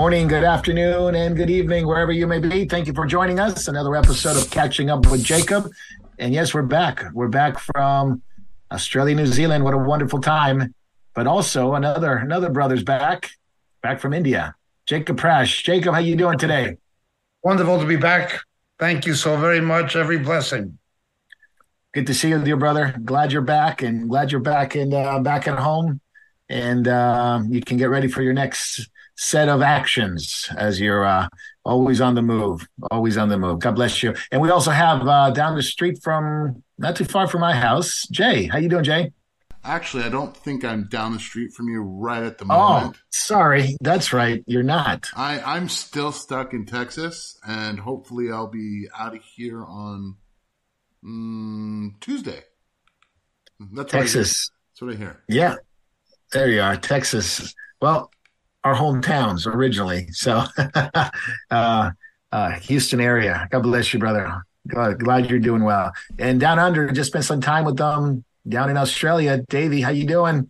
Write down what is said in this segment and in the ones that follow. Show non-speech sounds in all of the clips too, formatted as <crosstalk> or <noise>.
Morning, good afternoon, and good evening, wherever you may be. Thank you for joining us. Another episode of Catching Up with Jacob. And yes, we're back. We're back from Australia, New Zealand. What a wonderful time. But also another another brother's back, back from India. Jacob Prasch. Jacob, how you doing today? Wonderful to be back. Thank you so very much. Every blessing. Good to see you, dear brother. Glad you're back, and glad you're back and uh, back at home, and uh, you can get ready for your next set of actions as you're uh, always on the move, always on the move. God bless you. And we also have uh, down the street from not too far from my house, Jay. How you doing, Jay? Actually, I don't think I'm down the street from you right at the moment. Oh, moment. sorry. That's right. You're not. I, I'm still stuck in Texas, and hopefully I'll be out of here on mm, Tuesday. That's what Texas. That's what I hear. Yeah. There you are. Texas. Well, our hometowns originally. So, <laughs> uh, uh, Houston area. God bless you, brother. Glad, glad you're doing well. And down under, just spent some time with them down in Australia. Davey, how you doing?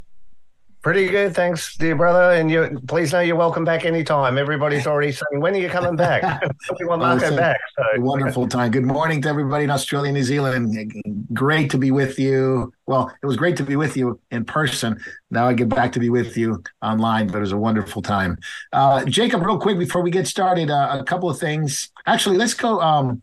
Pretty good, thanks, dear brother. And you, please know you're welcome back anytime. Everybody's already saying, "When are you coming back?" we want Marco Listen, back. So wonderful time. Good morning to everybody in Australia, New Zealand. Great to be with you. Well, it was great to be with you in person. Now I get back to be with you online, but it was a wonderful time. Uh, Jacob, real quick before we get started, uh, a couple of things. Actually, let's go. Um,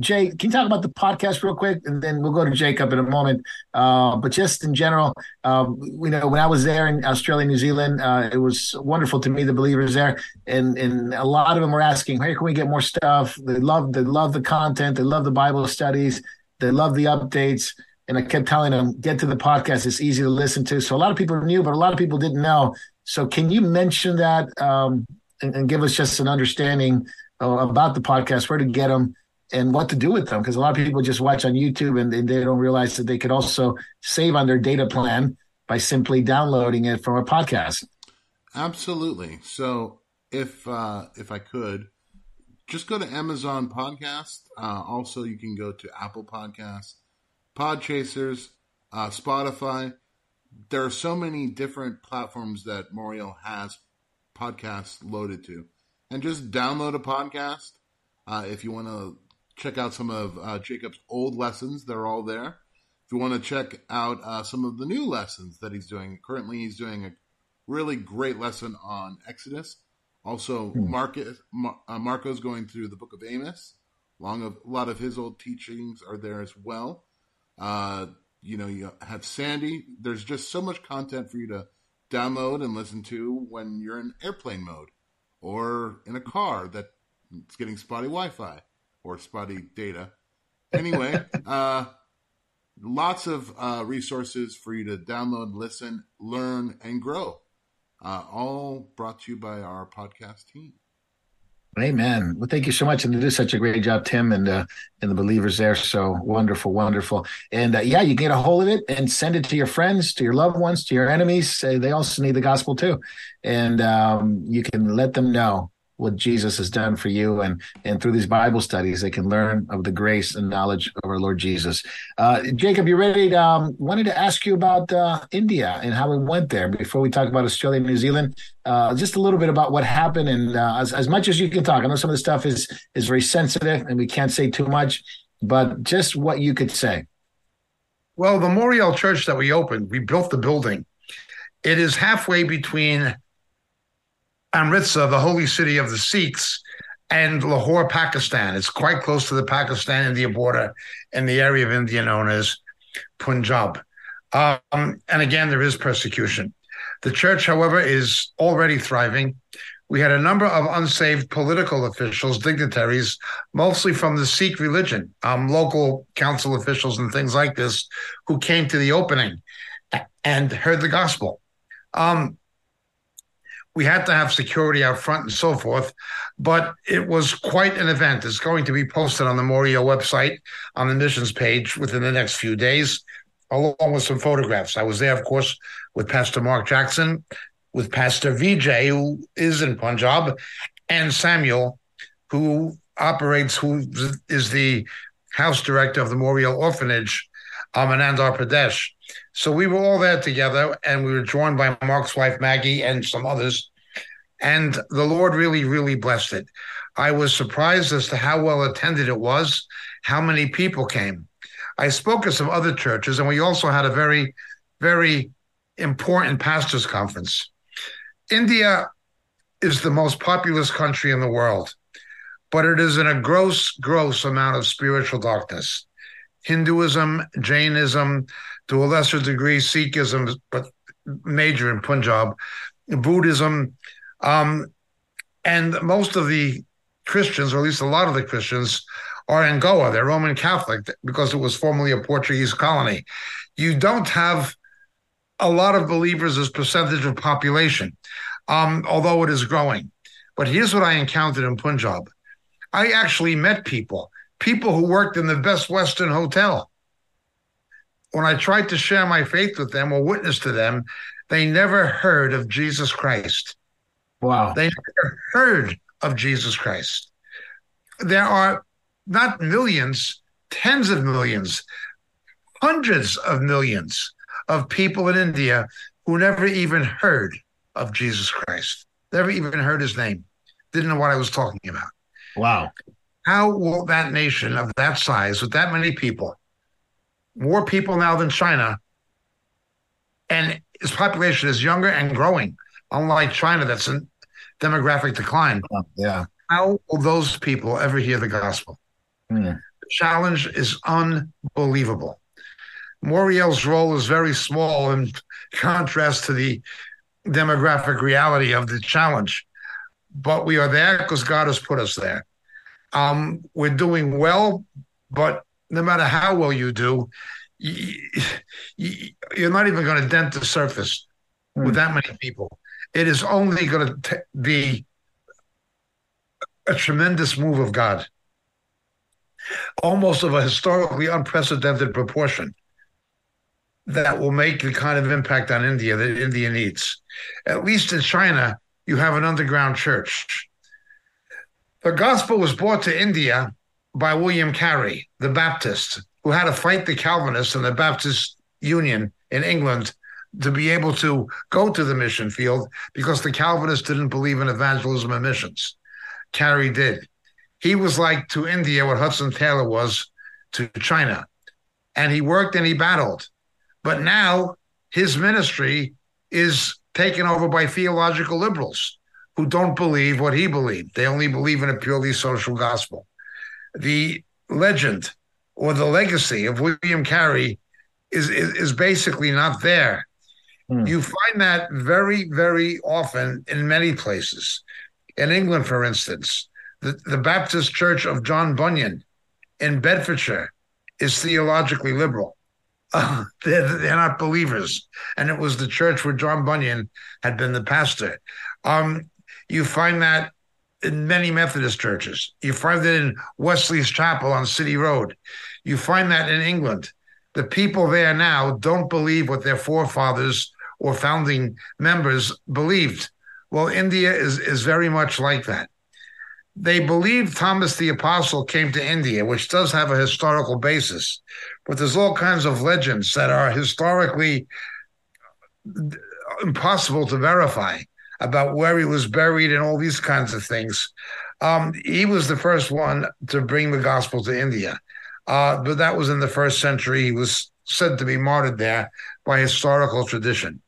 Jay, can you talk about the podcast real quick, and then we'll go to Jacob in a moment. Uh, but just in general, um, you know, when I was there in Australia, New Zealand, uh, it was wonderful to meet the believers there, and and a lot of them were asking, "Hey, can we get more stuff?" They love they love the content, they love the Bible studies, they love the updates. And I kept telling them, "Get to the podcast; it's easy to listen to." So a lot of people knew, but a lot of people didn't know. So can you mention that um, and, and give us just an understanding uh, about the podcast, where to get them? And what to do with them because a lot of people just watch on YouTube and, they don't realize that they could also save on their data plan by simply downloading it from a podcast. Absolutely. So if uh, if I could, just go to Amazon Podcast. Uh, also, you can go to Apple Podcasts, Podchasers, uh, Spotify. There are so many different platforms that Moriel has podcasts loaded to, and just download a podcast. Uh, if you want to check out some of uh, Jacob's old lessons, they're all there. If you want to check out uh, some of the new lessons that he's doing, currently he's doing a really great lesson on Exodus. Also, Marcus, Mar- uh, Marco's going through the book of Amos. Long of, a lot of his old teachings are there as well. Uh, you know, you have Sandy. There's just so much content for you to download and listen to when you're in airplane mode or in a car that's getting spotty Wi-Fi or spotty data. Anyway, <laughs> uh, lots of uh, resources for you to download, listen, learn, and grow. Uh, all brought to you by our podcast team. Amen. Well, thank you so much, and you do such a great job, Tim, and uh, and the believers there. So wonderful, wonderful. And uh, yeah, you get a hold of it and send it to your friends, to your loved ones, to your enemies. They also need the gospel too, and um, you can let them know what Jesus has done for you. And, and through these Bible studies, they can learn of the grace and knowledge of our Lord Jesus. Uh, Jacob, you ready? To, um, wanted to ask you about uh, India and how it went there before we talk about Australia and New Zealand. Uh, just a little bit about what happened and uh, as, as much as you can talk. I know some of the stuff is, is very sensitive and we can't say too much, but just what you could say. Well, the Moriel Church that we opened, we built the building. It is halfway between Amritsar, the holy city of the Sikhs, and Lahore, Pakistan. It's quite close to the Pakistan India border in the area of India known as Punjab. Um, and again, there is persecution. The church, however, is already thriving. We had a number of unsaved political officials, dignitaries, mostly from the Sikh religion, um, local council officials and things like this, who came to the opening and heard the gospel. Um, we had to have security out front and so forth, but it was quite an event. It's going to be posted on the Moriel website on the missions page within the next few days, along with some photographs. I was there, of course, with Pastor Mark Jackson, with Pastor Vijay, who is in Punjab, and Samuel, who operates, who is the house director of the Moriel Orphanage um, in Andhra Pradesh. So we were all there together, and we were joined by Mark's wife Maggie and some others. And the Lord really, really blessed it. I was surprised as to how well attended it was, how many people came. I spoke at some other churches, and we also had a very, very important pastors' conference. India is the most populous country in the world, but it is in a gross, gross amount of spiritual darkness. Hinduism, Jainism, to a lesser degree, Sikhism, but major in Punjab, Buddhism, um, and most of the Christians, or at least a lot of the Christians, are in Goa. They're Roman Catholic because it was formerly a Portuguese colony. You don't have a lot of believers as percentage of population, um, although it is growing. But here's what I encountered in Punjab. I actually met people, people who worked in the Best Western Hotel. When I tried to share my faith with them or witness to them, they never heard of Jesus Christ. Wow. They never heard of Jesus Christ. There are not millions, tens of millions, hundreds of millions of people in India who never even heard of Jesus Christ, never even heard his name, didn't know what I was talking about. Wow. How will that nation of that size, with that many people, more people now than China, and its population is younger and growing, unlike China, that's in demographic decline. Yeah. How will those people ever hear the gospel? Hmm. The challenge is unbelievable. Moriel's role is very small in contrast to the demographic reality of the challenge. But we are there because God has put us there. Um, we're doing well, but no matter how well you do, you, are not even going to dent the surface mm. with that many people. It is only going to be a tremendous move of God, almost of a historically unprecedented proportion that will make the kind of impact on India that India needs. At least in China, you have an underground church. The gospel was brought to India by William Carey, the Baptist, who had to fight the Calvinists and the Baptist Union in England to be able to go to the mission field because the Calvinists didn't believe in evangelism and missions. Carey did. He was like to India what Hudson Taylor was to China. And he worked and he battled. But now his ministry is taken over by theological liberals who don't believe what he believed. They only believe in a purely social gospel. The legend or the legacy of William Carey is, is, is basically not there. Hmm. You find that very, very often in many places. In England, for instance, the, the Baptist Church of John Bunyan in Bedfordshire is theologically liberal. Uh, <laughs> they're, they're not believers. And it was the church where John Bunyan had been the pastor. Um, you find that in many Methodist churches. You find it in Wesley's Chapel on City Road. You find that in England. The people there now don't believe what their forefathers or founding members believed. Well, India is, is very much like that. They believe Thomas the Apostle came to India, which does have a historical basis, but there's all kinds of legends that are historically impossible to verify about where he was buried and all these kinds of things. Um, he was the first one to bring the gospel to India, uh, but that was in the first century. He was said to be martyred there by historical tradition.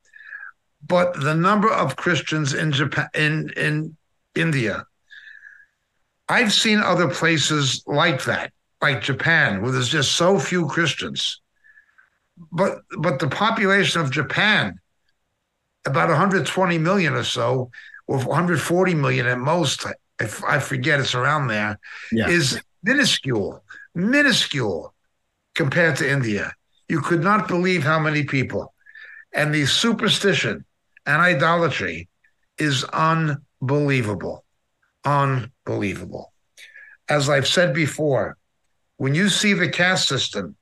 But the number of Christians in Japan, in in India, I've seen other places like that, like Japan, where there's just so few Christians. But but the population of Japan, about 120 million or so, or 140 million at most, if I forget it's around there, yeah. is minuscule, minuscule compared to India. You could not believe how many people. And the superstition and idolatry is unbelievable. Unbelievable. As I've said before, when you see the caste system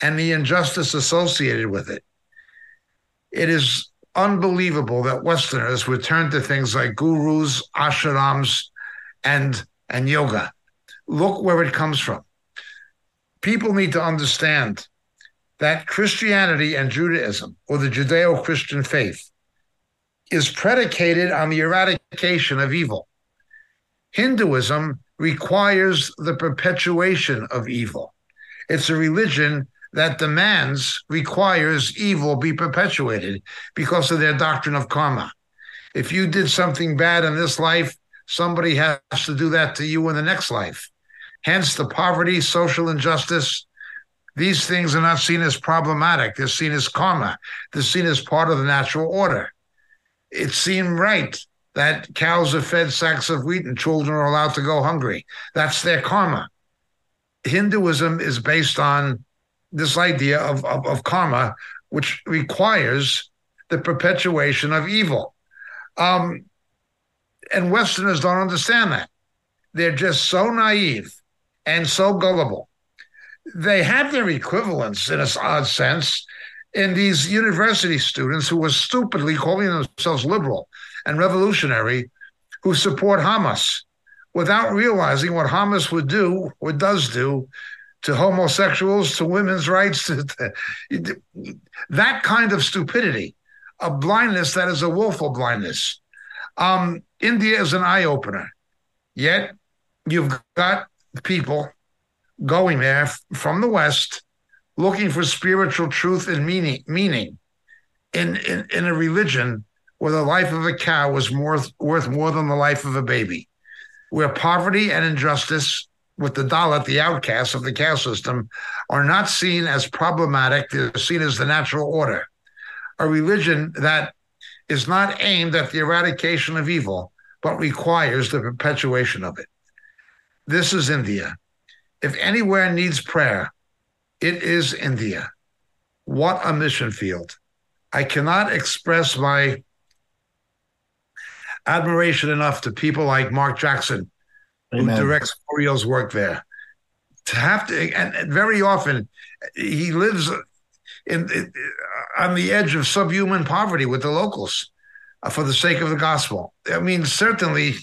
and the injustice associated with it, it is unbelievable that Westerners would turn to things like gurus, ashrams, and, and yoga. Look where it comes from. People need to understand that Christianity and Judaism, or the Judeo Christian faith, is predicated on the eradication of evil. Hinduism requires the perpetuation of evil. It's a religion that demands, requires evil be perpetuated because of their doctrine of karma. If you did something bad in this life, somebody has to do that to you in the next life. Hence, the poverty, social injustice, these things are not seen as problematic. They're seen as karma. They're seen as part of the natural order. It seemed right that cows are fed sacks of wheat and children are allowed to go hungry. That's their karma. Hinduism is based on this idea of, of, of karma, which requires the perpetuation of evil. Um, and Westerners don't understand that. They're just so naive and so gullible. They have their equivalents in an odd sense in these university students who were stupidly calling themselves liberal and revolutionary who support Hamas without realizing what Hamas would do or does do to homosexuals, to women's rights, to, to, that kind of stupidity, a blindness that is a willful blindness. Um, India is an eye opener. Yet you've got people going there from the West looking for spiritual truth and meaning, meaning in, in, in a religion where the life of a cow was more, worth more than the life of a baby, where poverty and injustice with the Dalit, the outcasts of the caste system, are not seen as problematic. They're seen as the natural order. A religion that is not aimed at the eradication of evil, but requires the perpetuation of it. This is India. If anywhere needs prayer, it is India. What a mission field. I cannot express my admiration enough to people like Mark Jackson, Amen. who directs Moriel's work there. To have to, and very often he lives in, in on the edge of subhuman poverty with the locals uh, for the sake of the gospel. I mean, certainly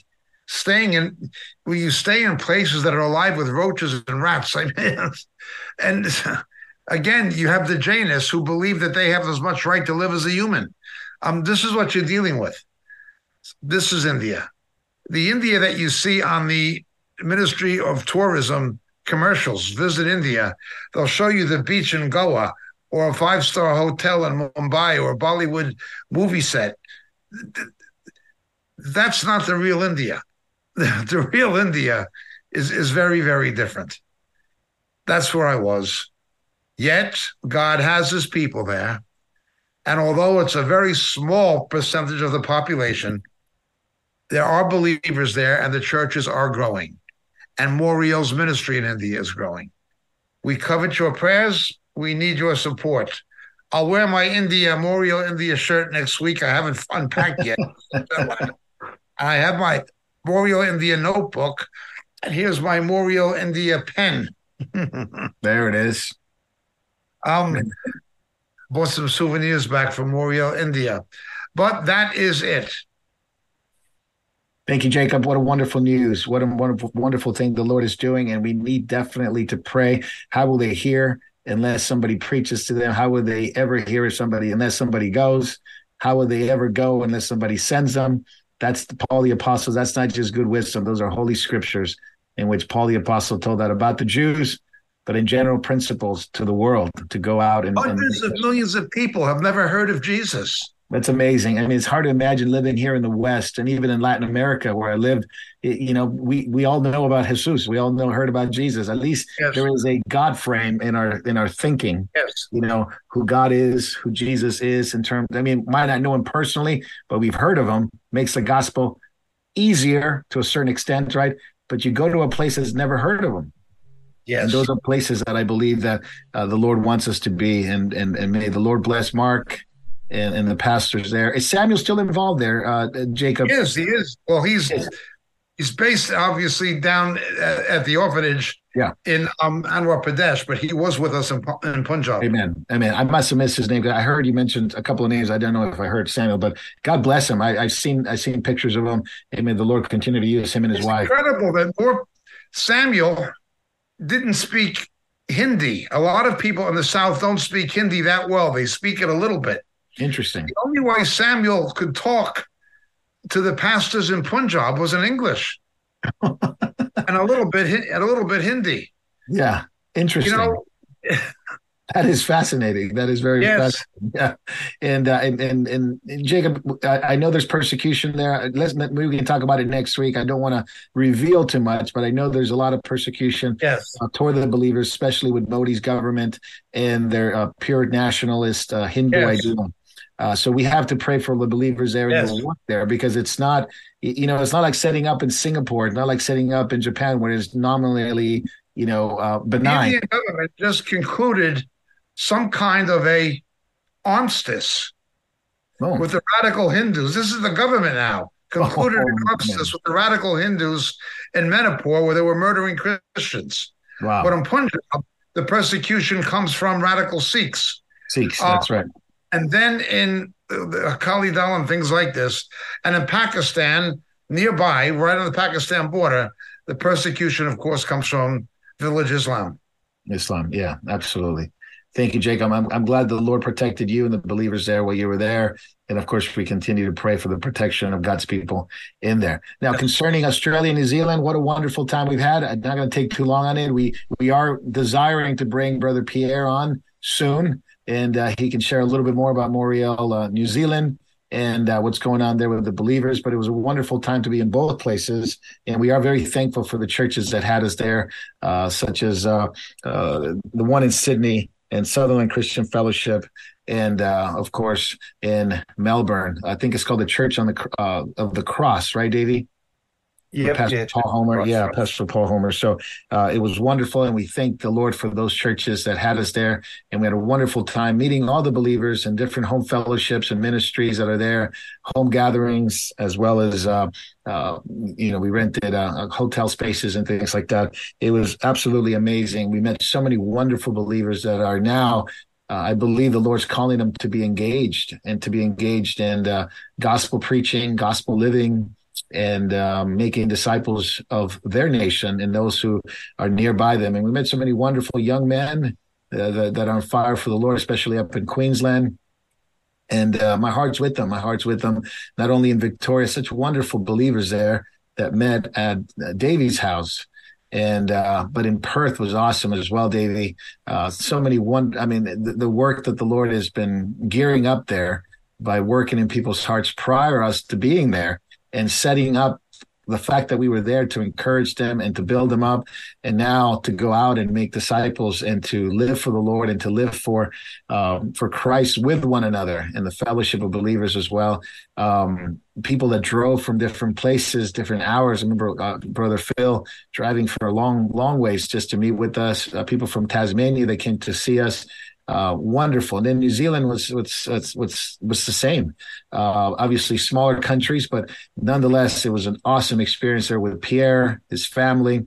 staying in when you stay in places that are alive with roaches and rats. <laughs> I mean, and <laughs> again, you have the Jainists who believe that they have as much right to live as a human. Um, this is what you're dealing with. This is India. The India that you see on the Ministry of Tourism commercials, visit India, they'll show you the beach in Goa or a five star hotel in Mumbai or a Bollywood movie set. That's not the real India. <laughs> The real India is, is very, very different. That's where I was. Yet, God has his people there. And although it's a very small percentage of the population, there are believers there and the churches are growing. And Moriel's ministry in India is growing. We covet your prayers. We need your support. I'll wear my India Moriel India shirt next week. I haven't unpacked yet. <laughs> I have my Moriel India notebook, and here's my Moriel India pen. <laughs> there it is. Um, bought some souvenirs back from Moriel India, but that is it. Thank you, Jacob. What a wonderful news. What a wonderful, wonderful thing the Lord is doing. And we need definitely to pray. How will they hear unless somebody preaches to them? How will they ever hear somebody unless somebody goes? How will they ever go unless somebody sends them? That's the Paul the Apostle. That's not just good wisdom. Those are holy scriptures in which Paul the Apostle told that about the Jews, but in general principles to the world to go out and hundreds and, of millions of people have never heard of Jesus. That's amazing. I mean, it's hard to imagine living here in the West and even in Latin America where I lived. You know, we we all know about Jesus. We all know heard about Jesus. At least yes. there is a God frame in our in our thinking. Yes. You know who God is, who Jesus is. In terms, I mean, might not know him personally, but we've heard of him. Makes the gospel easier to a certain extent, right? But you go to a place that's never heard of him. Yes. And those are places that I believe that uh, the Lord wants us to be. And, and, and may the Lord bless Mark and, and the pastors there. Is Samuel still involved there, uh, Jacob? Yes, he is. Well, he's he's based obviously down at, at the orphanage. Yeah. In um, Andhra Pradesh, but he was with us in, in Punjab. Amen. Amen. I must have missed his name. I heard you mentioned a couple of names. I don't know if I heard Samuel, but God bless him. I, have seen I've seen pictures of him. Amen. The Lord continue to use him and his it's wife. Incredible that more Samuel didn't speak Hindi. A lot of people in the South don't speak Hindi that well. They speak it a little bit. Interesting. The only way Samuel could talk to the pastors in Punjab was in English <laughs> and a little bit and a little bit Hindi. Yeah, interesting. You know, <laughs> <laughs> that is fascinating. That is very Yes. fascinating. Yeah, and uh, and, and and Jacob, I, I know there's persecution there. Let's maybe we can talk about it next week. I don't want to reveal too much, but I know there's a lot of persecution yes, uh, toward the believers, especially with Modi's government and their uh, pure nationalist uh, Hindu Yes. ideal. Uh, so we have to pray for the believers there Yes. and the work there because it's not, you know, it's not like setting up in Singapore. It's not like setting up in Japan where it's nominally, you know, uh, the benign. Indian government just concluded some kind of a armistice Oh, with the radical Hindus. This is the government now. Concluded an Oh, armistice man. with the radical Hindus in Manipur where they were murdering Christians. wow. But in Punjab, the persecution comes from radical Sikhs. Sikhs, uh, that's right. And then in uh, Akali Dal and things like this, and in Pakistan, nearby, right on the Pakistan border, the persecution, of course, comes from village Islam. Islam. Yeah, absolutely. Thank you, Jacob. I'm, I'm glad the Lord protected you and the believers there while you were there. And of course, we continue to pray for the protection of God's people in there. Now, concerning Australia and New Zealand, what a wonderful time we've had. I'm not going to take too long on it. We we are desiring to bring Brother Pierre on soon, and uh, he can share a little bit more about Moriel, uh, New Zealand, and uh, what's going on there with the believers. But it was a wonderful time to be in both places, and we are very thankful for the churches that had us there, uh, such as uh, uh, the one in Sydney and Sutherland Christian Fellowship, and of course in Melbourne. I think it's called the Church on the of the Cross, right, Davey? Yep, Pastor yeah. Paul Homer. Yeah, right. Pastor Paul Homer. So uh, it was wonderful, and we thank the Lord for those churches that had us there, and we had a wonderful time meeting all the believers and different home fellowships and ministries that are there, home gatherings as well as. Uh, uh, you know, we rented uh, hotel spaces and things like that. It was absolutely amazing. We met so many wonderful believers that are now uh, I believe the Lord's calling them to be engaged and to be engaged in uh, gospel preaching, gospel living, and um, making disciples of their nation and those who are nearby them. And we met so many wonderful young men uh, that, that are on fire for the Lord, especially up in Queensland. And uh, my heart's with them. My heart's with them, not only in Victoria, such wonderful believers there that met at uh, Davey's house. And uh, but in Perth was awesome as well, Davy. Uh, so many one. I mean, the, the work that the Lord has been gearing up there by working in people's hearts prior us to being there and setting up the fact that we were there to encourage them and to build them up and now to go out and make disciples and to live for the lord and to live for um, for christ with one another and the fellowship of believers as well. Um, people that drove from different places different hours. I remember uh, brother phil driving for a long long ways just to meet with us. Uh, people from tasmania that came to see us uh, wonderful. And then New Zealand was was was was, was the same. Uh, obviously, smaller countries, but nonetheless, it was an awesome experience there with Pierre, his family,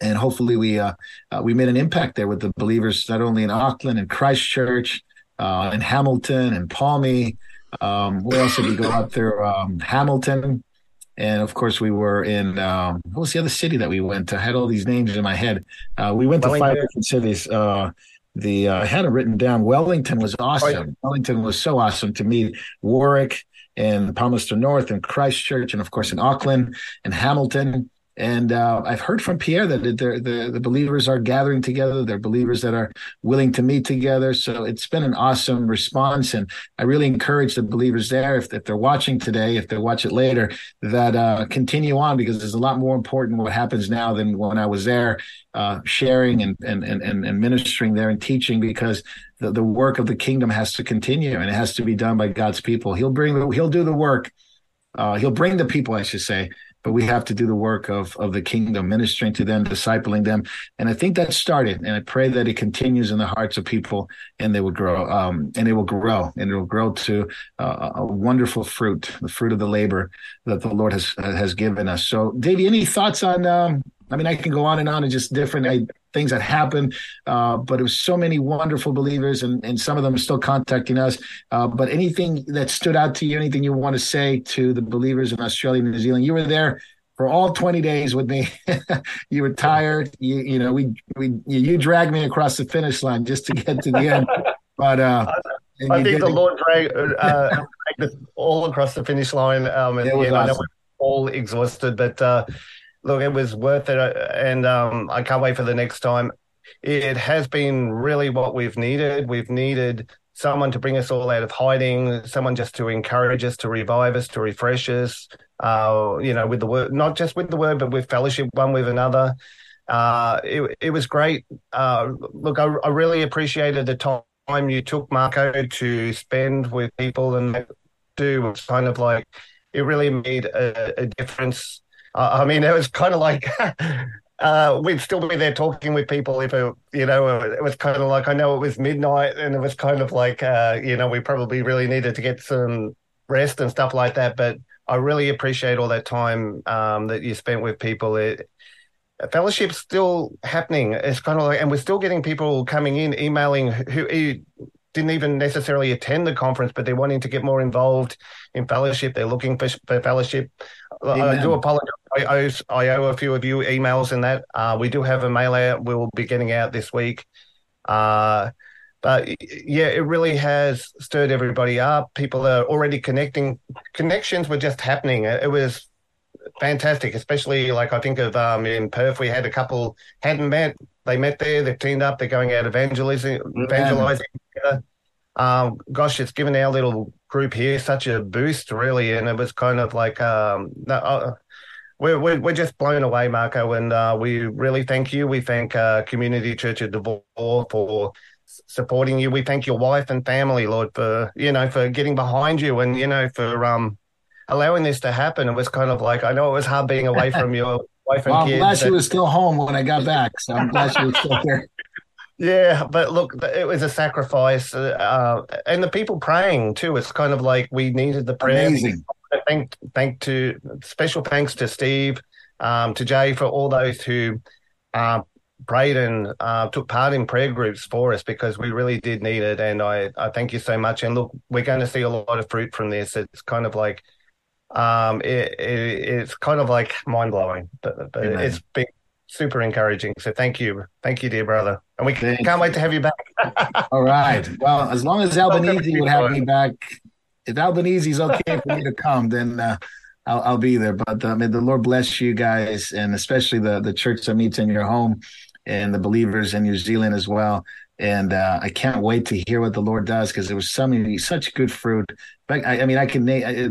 and hopefully, we uh, uh, we made an impact there with the believers, not only in Auckland and Christchurch, uh, and Hamilton and Palmy. Um, where else did we go out there? Um, Hamilton. And of course, we were in um, what was the other city that we went to? I had all these names in my head. Uh, we went to five different cities. The uh, I had it written down. Wellington was awesome. Wellington was so awesome to meet Warwick and Palmerston North and Christchurch, and of course in Auckland and Hamilton. And uh, I've heard from Pierre that the, the believers are gathering together. They're believers that are willing to meet together. So it's been an awesome response, and I really encourage the believers there, if, if they're watching today, if they watch it later, that uh, continue on because there's a lot more important what happens now than when I was there, uh, sharing and, and and and ministering there and teaching because the, the work of the kingdom has to continue and it has to be done by God's people. He'll bring the, he'll do the work. Uh, he'll bring the people, I should say, but we have to do the work of of the kingdom, ministering to them, discipling them, and I think that started, and I pray that it continues in the hearts of people, and they will grow, um, and it will grow, and it will grow to uh, a wonderful fruit, the fruit of the labor that the Lord has has given us. So, Davey, any thoughts on? Um, I mean, I can go on and on and just different uh, things that happened, uh, but it was so many wonderful believers, and, and some of them are still contacting us. Uh, but anything that stood out to you, anything you want to say to the believers in Australia and New Zealand? You were there for all 20 days with me. <laughs> you were tired. You, you know, we, we, you dragged me across the finish line just to get to the end. <laughs> But uh, I think the Lord dragged, uh, dragged us all across the finish line. Um, and, you know, I know we're all exhausted, but uh, look, it was worth it, uh, and um, I can't wait for the next time. It has been really what we've needed. We've needed someone to bring us all out of hiding, someone just to encourage us, to revive us, to refresh us. Uh, you know, with the word, not just with the word, but with fellowship one with another. Uh, it it was great. Uh, look, I, I really appreciated the time you took, Marco, to spend with people and do was kind of like it really made a, a difference. I mean, it was kind of like <laughs> uh, we'd still be there talking with people if it, you know, it was kind of like I know it was midnight and it was kind of like uh, you know we probably really needed to get some rest and stuff like that. But I really appreciate all that time um, that you spent with people. It, fellowship's still happening. It's kind of like, and we're still getting people coming in, emailing who didn't even necessarily attend the conference, but they're wanting to get more involved in fellowship. They're looking for, for fellowship. I do apologize. I owe, I owe a few of you emails in that. Uh, we do have a mail out. We'll be getting out this week. Uh, but yeah, it really has stirred everybody up. People are already connecting. Connections were just happening. It it was fantastic, especially like I think of um, in Perth, we had a couple hadn't met. They met there. They've teamed up. They're going out evangelizing, evangelizing together. Um, gosh, it's given our little group here such a boost, really, and it was kind of like um, uh, we're, we're we're just blown away, Marco, and uh, we really thank you. We thank uh, Community Church of Devore for supporting you. We thank your wife and family, Lord, for you know for getting behind you and you know for um allowing this to happen. It was kind of like I know it was hard being away <laughs> from your wife and Well, I'm glad she was still home when I got back, so I'm glad she was still there. <laughs> Yeah, but look, it was a sacrifice, uh, and the people praying too. It's kind of like we needed the prayer. Amazing. Thank, thank to special thanks to Steve, um, to Jay for all those who uh, prayed and uh, took part in prayer groups for us because we really did need it. And I, I thank you so much. And look, we're going to see a lot of fruit from this. It's kind of like, um, it, it it's kind of like mind blowing, but, but Amen. it's been super encouraging. So thank you, thank you, dear brother, and we Thank can't wait to have you back. All right. Well, as long as <laughs> Albanese would have me back, if Albanese's okay for me to come, then uh, I'll, I'll be there. But uh, may the Lord bless you guys, and especially the the church that meets in your home, and the believers in New Zealand as well. And uh, I can't wait to hear what the Lord does because there was so many such good fruit. But I, I mean, I can. I,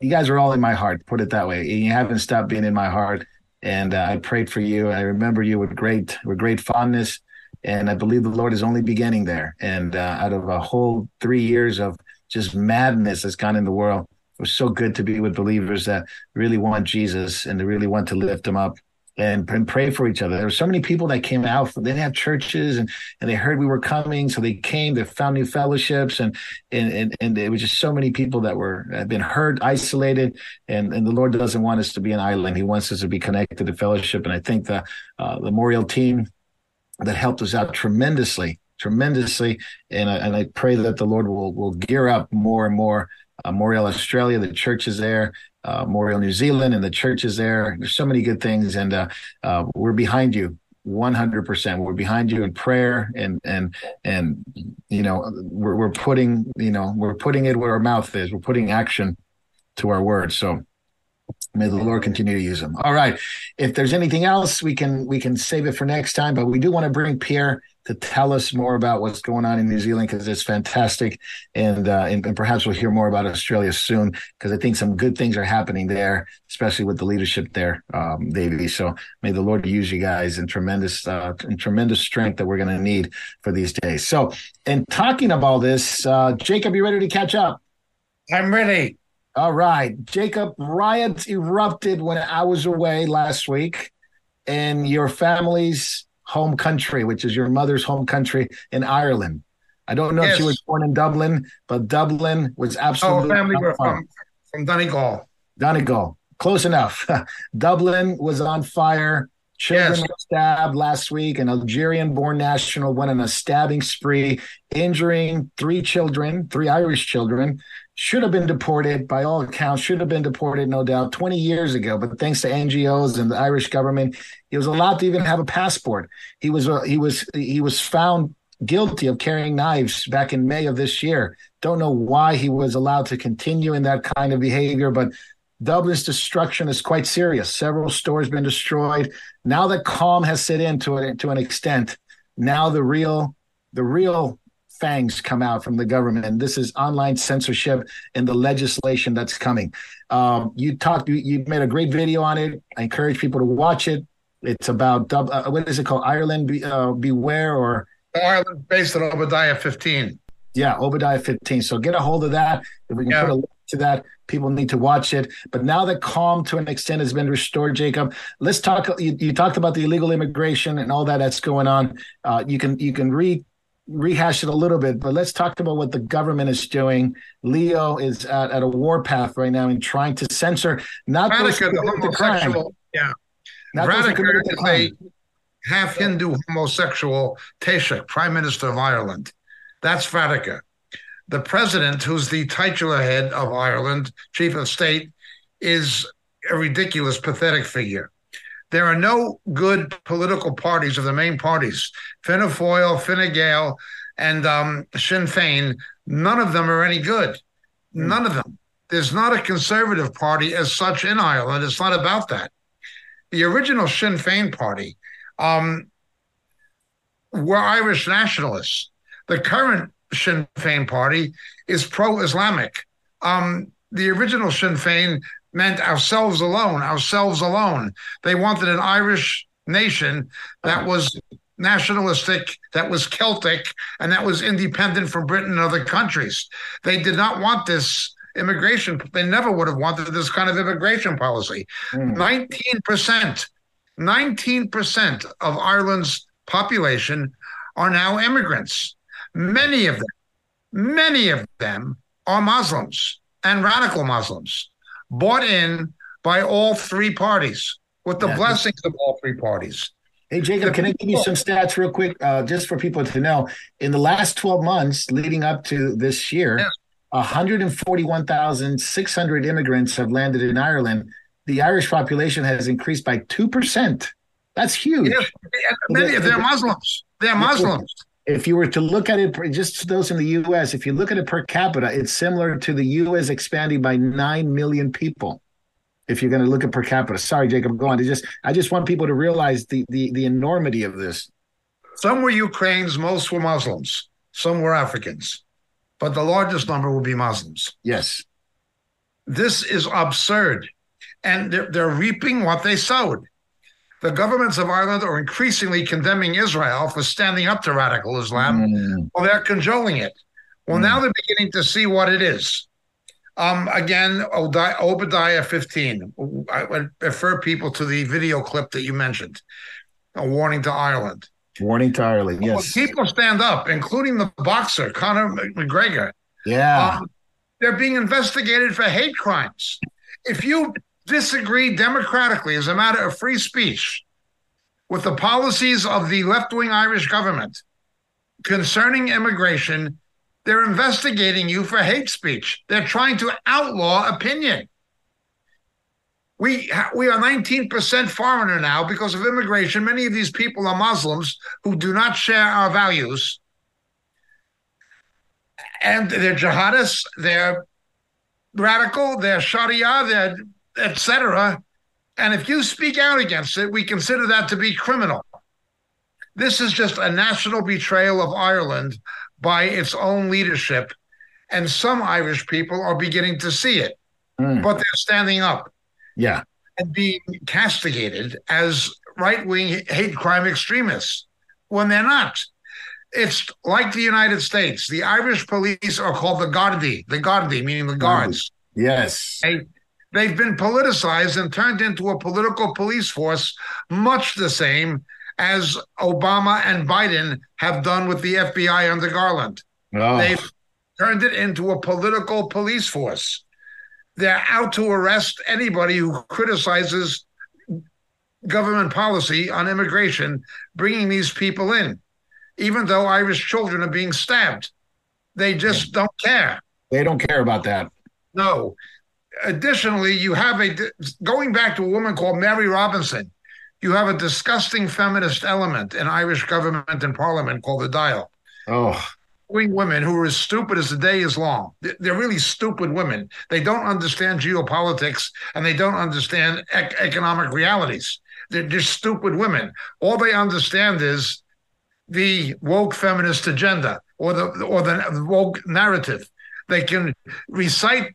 you guys are all in my heart. Put it that way. You haven't stopped being in my heart. And uh, I prayed for you. I remember you with great with great fondness and I believe the Lord is only beginning there. And uh, out of a whole three years of just madness that's gone in the world, it was so good to be with believers that really want Jesus and they really want to lift him up and, and pray for each other. There were so many people that came out. They didn't have churches and, and they heard we were coming. So they came, they found new fellowships and, and, and, and it was just so many people that were, had been hurt, isolated. And, and the Lord doesn't want us to be an island. He wants us to be connected to fellowship. And I think the, uh, the Moriel team, that helped us out tremendously, tremendously. And I, and I pray that the Lord will will gear up more and more. Uh, Australia, the church is there. Uh, New Zealand, and the churches there. There's so many good things, and uh, uh, we're behind you. 100% we're behind you in prayer and and and you know we're, we're putting you know we're putting it where our mouth is we're putting action to our words so May the Lord continue to use them. All right. If there's anything else, we can we can save it for next time. But we do want to bring Pierre to tell us more about what's going on in New Zealand because it's fantastic, and, uh, and and perhaps we'll hear more about Australia soon because I think some good things are happening there, especially with the leadership there, um, Davey. So may the Lord use you guys in tremendous uh, in tremendous strength that we're going to need for these days. So, in talking about this, uh, Jacob, you ready to catch up? I'm ready. All right, Jacob, riots erupted when I was away last week and your family's home country, which is your mother's home country in Ireland. I don't know if she was born in Dublin, but Dublin was Our absolutely family were from, from Donegal. Donegal, close enough. <laughs> Dublin was on fire. Children Yes. were stabbed last week. An Algerian born national went on a stabbing spree, injuring three children, three Irish children. Should have been deported by all accounts, should have been deported, no doubt, 20 years ago. But thanks to NGOs and the Irish government, he was allowed to even have a passport. He was uh, he was he was found guilty of carrying knives back in May of this year. Don't know why he was allowed to continue in that kind of behavior, but Dublin's destruction is quite serious. Several stores been destroyed. Now that calm has set in to, it, to an extent, now the real the real fangs come out from the government. And this is online censorship and the legislation that's coming. Um, you talked, you, you, made a great video on it. I encourage people to watch it. It's about uh, what is it called? Ireland Be, uh, Beware or Ireland based on Obadiah 15. Yeah, Obadiah 15. So get a hold of that. If we can yeah. put a link to that, people need to watch it. But now that calm to an extent has been restored, Jacob, let's talk. You, you talked about the illegal immigration and all that that's going on. Uh, you can you can read rehash it a little bit, but let's talk about what the government is doing. Leo is at, at a warpath right now in trying to censor Varadkar, the homosexual, yeah, Varadkar is a half Hindu homosexual Taoiseach, Prime Minister of Ireland. That's Varadkar. The president, who's the titular head of Ireland, chief of state, is a ridiculous, pathetic figure. There are no good political parties of the main parties, Fianna Fáil, Fine Gael, and um, Sinn Féin. None of them are any good. None of them. There's not a conservative party as such in Ireland. It's not about that. The original Sinn Féin party um, were Irish nationalists. The current Sinn Féin party is pro-Islamic. Um, the original Sinn Féin meant ourselves alone, ourselves alone. They wanted an Irish nation that was nationalistic, that was Celtic, and that was independent from Britain and other countries. They did not want this immigration. They never would have wanted this kind of immigration policy. Mm. 19%, 19% of Ireland's population are now immigrants. Many of them, many of them are Muslims and radical Muslims bought in by all three parties with the yeah. blessings of all three parties. Hey, Jacob, can I give you some stats real quick, uh, just for people to know? In the last 12 months leading up to this year, yeah. 141,600 immigrants have landed in Ireland. The Irish population has increased by 2%. That's huge. Many of them are Muslims. They're Muslims. If you were to look at it, just those in the U.S., if you look at it per capita, it's similar to the U.S. expanding by nine million people. If you're going to look at per capita, sorry, Jacob, go on. I just, I just want people to realize the the the enormity of this. Some were Ukrainians, most were Muslims, some were Africans, but the largest number will be Muslims. Yes, this is absurd, and they're, they're reaping what they sowed the governments of Ireland are increasingly condemning Israel for standing up to radical Islam, mm. or they're cajoling it. Well, mm. now they're beginning to see what it is. Um, again, Obadiah 15. I would refer people to the video clip that you mentioned. A warning to Ireland. Warning to Ireland, yes. When people stand up, including the boxer, Conor McGregor. Yeah. Um, they're being investigated for hate crimes. If you disagree democratically as a matter of free speech with the policies of the left wing Irish government concerning immigration, they're investigating you for hate speech. They're trying to outlaw opinion. We, we are 19% foreigner now because of immigration. Many of these people are Muslims who do not share our values. And they're jihadists, they're radical, they're Sharia, they're etc. And if you speak out against it, we consider that to be criminal. This is just a national betrayal of Ireland by its own leadership. And some Irish people are beginning to see it, mm. but they're standing up. Yeah. And being castigated as right wing hate crime extremists when they're not. It's like the United States. The Irish police are called the Gardaí, the Gardaí, meaning the guards. Yes. They've been politicized and turned into a political police force, much the same as Obama and Biden have done with the FBI under Garland. Oh. They've turned it into a political police force. They're out to arrest anybody who criticizes government policy on immigration, bringing these people in, even though Irish children are being stabbed. They just don't care. They don't care about that. No additionally, you have a going back to a woman called Mary Robinson. You have a disgusting feminist element in Irish government and parliament called the Dáil. Oh, women who are as stupid as the day is long. They're really stupid women. They don't understand geopolitics and they don't understand ec- economic realities. They're just stupid women. All they understand is the woke feminist agenda or the or the woke narrative. They can recite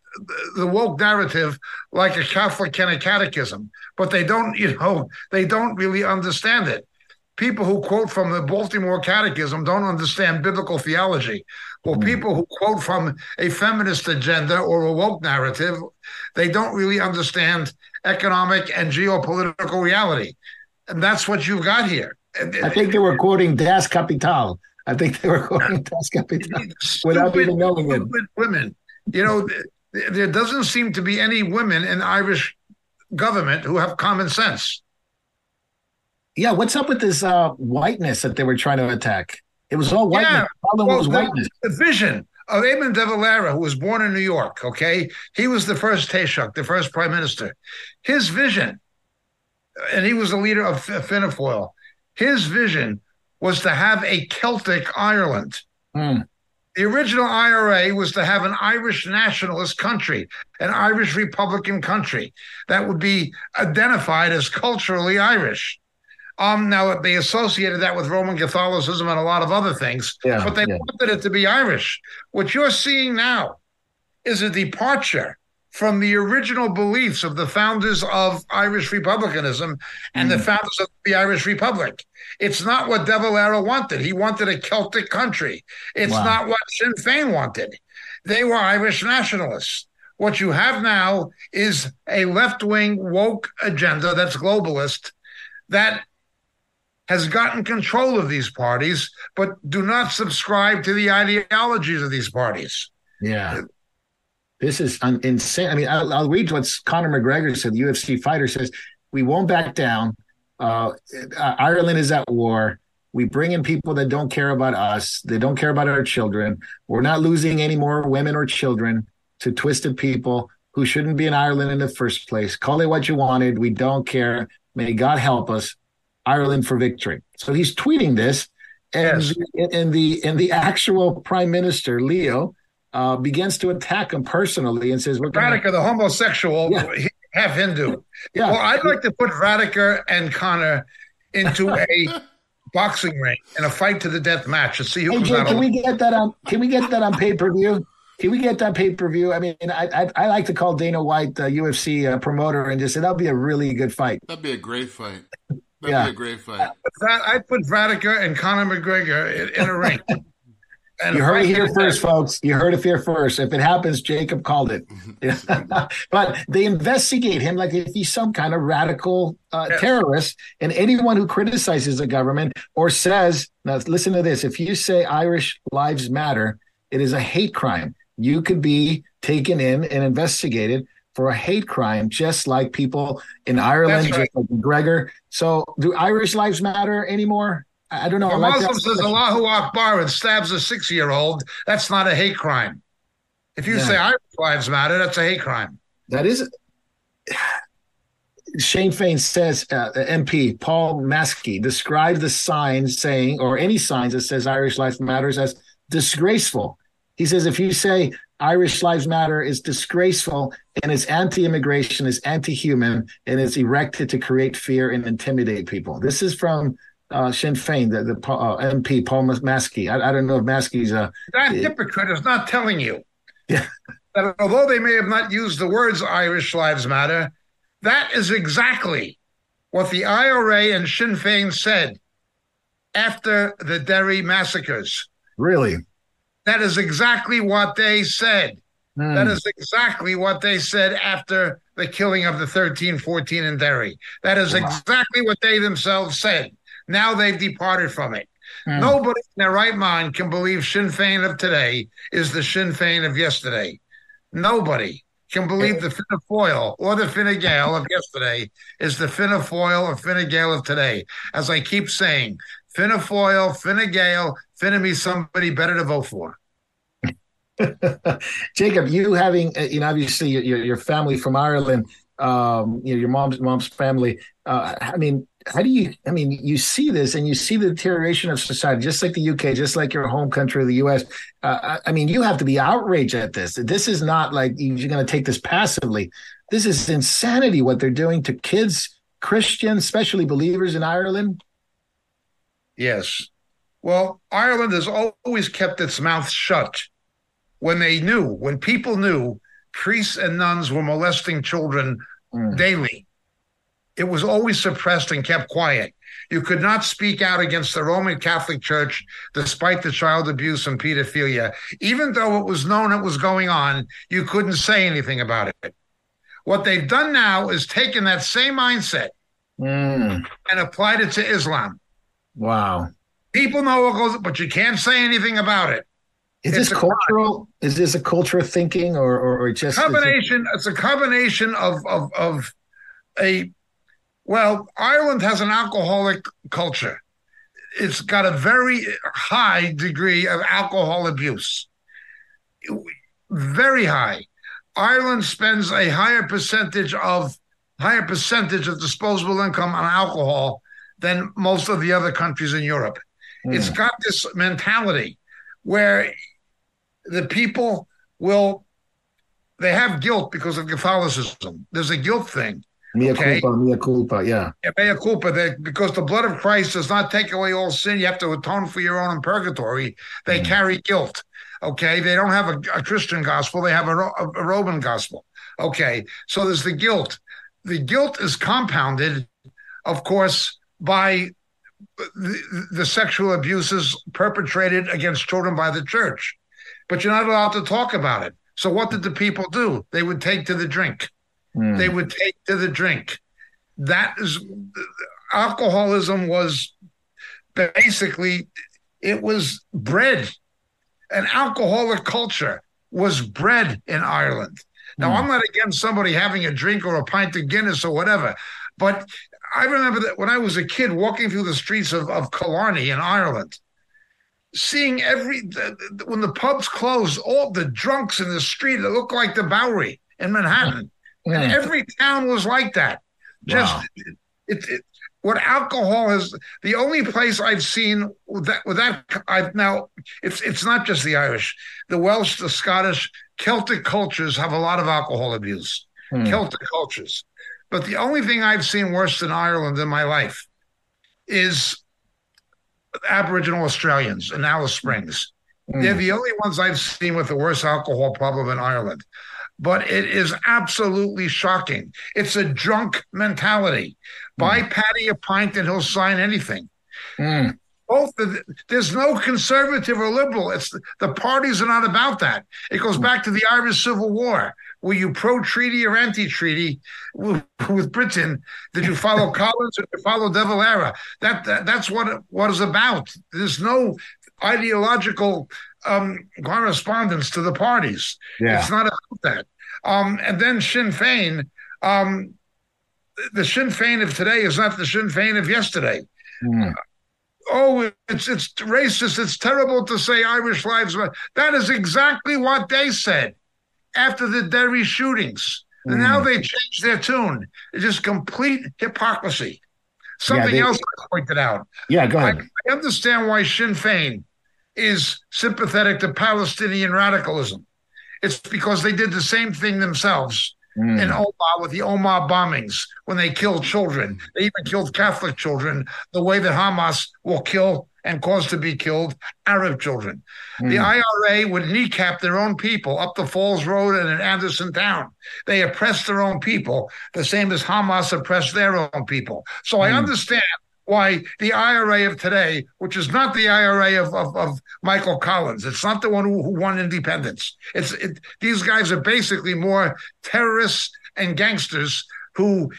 the woke narrative like a Catholic can a catechism, but they don't, you know, they don't really understand it. People who quote from the Baltimore Catechism don't understand biblical theology. Well, mm. people who quote from a feminist agenda or a woke narrative, they don't really understand economic and geopolitical reality. And that's what you've got here. I think they were quoting Das Kapital. I think they were quoting Das Kapital without even knowing it. Women, you know, there doesn't seem to be any women in Irish government who have common sense. Yeah, what's up with this uh, whiteness that they were trying to attack? It was all whiteness. Yeah, the problem well, was whiteness. The vision of Eamon de Valera, who was born in New York, okay? He was the first Taoiseach, the first prime minister. His vision, and he was the leader of Fianna Fáil, his vision was to have a Celtic Ireland. Mm. The original IRA was to have an Irish nationalist country, an Irish Republican country that would be identified as culturally Irish. Um, now they associated that with Roman Catholicism and a lot of other things, yeah, but they yeah. wanted it to be Irish. What you're seeing now is a departure from the original beliefs of the founders of Irish republicanism and mm. the founders of the Irish Republic. It's not what De Valera wanted. He wanted a Celtic country. It's wow. not what Sinn Féin wanted. They were Irish nationalists. What you have now is a left wing woke agenda that's globalist that has gotten control of these parties, but do not subscribe to the ideologies of these parties. Yeah. This is insane. I mean, I'll, I'll, read what Conor McGregor said, the UFC fighter says, We won't back down. Uh, Ireland is at war. We bring in people that don't care about us. They don't care about our children. We're not losing any more women or children to twisted people who shouldn't be in Ireland in the first place. Call it what you wanted. We don't care. May God help us. Ireland for victory. So he's tweeting this, and yes. in the in the actual prime minister Leo uh, begins to attack him personally and says, "Varadkar, the homosexual, yeah. half Hindu." <laughs> yeah. Well, I'd like to put Varadkar and Conor into a <laughs> boxing ring in a fight to the death match and see who hey, comes Jay, out. Can we get that on? Can we get that on pay per view? Can we get that pay per view? I mean, I, I, I like to call Dana White, the UFC uh, promoter, and just say that'll be a really good fight. That'd be a great fight. <laughs> That'd yeah. be a great fight. I'd put Varadkar and Conor McGregor in, in a ring. You heard it here first, folks. You heard it here first. If it happens, Jacob called it. <laughs> <laughs> but they investigate him like if he's some kind of radical uh, yes. terrorist. And anyone who criticizes the government or says, now listen to this: if you say Irish lives matter, it is a hate crime. You could be taken in and investigated for a hate crime, just like people in Ireland, right. just like Gregor. So, do Irish lives matter anymore? I don't know. A Muslim says Allahu Akbar and stabs a six-year-old. That's not a hate crime. If you yeah. say Irish lives matter, that's a hate crime. That is. <sighs> Sinn Féin says, uh, MP Paul Maskey described the signs saying, or any signs that says Irish life matters as disgraceful. He says if you say Irish Lives Matter is disgraceful and it's anti-immigration, is anti-human, and it's erected to create fear and intimidate people. This is from uh, Sinn Féin, the, the uh, MP Paul Maskey. I, I, don't know if Maskey's a that hypocrite is not telling you yeah. <laughs> that although they may have not used the words Irish Lives Matter, that is exactly what the IRA and Sinn Féin said after the Derry massacres. Really? That is exactly what they said. Mm. That is exactly what they said after the killing of the 13, 14 in Derry. That is wow. exactly what they themselves said. Now they've departed from it. Mm. Nobody in their right mind can believe Sinn Féin of today is the Sinn Féin of yesterday. Nobody can believe the Fianna Fáil or the Fine Gael of yesterday is the Fianna Fáil or Fine Gael of today. As I keep saying, Fianna Fáil, Fine Gael, Finna me somebody better to vote for. <laughs> Jacob, you having uh, you know obviously your your family from Ireland, um, you know your mom's mom's family. Uh, I mean, how do you i mean you see this and you see the deterioration of society just like the uk just like your home country the us uh, i mean you have to be outraged at this. This is not like you're going to take this passively. This is insanity what they're doing to kids christians especially believers in ireland. Yes. Well ireland has always kept its mouth shut when they knew when people knew priests and nuns were molesting children mm. daily it was always suppressed and kept quiet. You could not speak out against the Roman Catholic Church despite the child abuse and pedophilia. Even though it was known it was going on, you couldn't say anything about it. What they've done now is taken that same mindset mm. and applied it to Islam. Wow. People know what goes, but you can't say anything about it. Is it's this cultural? Is this a cultural thinking, or or, or just combination? It's a, it's a combination of of of a well, Ireland has an alcoholic culture. It's got a very high degree of alcohol abuse. Very high. Ireland spends a higher percentage of higher percentage of disposable income on alcohol than most of the other countries in Europe. Mm. It's got this mentality where the people will they have guilt because of Catholicism. There's a guilt thing. Mea okay? culpa, mea culpa, yeah. yeah. Mea culpa, that because the blood of Christ does not take away all sin, you have to atone for your own in purgatory. They mm. carry guilt. Okay, they don't have a, a Christian gospel; they have a, a, Roman gospel. Okay, so there's the guilt. The guilt is compounded, of course, by the, the sexual abuses perpetrated against children by the church. But you're not allowed to talk about it. So what did the people do? They would take to the drink mm. they would take to the drink. That is alcoholism was basically it was bred. An alcoholic culture was bred in Ireland. Now, mm. I'm not against somebody having a drink or a pint of Guinness or whatever, but I remember that when I was a kid walking through the streets of, of Killarney in Ireland, seeing every, the, when the pubs closed, all the drunks in the street, it looked like the Bowery in Manhattan. And mm. every town was like that. Just wow. it, it, what alcohol has the only place I've seen that with that I've now it's it's not just the Irish, the Welsh, the Scottish, Celtic cultures have a lot of alcohol abuse. Hmm. Celtic cultures. But the only thing I've seen worse than Ireland in my life is Aboriginal Australians in Alice Springs. Hmm. They're the only ones I've seen with the worst alcohol problem in Ireland but it is absolutely shocking. It's a drunk mentality. Buy mm. Paddy a pint and he'll sign anything. Mm. Both the, there's no conservative or liberal. It's the, the parties are not about that. It goes back to the Irish Civil War. Were you pro treaty or anti treaty with, with, Britain? Did you follow <laughs> Collins or did you follow De Valera? That, that that's what it was about. There's no ideological um, correspondence to the parties. Yeah. It's not about that. Um, and then Sinn Fein, um, the Sinn Fein of today is not the Sinn Fein of yesterday. Mm. oh, it's it's racist. It's terrible to say Irish lives matter. That is exactly what they said after the Derry shootings. Mm. And now they changed their tune. It's just complete hypocrisy. Something yeah, they, else I pointed out. Yeah, go ahead. I, I understand why Sinn Fein is sympathetic to Palestinian radicalism. It's because they did the same thing themselves mm. in Omagh with the Omagh bombings when they killed children. They even killed Catholic children the way that Hamas will kill and cause to be killed Arab children. Mm. The IRA would kneecap their own people up the Falls Road and in Andersonstown. They oppressed their own people, the same as Hamas oppressed their own people. So mm. I understand why the IRA of today, which is not the IRA of, of, of Michael Collins, it's not the one who, who won independence. It's it, these guys are basically more terrorists and gangsters who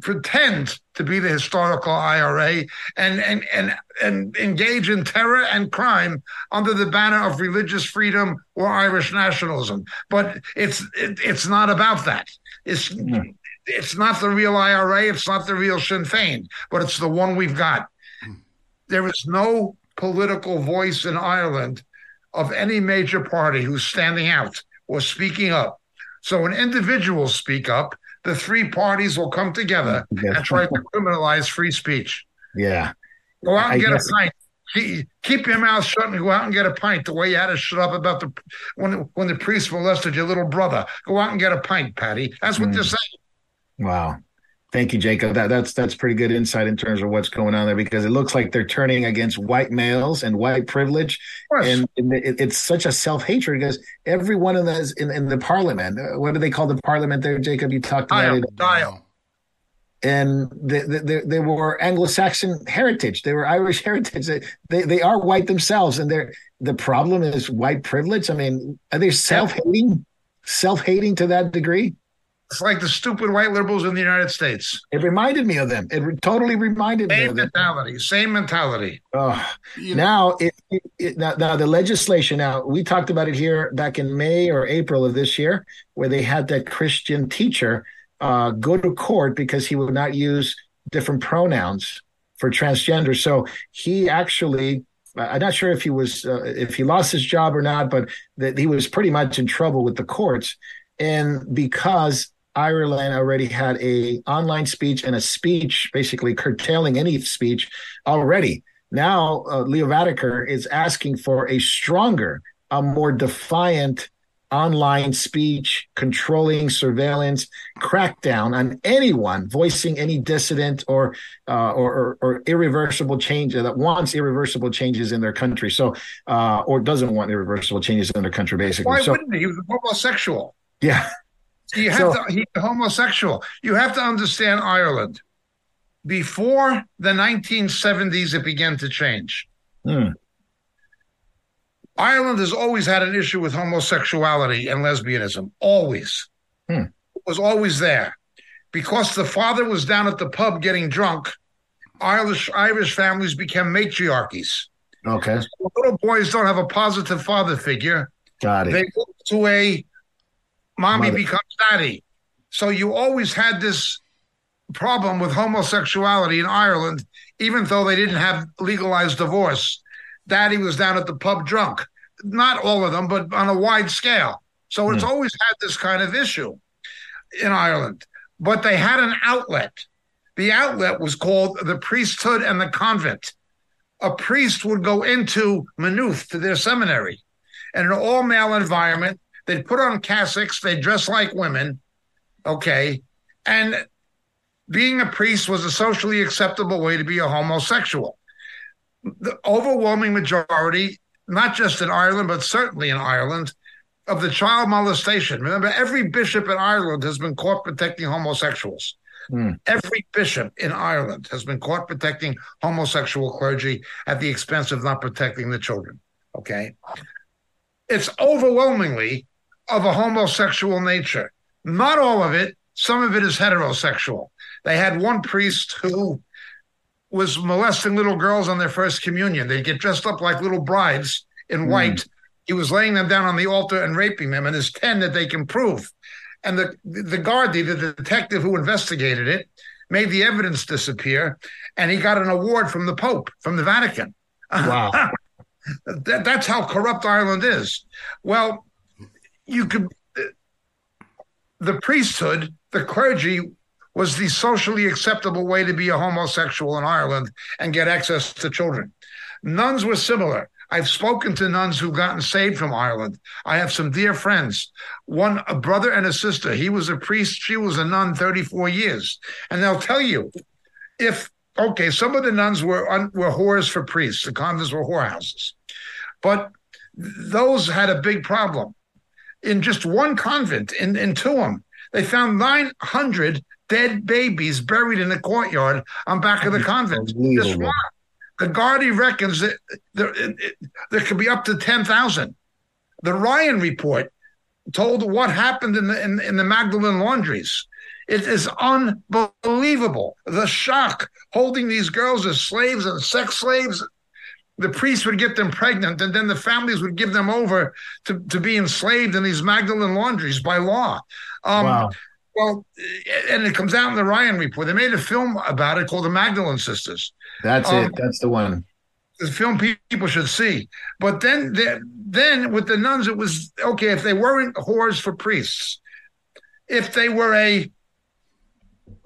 pretend to be the historical IRA and and and and engage in terror and crime under the banner of religious freedom or Irish nationalism. But it's it, it's not about that. It's mm-hmm it's not the real IRA, it's not the real Sinn Fein, but it's the one we've got. There is no political voice in Ireland of any major party who's standing out or speaking up. So when individuals speak up, the three parties will come together <laughs> Yeah. and try to criminalize free speech. Yeah. Go out and get a pint. Keep, keep your mouth shut and go out and get a pint. The way you had to shut up about the when when the priest molested your little brother. Go out and get a pint, Paddy. That's what Mm. they're saying. Wow. Thank you, Jacob. That, that's that's pretty good insight in terms of what's going on there because it looks like they're turning against white males and white privilege, and, and it, it's such a self hatred because every one of those in, in the parliament. uh, What do they call the parliament there, Jacob? You talked about Dáil, it, Dáil. and they, they, they were Anglo-Saxon heritage. They were Irish <laughs> heritage. They, they they are white themselves, and they're the problem is white privilege. I mean, are they self hating, self hating to that degree? It's like the stupid white liberals in the United States. It reminded me of them. It re- totally reminded me Same of them. Same mentality. Same mentality. Oh, You know, now, it, it, it, now, now the legislation. Now we talked about it here back in May or April of this year, where they had that Christian teacher uh, go to court because he would not use different pronouns for transgender. So he actually, I'm not sure if he was uh, if he lost his job or not, but that he was pretty much in trouble with the courts, and because Ireland already had a online speech and a speech basically curtailing any speech already. Now uh, Leo Varadkar is asking for a stronger, a more defiant online speech controlling surveillance crackdown on anyone voicing any dissident or uh, or, or, or irreversible change that wants irreversible changes in their country. So uh, or doesn't want irreversible changes in their country, basically. Why so wouldn't he? He was a homosexual. yeah, You have So- to, he's homosexual. You have to understand Ireland. Before the 1970s, it began to change. Hmm. Ireland has always had an issue with homosexuality and lesbianism. Always. Hmm. It was always there. Because the father was down at the pub getting drunk, Irish Irish families became matriarchies. okay, When little boys don't have a positive father figure. got it. They move to a mommy Mother. becomes daddy. So you always had this problem with homosexuality in Ireland, even though they didn't have legalized divorce. Daddy was down at the pub drunk. Not all of them, but on a wide scale. So it's hmm. always had this kind of issue in Ireland. But they had an outlet. The outlet was called the priesthood and the convent. A priest would go into Maynooth to their seminary in an all male environment. They'd put on cassocks, they'd dress like women. Okay. And being a priest was a socially acceptable way to be a homosexual. The overwhelming majority, not just in Ireland, but certainly in Ireland, of the child molestation. Remember, every bishop in Ireland has been caught protecting homosexuals. Hmm. Every bishop in Ireland has been caught protecting homosexual clergy at the expense of not protecting the children. Okay. It's overwhelmingly of a homosexual nature. Not all of it, some of it is heterosexual. They had one priest who was molesting little girls on their first communion. They'd get dressed up like little brides in hmm. white. He was laying them down on the altar and raping them, and there's 10 that they can prove. And the, the Gardaí, the detective who investigated it, made the evidence disappear, and he got an award from the Pope, from the Vatican. Wow. <laughs> That, that's how corrupt Ireland is. Well, you could, the priesthood, the clergy, was the socially acceptable way to be a homosexual in Ireland and get access to children. Nuns were similar. I've spoken to nuns who've gotten saved from Ireland. I have some dear friends. One, a brother and a sister. He was a priest. She was a nun 34 years. And they'll tell you if, okay, some of the nuns were, un, were whores for priests. The convents were whorehouses. But those had a big problem. In just one convent in, in Tuam, they found 900 dead babies buried in the courtyard on back of the convent. Just one. The Gardaí reckons that there, it, it- there could be up to 10,000. The Ryan report told what happened in the, in, in the Magdalene laundries. It is unbelievable. The shock holding these girls as slaves and sex slaves. The priests would get them pregnant, and then the families would give them over to, to be enslaved in these Magdalene laundries by law. Um, wow. Well, and it comes out in the Ryan report. They made a film about it called The Magdalene Sisters That's um, it. That's the one. the film people should see. But then, the- then with the nuns, it was okay if they weren't whores for priests. If they were a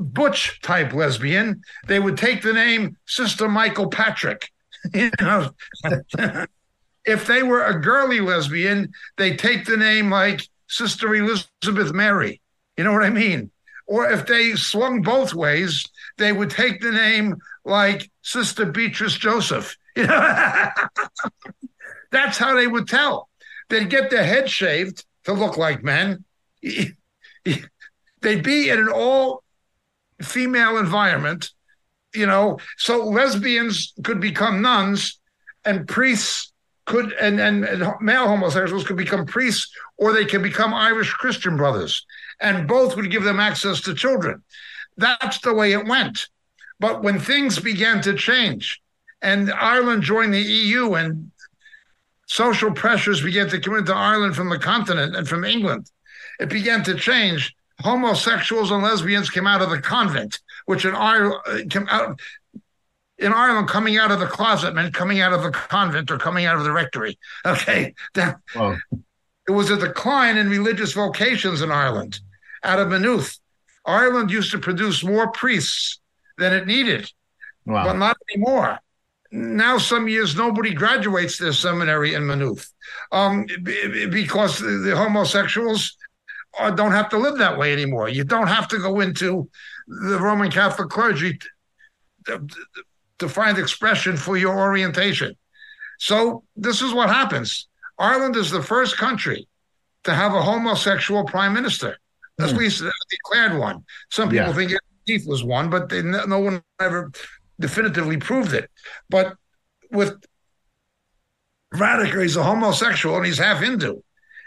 butch type lesbian, they would take the name Sister Michael Patrick. <laughs> you know, <laughs> if they were a girly lesbian, they take the name like Sister Elizabeth Mary. You know what I mean? Or if they swung both ways, they would take the name like Sister Beatrice Joseph. <laughs> You know? That's how they would tell. They'd get their head shaved to look like men. They'd be in an all female environment, you know, so lesbians could become nuns and priests could and, and, and male homosexuals could become priests or they could become Irish Christian brothers and both would give them access to children. That's the way it went. But when things began to change and Ireland joined the EU and social pressures began to come into Ireland from the continent and from England, it began to change. Homosexuals and lesbians came out of the convent, which in Ireland came out in Ireland, coming out of the closet meant coming out of the convent or coming out of the rectory. <laughs> Okay. That, wow. It was a decline in religious vocations in Ireland out of Maynooth. Ireland used to produce more priests than it needed, wow. but not anymore. Now, some years, nobody graduates their seminary in Maynooth um, because the homosexuals don't have to live that way anymore. You don't have to go into the Roman Catholic clergy to, to find expression for your orientation. So, this is what happens. Ireland is the first country to have a homosexual prime minister. At mm. least declared one. Some people yeah. think Keith was one, but they, no one ever definitively proved it. But with Varadkar, he's a homosexual and he's half Hindu,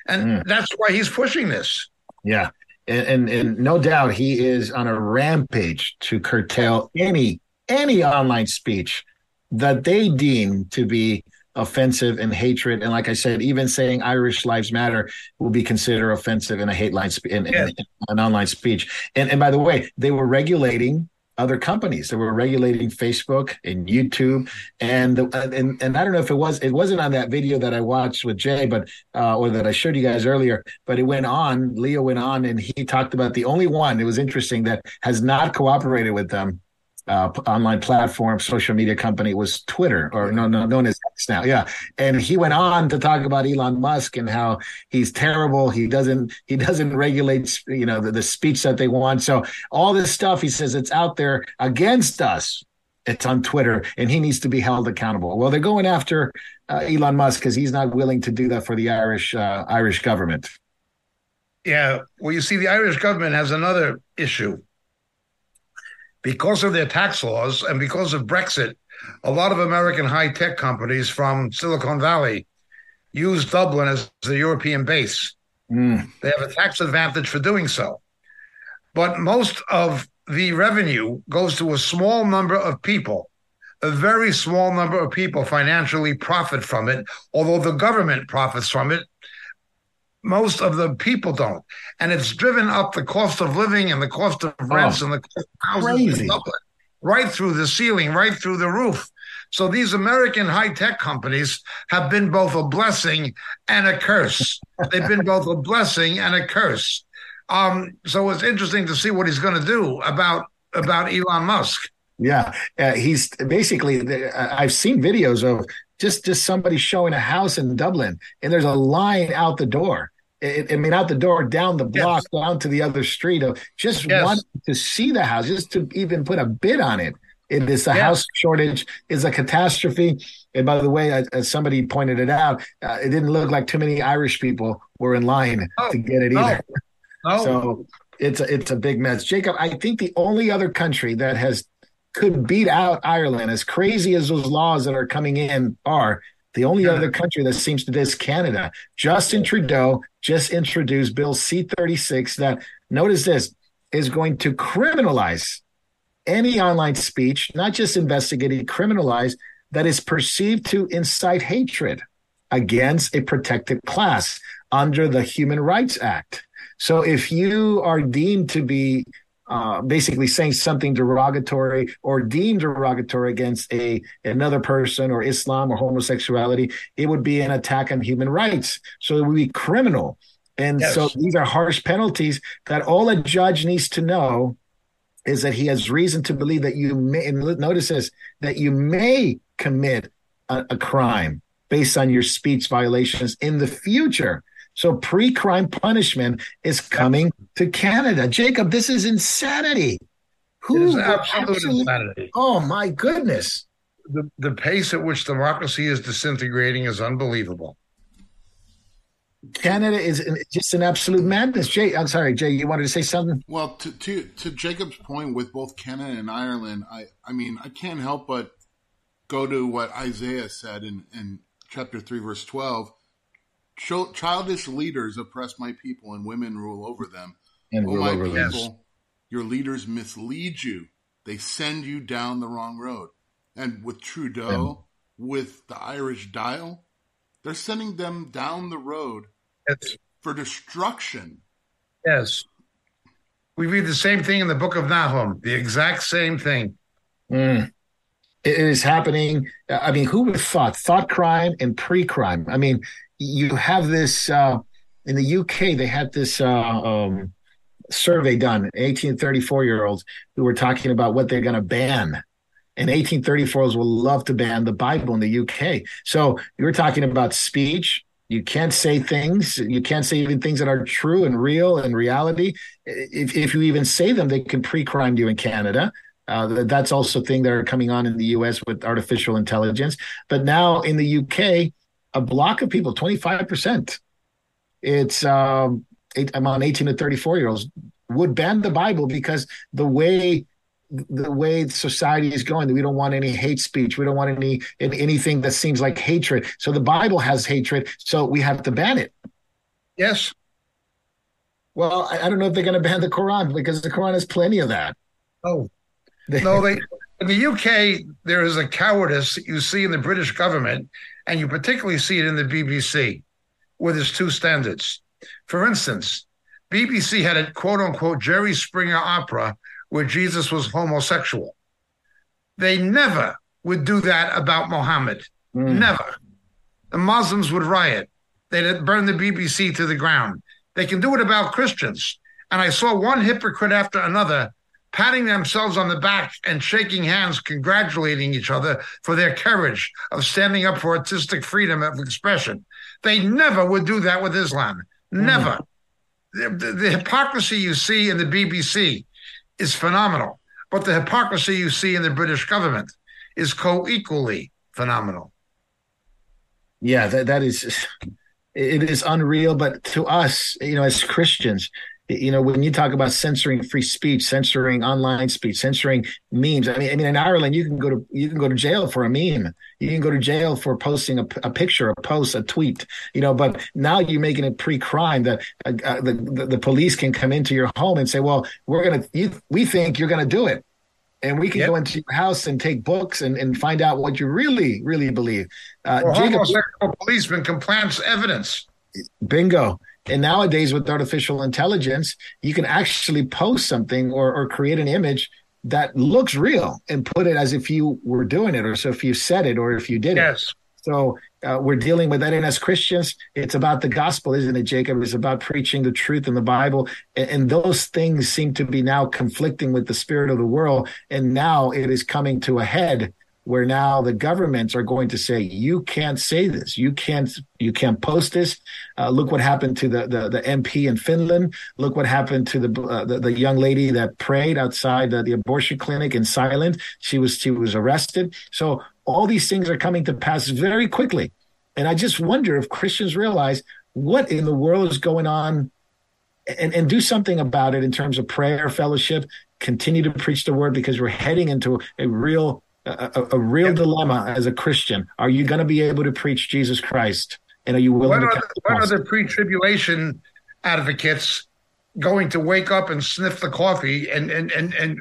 and mm. that's why he's pushing this. Yeah, and, and, and no doubt he is on a rampage to curtail any any online speech that they deem to be offensive and hatred. And like I said, even saying Irish lives matter will be considered offensive in a hate line sp- in, in, in, an online speech. And and by the way, they were regulating other companies. that were regulating Facebook and YouTube, and and and I don't know if it was it wasn't on that video that I watched with Jay, but uh, or that I showed you guys earlier. But it went on. Leo went on, and he talked about the only one. It was interesting that has not cooperated with them uh, online platform, social media company was Twitter, or no, no, known as X now. Yeah, and he went on to talk about Elon Musk and how he's terrible. He doesn't he doesn't regulate you know the, the speech that they want. So all this stuff he says it's out there against us. It's on Twitter, and he needs to be held accountable. Well, they're going after uh, Elon Musk because he's not willing to do that for the Irish uh, Irish government. Yeah, well, you see, the Irish government has another issue because of their tax laws and because of Brexit, a lot of American high tech companies from Silicon Valley use Dublin as the European base. Mm. They have a tax advantage for doing so. But most of the revenue goes to a small number of people. A very small number of people financially profit from it, although the government profits from it most of the people don't. And it's driven up the cost of living and the cost of rents oh, and the cost of houses right through the ceiling, right through the roof. So these American high tech companies have been both a blessing and a curse. They've been both a blessing and a curse. Um, so it's interesting to see what he's going to do about about Elon Musk. Yeah, uh, he's basically. I've seen videos of just just somebody showing a house in Dublin, and there's a line out the door. I mean, out the door, down the block, yes. down to the other street of just yes. wanting to see the house, just to even put a bid on it. It is a house shortage is a catastrophe. And by the way, as somebody pointed it out, uh, it didn't look like too many Irish people were in line oh, to get it either. No. So it's a, it's a big mess. Jacob, I think the only other country that has could beat out Ireland, as crazy as those laws that are coming in are, the only other country that seems to this Canada. Justin Trudeau just introduced Bill C 36 that, notice this, is going to criminalize any online speech, not just investigating, criminalize that is perceived to incite hatred against a protected class under the Human Rights Act. So if you are deemed to be uh, basically saying something derogatory or deemed derogatory against a another person or Islam or homosexuality, it would be an attack on human rights. So it would be criminal. And yes. so these are harsh penalties that all a judge needs to know is that he has reason to believe that you may, and notice this, that you may commit a, a crime based on your speech violations in the future. So pre crime punishment is coming to Canada. Jacob, this is insanity. Who it is absolute actually, insanity. Oh my goodness. The, the pace at which democracy is disintegrating is unbelievable. Canada is just an absolute madness. Jay, I'm sorry, Jay, you wanted to say something? Well, to, to, to Jacob's point with both Canada and Ireland, I, I mean, I can't help but go to what Isaiah said in, in chapter 3, verse 12. Childish leaders oppress my people, and women rule over them. And oh, my people, them. your leaders mislead you. They send you down the wrong road. And with Trudeau, with the Irish Dáil, they're sending them down the road yes. for destruction. Yes. We read the same thing in the book of Nahum, the exact same thing. Mm. It is happening. I mean, who would have thought? Thought crime and pre crime. I mean, you have this uh, in the UK, they had this uh, um, survey done, 18 34 year olds who were talking about what they're going to ban and 1834s will love to ban the Bible in the UK. So you were talking about speech. You can't say things. You can't say even things that are true and real and reality. If, if you even say them, they can pre-crime you in Canada. Uh, that's also thing that are coming on in the U.S. with artificial intelligence. But now in the U.K., a block of people, 25%, it's um, eight, I'm on 18 to 34 year olds, would ban the Bible because the way the way society is going we don't want any hate speech we don't want any anything that seems like hatred. So the bible has hatred so we have to ban it. Yes. Well i, I don't know if they're going to ban the quran because the quran has plenty of that. Oh. <laughs> No they in the uk there is a cowardice you see in the british government and you particularly see it in the bbc with its two standards for instance bbc had a quote unquote jerry springer opera where Jesus was homosexual. They never would do that about Muhammad. Mm. Never. The Muslims would riot. They'd burn the BBC to the ground. They can do it about Christians. And I saw one hypocrite after another patting themselves on the back and shaking hands, congratulating each other for their courage of standing up for artistic freedom of expression. They never would do that with Islam. Never. Mm. The, the, the hypocrisy you see in the BBC is phenomenal. But the hypocrisy you see in the British government is co equally phenomenal. Yeah, that, that is, it is unreal. But to us, you know, as Christians, you know, when you talk about censoring free speech, censoring online speech, censoring memes. I mean, I mean, in Ireland, you can go to you can go to jail for a meme. You can go to jail for posting a, a picture, a post, a tweet. You know, but now you're making it pre-crime that uh, uh, the, the, the police can come into your home and say, "Well, we're gonna, you, we think you're gonna do it." and we can yep. go into your house and take books and, and find out what you really, really believe. Uh, well, Jacob, homosexual policeman can plant evidence. Bingo. And nowadays, with artificial intelligence, you can actually post something or, or create an image that looks real and put it as if you were doing it, or so if you said it, or if you did yes. it. So uh, we're dealing with that. And as Christians, it's about the gospel, isn't it, Jacob? It's about preaching the truth in the Bible. And, and, those things seem to be now conflicting with the spirit of the world. And now it is coming to a head where now the governments are going to say you can't say this. You can't you can't post this. Uh, look what happened to the, the, the mp in finland. Look what happened to the uh, the, the, young lady that prayed outside the, the abortion clinic in silent. She was she was arrested. So all these things are coming to pass very quickly. And i just wonder if christians realize what in the world is going on and, and do something about it in terms of prayer fellowship continue to preach the word because we're heading into a real a, a real dilemma as a Christian. Are you going to be able to preach Jesus Christ? And are you willing to? Are the, what are the pre-tribulation advocates going to wake up and sniff the coffee and and and and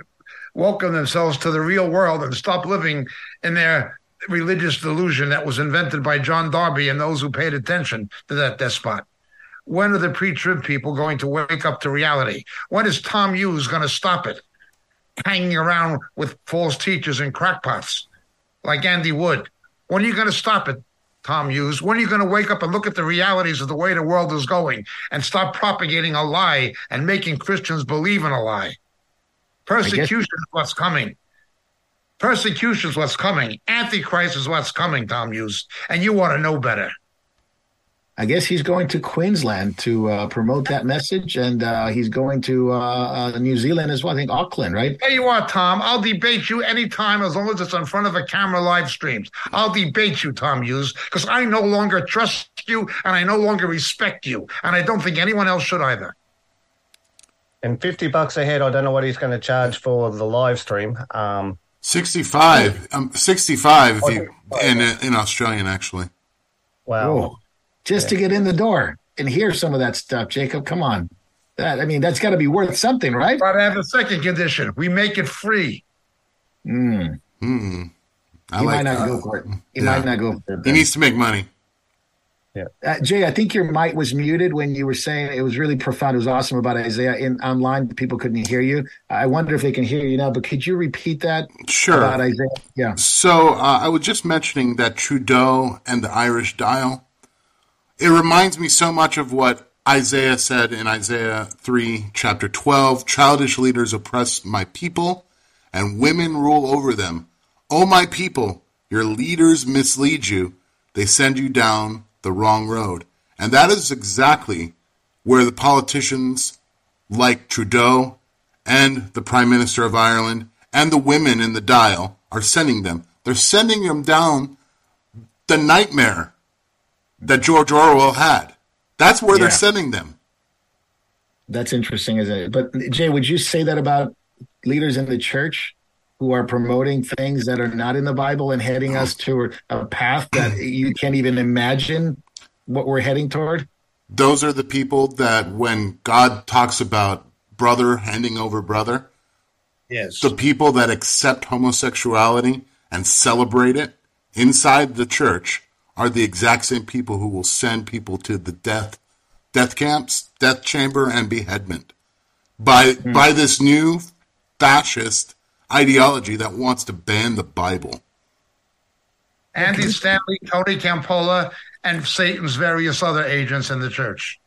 welcome themselves to the real world and stop living in their religious delusion that was invented by John Darby and those who paid attention to that despot? When are the pre-trib people going to wake up to reality? When is Tom Hughes going to stop it? Hanging around with false teachers and crackpots like Andy Wood. When are you going to stop it, Tom Hughes? When are you going to wake up and look at the realities of the way the world is going and stop propagating a lie and making Christians believe in a lie? Persecution is what's coming. Persecution is what's coming. Antichrist is what's coming, Tom Hughes. And you want to know better. I guess he's going to Queensland to uh, promote that message, and uh, he's going to uh, uh New Zealand as well. I think Auckland, right? Tell you what, Tom, I'll debate you anytime as long as it's in front of a camera live streams. I'll debate you, Tom Hughes, because I no longer trust you and I no longer respect you, and I don't think anyone else should either. And fifty bucks a head, I don't know what he's going to charge for the live stream. Um, 65, um, 65 if you, in, in Australian, actually. Wow. Whoa just yeah. to get in the door and hear some of that stuff. Jacob, come on. That I mean, that's got to be worth something, right? But I have a second condition: we make it free. Hmm. Mm. I he like might not that. go for it. He yeah. might not go for it. He needs to make money. Yeah. Uh, Jay, I think your mic was muted when you were saying it was really profound. It was awesome about Isaiah in online. People couldn't hear you. I wonder if they can hear you now, but could you repeat that? Sure. About Isaiah? Yeah. So uh, I was just mentioning that Trudeau and the Irish Dáil it reminds me so much of what Isaiah said in Isaiah 3, chapter 12 Childish leaders oppress my people, and women rule over them. O my people, your leaders mislead you, they send you down the wrong road. And that is exactly where the politicians like Trudeau and the Prime Minister of Ireland and the women in the Dáil are sending them. They're sending them down the nightmare that George Orwell had. That's where yeah. they're sending them. That's interesting, isn't it? But Jay, would you say that about leaders in the church who are promoting things that are not in the Bible and heading us to a path that <clears throat> you can't even imagine what we're heading toward? Those are the people that when God talks about brother handing over brother, yes, the people that accept homosexuality and celebrate it inside the church are the exact same people who will send people to the death death camps, death chamber, and beheadment by mm. by this new fascist ideology that wants to ban the Bible. Andy Stanley, Tony Campolo, and Satan's various other agents in the church.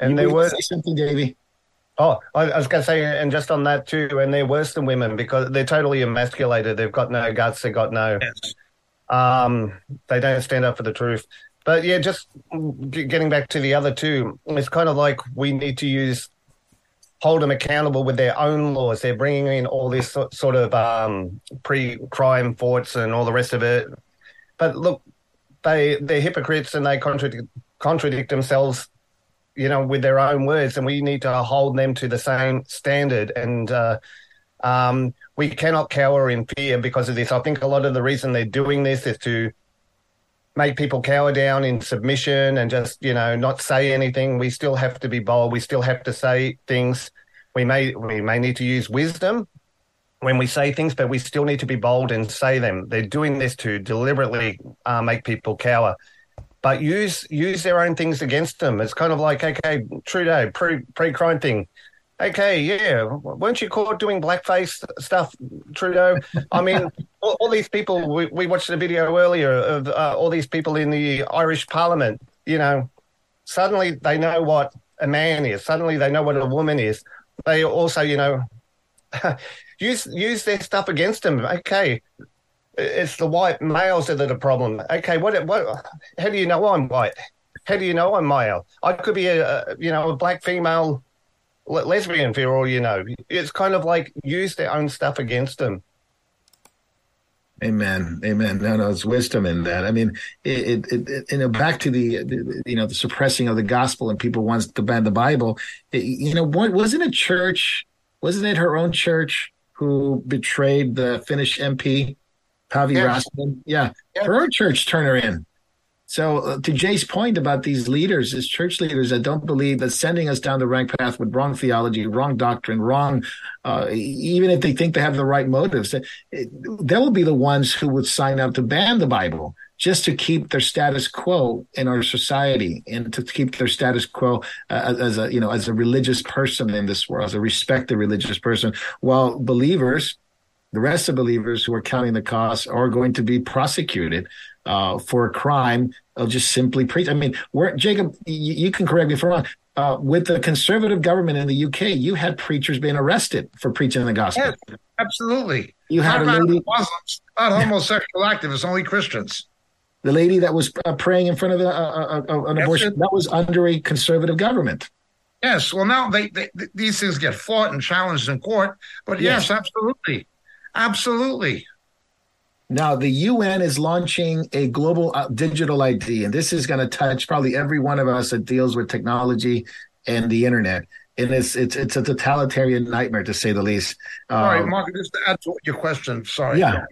And they were something, Davey. Oh, I, was going to say, and just on that too, and they're worse than women because they're totally emasculated. They've got no guts. They've got no. Yes. Um, they don't stand up for the truth. But yeah, just getting back to the other two, it's kind of like we need to use hold them accountable with their own laws. They're bringing in all this sort of um, pre-crime forts and all the rest of it. But look, they they're hypocrites and they contradict contradict themselves, you know, with their own words. And we need to hold them to the same standard. And uh, um, we cannot cower in fear because of this. I think a lot of the reason they're doing this is to make people cower down in submission and just you know not say anything. We still have to be bold. We still have to say things. We may we may need to use wisdom when we say things, but we still need to be bold and say them. They're doing this to deliberately uh, make people cower. But use use their own things against them. It's kind of like okay, Trudeau pre pre crime thing okay, yeah, weren't you caught doing blackface stuff, Trudeau? I mean, <laughs> all, all, these people, we, we, watched a video earlier of uh, all these people in the Irish Parliament, you know, suddenly they know what a man is, suddenly they know what a woman is. They also, you know, <laughs> use use their stuff against them. Okay, it's the white males that are the problem. Okay, what what? How do you know I'm white? How do you know I'm male? I could be a, a you know a black female lesbian for all you know. It's kind of like use their own stuff against them. Amen. Amen. No, no, it's wisdom in that. I mean, it, it, it you know, back to the, the, you know, the suppressing of the gospel and people wants to ban the Bible. It, you know, what wasn't a church? Wasn't it her own church who betrayed the Finnish MP, Päivi yes. Yeah, yes. her own church turned her in. So, uh, to Jay's point about these leaders, these church leaders that don't believe that sending us down the wrong path with wrong theology, wrong doctrine, wrong, uh, even if they think they have the right motives, they will be the ones who would sign up to ban the Bible just to keep their status quo in our society and to keep their status quo uh, as a you know as a religious person in this world, as a respected religious person, while believers the rest of believers who are counting the costs are going to be prosecuted uh, for a crime of just simply preach. I mean, where Jacob, you, you, can correct me if I'm wrong. uh, with the conservative government in the UK, you had preachers being arrested for preaching the gospel. Yes, absolutely. You had not a lady, Muslims, not <laughs> homosexual activists, only Christians. the lady that was uh, praying in front of a, a, a, an That's abortion. it. That was under a conservative government. Yes. Well, now they, they these things get fought and challenged in court. But yes, absolutely, absolutely. Now, the UN is launching a global uh, digital ID, and this is going to touch probably every one of us that deals with technology and the internet. And it's it's it's a totalitarian nightmare to say the least. All right, Um, Mark. Just to add to your question. Sorry. Yeah.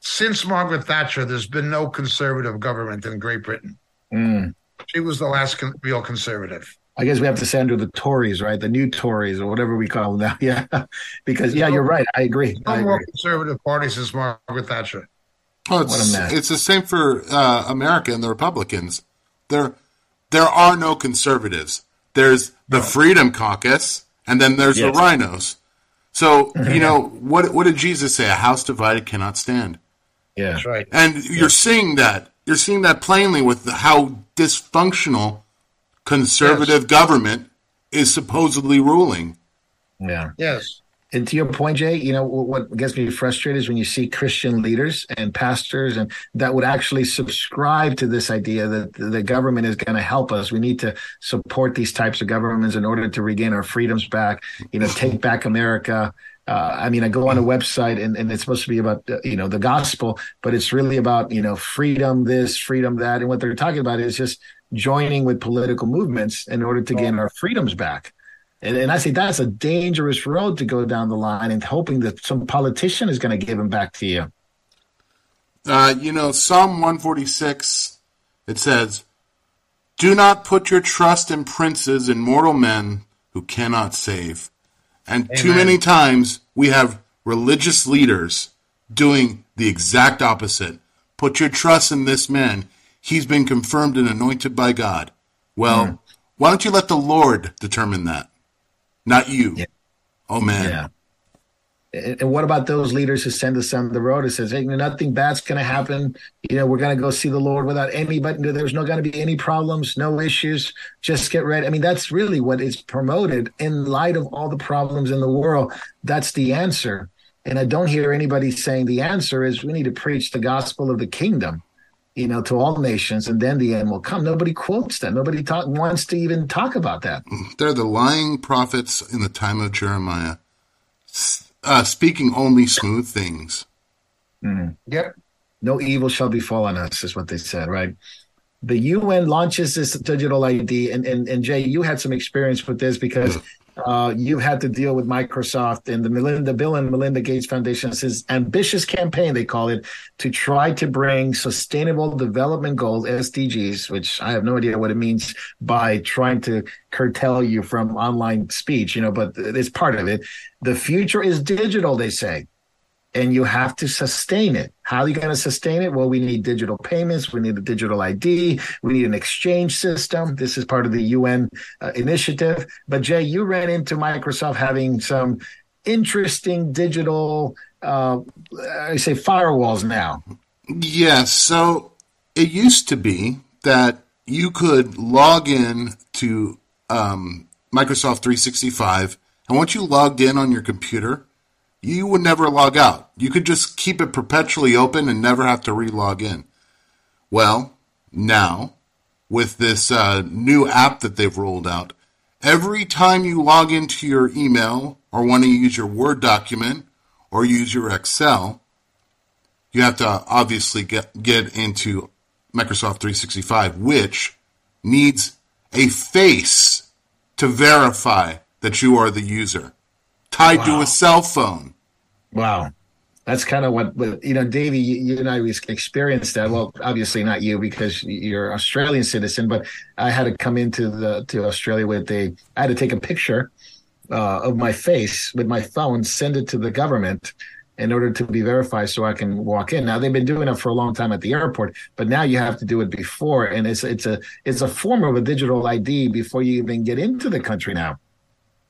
Since Margaret Thatcher, there's been no conservative government in Great Britain. mm. She was the last con- real conservative. I guess we have to say under the Tories, right? The new Tories or whatever we call them now. <laughs> Yeah, because yeah, you're right. I agree. No I more agree. conservative party since Margaret Thatcher. Oh, it's, it's the same for uh, America and the Republicans. There, there are no conservatives. There's the Freedom Caucus, and then there's Yes. the RINOs. So you know what? What did Jesus say? A house divided cannot stand. Yeah, That's right. And you're seeing that. You're seeing that plainly with how dysfunctional conservative government is supposedly ruling. yeah. Yes. And to your point, Jay, you know what what gets me frustrated is when you see Christian leaders and pastors and that would actually subscribe to this idea that the government is going to help us. We need to support these types of governments in order to regain our freedoms back. You know, take back America. Uh, I mean, I go on a website and, and it's supposed to be about uh, you know the gospel, but it's really about you know freedom this, freedom that, and what they're talking about is just joining with political movements in order to gain our freedoms back. And, and I say that's a dangerous road to go down the line and hoping that some politician is going to give them back to you. Uh, you know, Psalm 146, it says, Do not put your trust in princes and mortal men who cannot save. And too many times we have religious leaders doing the exact opposite. Put your trust in this man. He's been confirmed and anointed by God. Well, hmm. why don't you let the Lord determine that? Not you. Yeah. Oh, man. Yeah. And what about those leaders who send us on the road and says, "Hey, nothing bad's going to happen. You know, we're going to go see the Lord without anybody. There's not going to be any problems, no issues. Just get ready." I mean, that's really what is promoted in light of all the problems in the world. That's the answer. And I don't hear anybody saying the answer is we need to preach the gospel of the kingdom, you know, to all nations, and then the end will come. Nobody quotes that. Nobody talk, wants to even talk about that. They're the lying prophets in the time of Jeremiah, uh, speaking only smooth things. Yep. no evil shall befall on us is what they said right the un launches this digital id and and, and jay you had some experience with this because uh, you had to deal with microsoft and the melinda bill and melinda gates foundation this ambitious campaign they call it to try to bring sustainable development goals sdgs which i have no idea what it means by trying to curtail you from online speech you know but it's part of it. The future is digital they say and you have to sustain it. How are you going to sustain it? Well, we need digital payments. We need a digital ID. We need an exchange system. This is part of the UN uh, initiative. But Jay, you ran into Microsoft having some interesting digital, uh, I say firewalls now. Yes, so it used to be that you could log in to um, Microsoft 365, and once you logged in on your computer, you would never log out. You could just keep it perpetually open and never have to re-log in. Well, now with this uh, new app that they've rolled out, every time you log into your email or want to use your Word document or use your Excel, you have to obviously get get into Microsoft 365, which needs a face to verify that you are the user, tied to a cell phone. Wow. That's kind of what, you know, Davey, you, and I we experienced that. Well, obviously not you because you're Australian citizen, but I had to come into the to Australia with a. I had to take a picture uh, of my face with my phone, send it to the government in order to be verified, so I can walk in. Now they've been doing it for a long time at the airport, but now you have to do it before, and it's it's a it's a form of a digital ID before you even get into the country. Now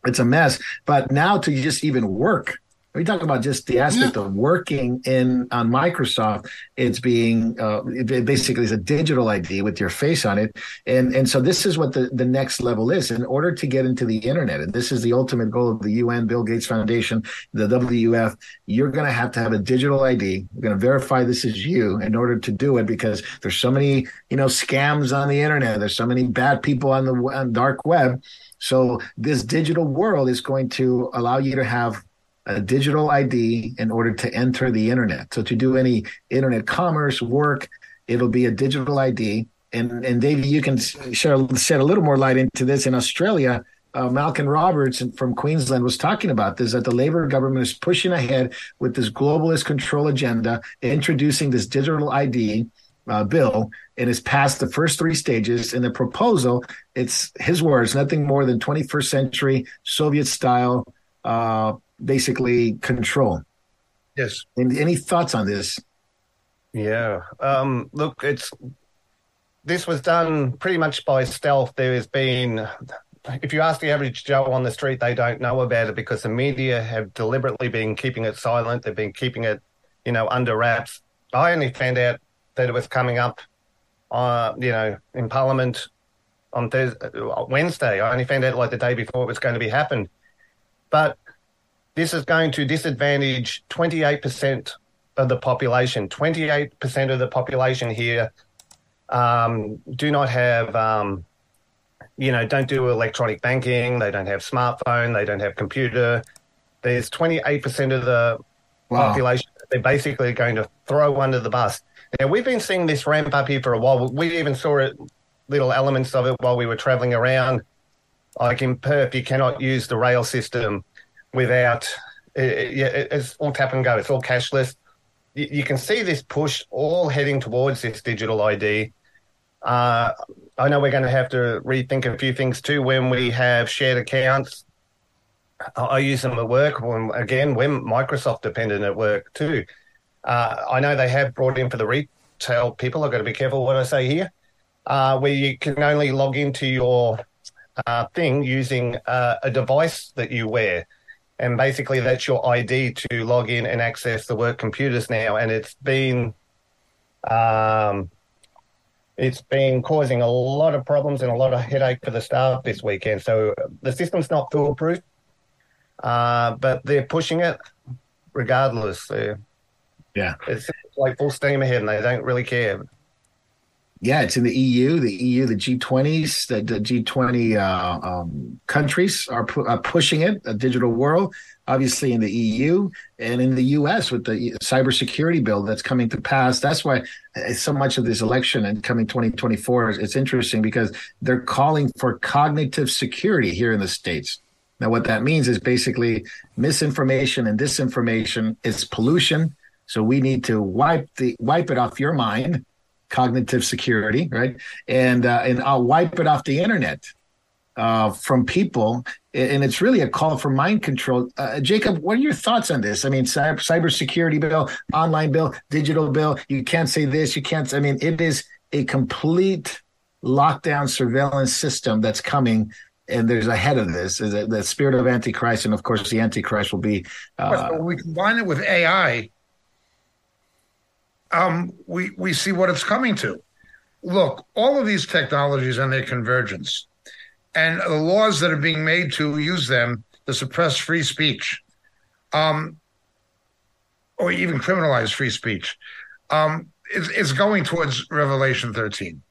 it's a mess, but now to just even work we talk about just the aspect yeah. of working in on Microsoft. It's being uh, it basically is a digital ID with your face on it, and and so this is what the the next level is. In order to get into the internet, and this is the ultimate goal of the UN, Bill Gates Foundation, the WWF. You're going to have to have a digital ID. We're going to verify this is you in order to do it because there's so many you know scams on the internet. There's so many bad people on the on dark web. So this digital world is going to allow you to have a digital ID in order to enter the internet. So to do any internet commerce work, it'll be a digital ID. And and Davey, you can share, shed a little more light into this. In Australia, uh, Malcolm Roberts from Queensland was talking about this that the Labor government is pushing ahead with this globalist control agenda, introducing this digital ID uh, bill, and has passed the first three stages. In the proposal, it's his words, nothing more than 21st century Soviet style uh, basically control. Yes. And any thoughts on this? Yeah. Um, look, it's this was done pretty much by stealth. There has been, if you ask the average Joe on the street, they don't know about it because the media have deliberately been keeping it silent. They've been keeping it, you know, under wraps. I only found out that it was coming up, uh, you know, in Parliament on Thursday, Wednesday. I only found out like the day before it was going to be happened. But this is going to disadvantage 28% of the population. 28% of the population here um, do not have, um, you know, don't do electronic banking. They don't have smartphone. They don't have computer. There's 28% of the wow. population they're basically going to throw under the bus. Now, we've been seeing this ramp up here for a while. We even saw it, little elements of it while we were traveling around. Like in Perth, you cannot use the rail system without it, yeah, it's all tap and go. It's all cashless. You, you, can see this push all heading towards this digital ID. Uh, I know we're going to have to rethink a few things too when we have shared accounts. I, I use them at work. When, again, we're Microsoft dependent at work too. Uh, I know they have brought in for the retail people. I've got to be careful what I say here. Uh, where you can only log into your uh, thing using uh, a device that you wear and basically that's your ID to log in and access the work computers now. And it's been, um, it's been causing a lot of problems and a lot of headache for the staff this weekend. So the system's not foolproof, uh, but they're pushing it regardless. They're, yeah, it's like full steam ahead, and they don't really care yeah, it's in the EU, the EU, the G20s, the, the G20 uh, um, countries are, pu- are, pushing it, a digital world. Obviously, in the EU and in the US with the cybersecurity bill that's coming to pass. That's why so much of this election and coming 2024 is it's interesting because they're calling for cognitive security here in the states. Now, what that means is basically misinformation and disinformation is pollution. So we need to wipe the wipe it off your mind cognitive security, right? And uh, and I'll wipe it off the internet uh, from people, and it's really a call for mind control. Uh, Jacob, what are your thoughts on this? I mean, cyber cybersecurity bill, online bill, digital bill. You can't say this. You can't. I mean, it is a complete lockdown surveillance system that's coming. And there's ahead of this is the spirit of Antichrist, and of course, the Antichrist will be. Uh, when we combine it with AI, um, we we see what it's coming to. Look, all of these technologies and their convergence, and the laws that are being made to use them to suppress free speech, um, or even criminalize free speech, um, is, is going towards Revelation 13.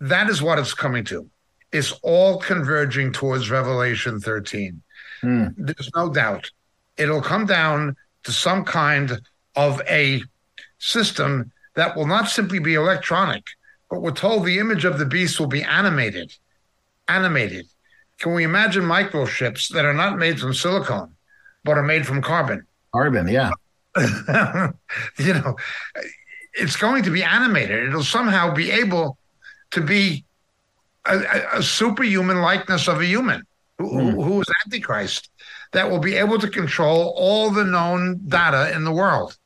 That is what it's coming to. It's all converging towards Revelation 13. Hmm. There's no doubt. It'll come down to some kind of a system that will not simply be electronic, but we're told the image of the beast will be animated. Animated. Can we imagine microchips that are not made from silicone, but are made from carbon? Carbon, yeah. <laughs> you know, it's going to be animated. It'll somehow be able to be a, a superhuman likeness of a human who, mm. who is Antichrist that will be able to control all the known data in the world.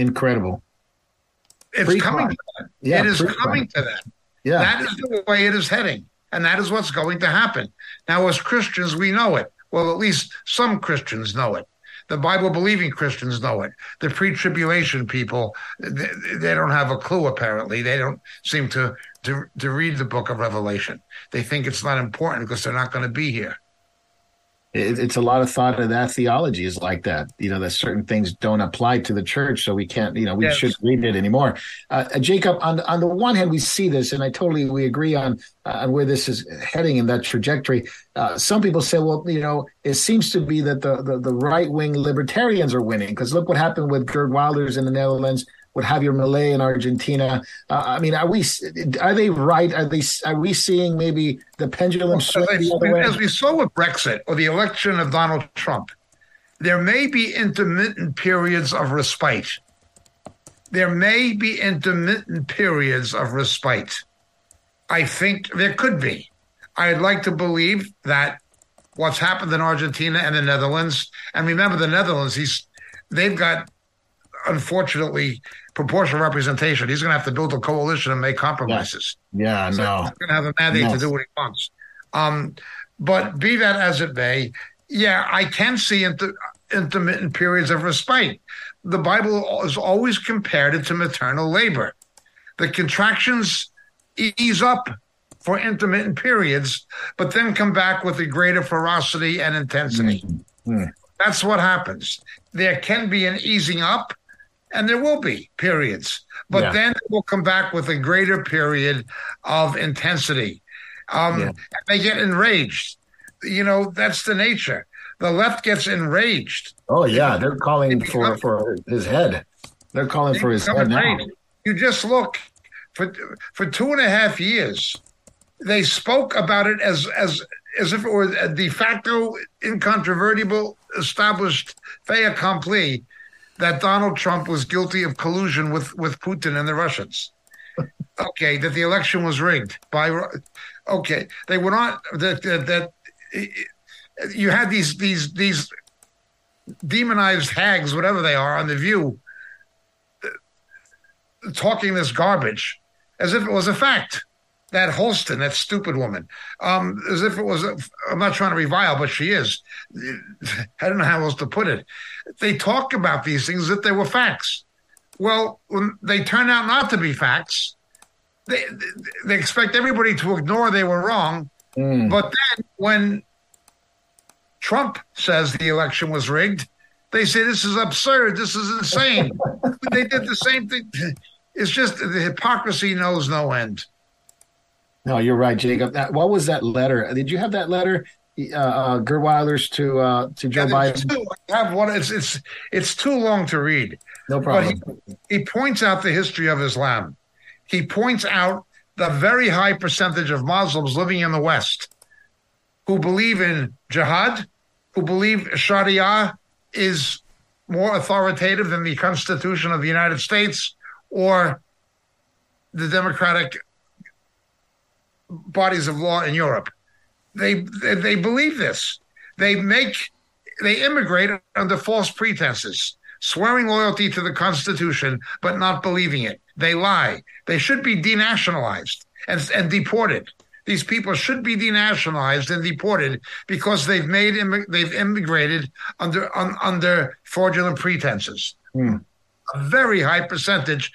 Incredible. It's pre coming to that. Yeah, it is coming to that. Yeah. That is the way it is heading. And that is what's going to happen. Now, as Christians, we know it. Well, at least some Christians know it. The Bible believing Christians know it. The pre tribulation people, they, they, don't have a clue, apparently. They don't seem to, to, to read the book of Revelation. They think it's not important because they're not going to be here it, it's a lot of thought of that theology is like that you know that certain things don't apply to the church so we can't you know we yes. shouldn't read it anymore. Uh, uh, jacob on on the one hand we see this and i totally we agree on uh, on where this is heading in that trajectory. Uh, some people say well you know it seems to be that the the, the right wing libertarians are winning because look what happened with Geert Wilders in the netherlands would have your Milei in Argentina. Uh, I mean, are we are they right? Are they are we seeing maybe the pendulum well, swing the other way? As we saw with Brexit or the election of Donald Trump, there may be intermittent periods of respite. There may be intermittent periods of respite. I think there could be. I'd like to believe that what's happened in Argentina and the Netherlands, and remember the Netherlands, he's they've got unfortunately proportional representation. He's going to have to build a coalition and make compromises. Yeah, yeah so no. He's going to have a mandate no. to do what he wants. Um, but be that as it may, yeah, I can see inter- intermittent periods of respite. The Bible is always compared it to maternal labor. The contractions ease up for intermittent periods, but then come back with a greater ferocity and intensity. Mm-hmm. That's what happens. There can be an easing up, and there will be periods, but yeah. then we'll come back with a greater period of intensity. Um, yeah. They get enraged. You know, that's the nature. The left gets enraged. Oh yeah, they're calling for for his head. They're calling for his head now. You just look for for two and a half years. They spoke about it as as as if it were a de facto, incontrovertible, established fait accompli that Donald Trump was guilty of collusion with, with Putin and the Russians. <laughs> okay, that the election was rigged by. Okay, they were not that that, that you had these these these demonized hags, whatever they are, on the View, uh, talking this garbage as if it was a fact. That Hostin, that stupid woman, um, as if it was. i am not trying to revile, but she is. <laughs> I don't know how else to put it they talk about these things that they were facts. Well, when they turn out not to be facts, they they expect everybody to ignore they were wrong. Mm. But then when Trump says the election was rigged, they say this is absurd, this is insane. <laughs> they did the same thing. It's just the hypocrisy knows no end. No, you're right, Jacob. That, what was that letter? Did you have that letter? uh, uh, Geert to uh, to Joe yeah, Biden? Too, I have one. It's it's it's too long to read. No problem. But he, he points out the history of Islam. He points out the very high percentage of Muslims living in the West who believe in jihad, who believe Sharia is more authoritative than the Constitution of the United States or the democratic bodies of law in Europe. They, they, they believe this. They make they immigrate under false pretenses, swearing loyalty to the Constitution but not believing it. They lie. They should be denationalized and, and deported. These people should be denationalized and deported because they've made they've immigrated under un, under fraudulent pretenses. Hmm. A very high percentage,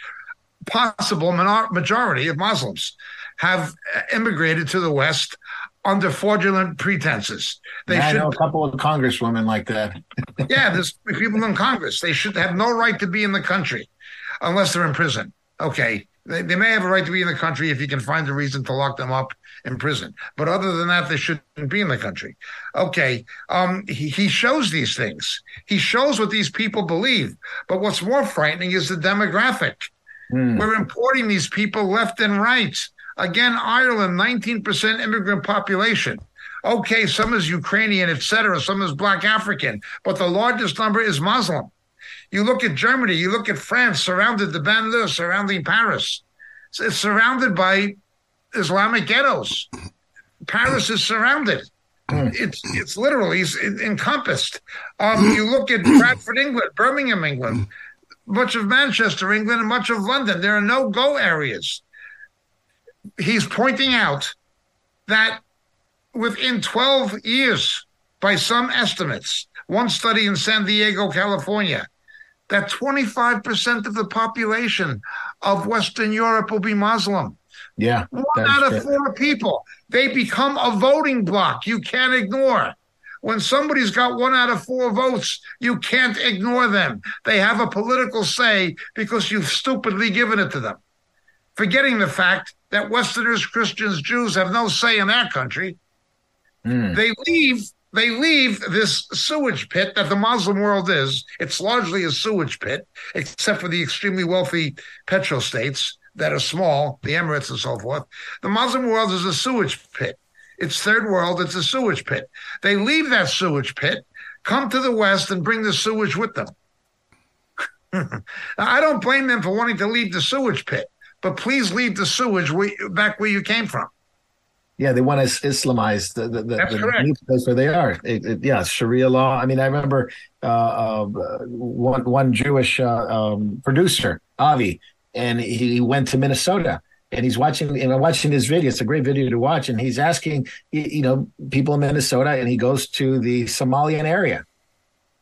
possible majority of Muslims have immigrated to the West under fraudulent pretenses. They yeah, should, I know a couple of congresswomen like that. <laughs> yeah, there's people in Congress. They should have no right to be in the country unless they're in prison. Okay. They, they may have a right to be in the country if you can find a reason to lock them up in prison. But other than that, they shouldn't be in the country. Okay. Um, he, he shows these things. He shows what these people believe. But what's more frightening is the demographic. Hmm. We're importing these people left and right. Again, Ireland, 19% immigrant population. Okay, some is Ukrainian, etc., some is Black African, but the largest number is Muslim. You look at Germany, you look at France, surrounded the banlieue, surrounding Paris. It's surrounded by Islamic ghettos. Paris is surrounded. It's it's literally encompassed. Um, you look at Bradford, England, Birmingham, England, much of Manchester, England, and much of London. There are no go areas he's pointing out that within 12 years by some estimates, one study in San Diego, California, that 25% of the population of Western Europe will be Muslim. Yeah. One out of four people. They become a voting bloc you can't ignore. When somebody's got one out of four votes, you can't ignore them. They have a political say because you've stupidly given it to them. Forgetting the fact that Westerners, Christians, Jews have no say in that country. Mm. They leave they leave this sewage pit that the Muslim world is. It's largely a sewage pit, except for the extremely wealthy petrostates that are small, the Emirates and so forth. The Muslim world is a sewage pit. It's third world, it's a sewage pit. They leave that sewage pit, come to the West, and bring the sewage with them. now, <laughs> I don't blame them for wanting to leave the sewage pit, but please leave the sewage back where you came from. Yeah, they want to Islamize the the, the, the place where they are. It, it, yeah, Sharia law. I mean, I remember uh, uh, one one Jewish uh, um, producer, Avi, and he went to Minnesota and he's watching and I'm watching his video. It's a great video to watch, and he's asking you know people in Minnesota, and he goes to the Somalian area,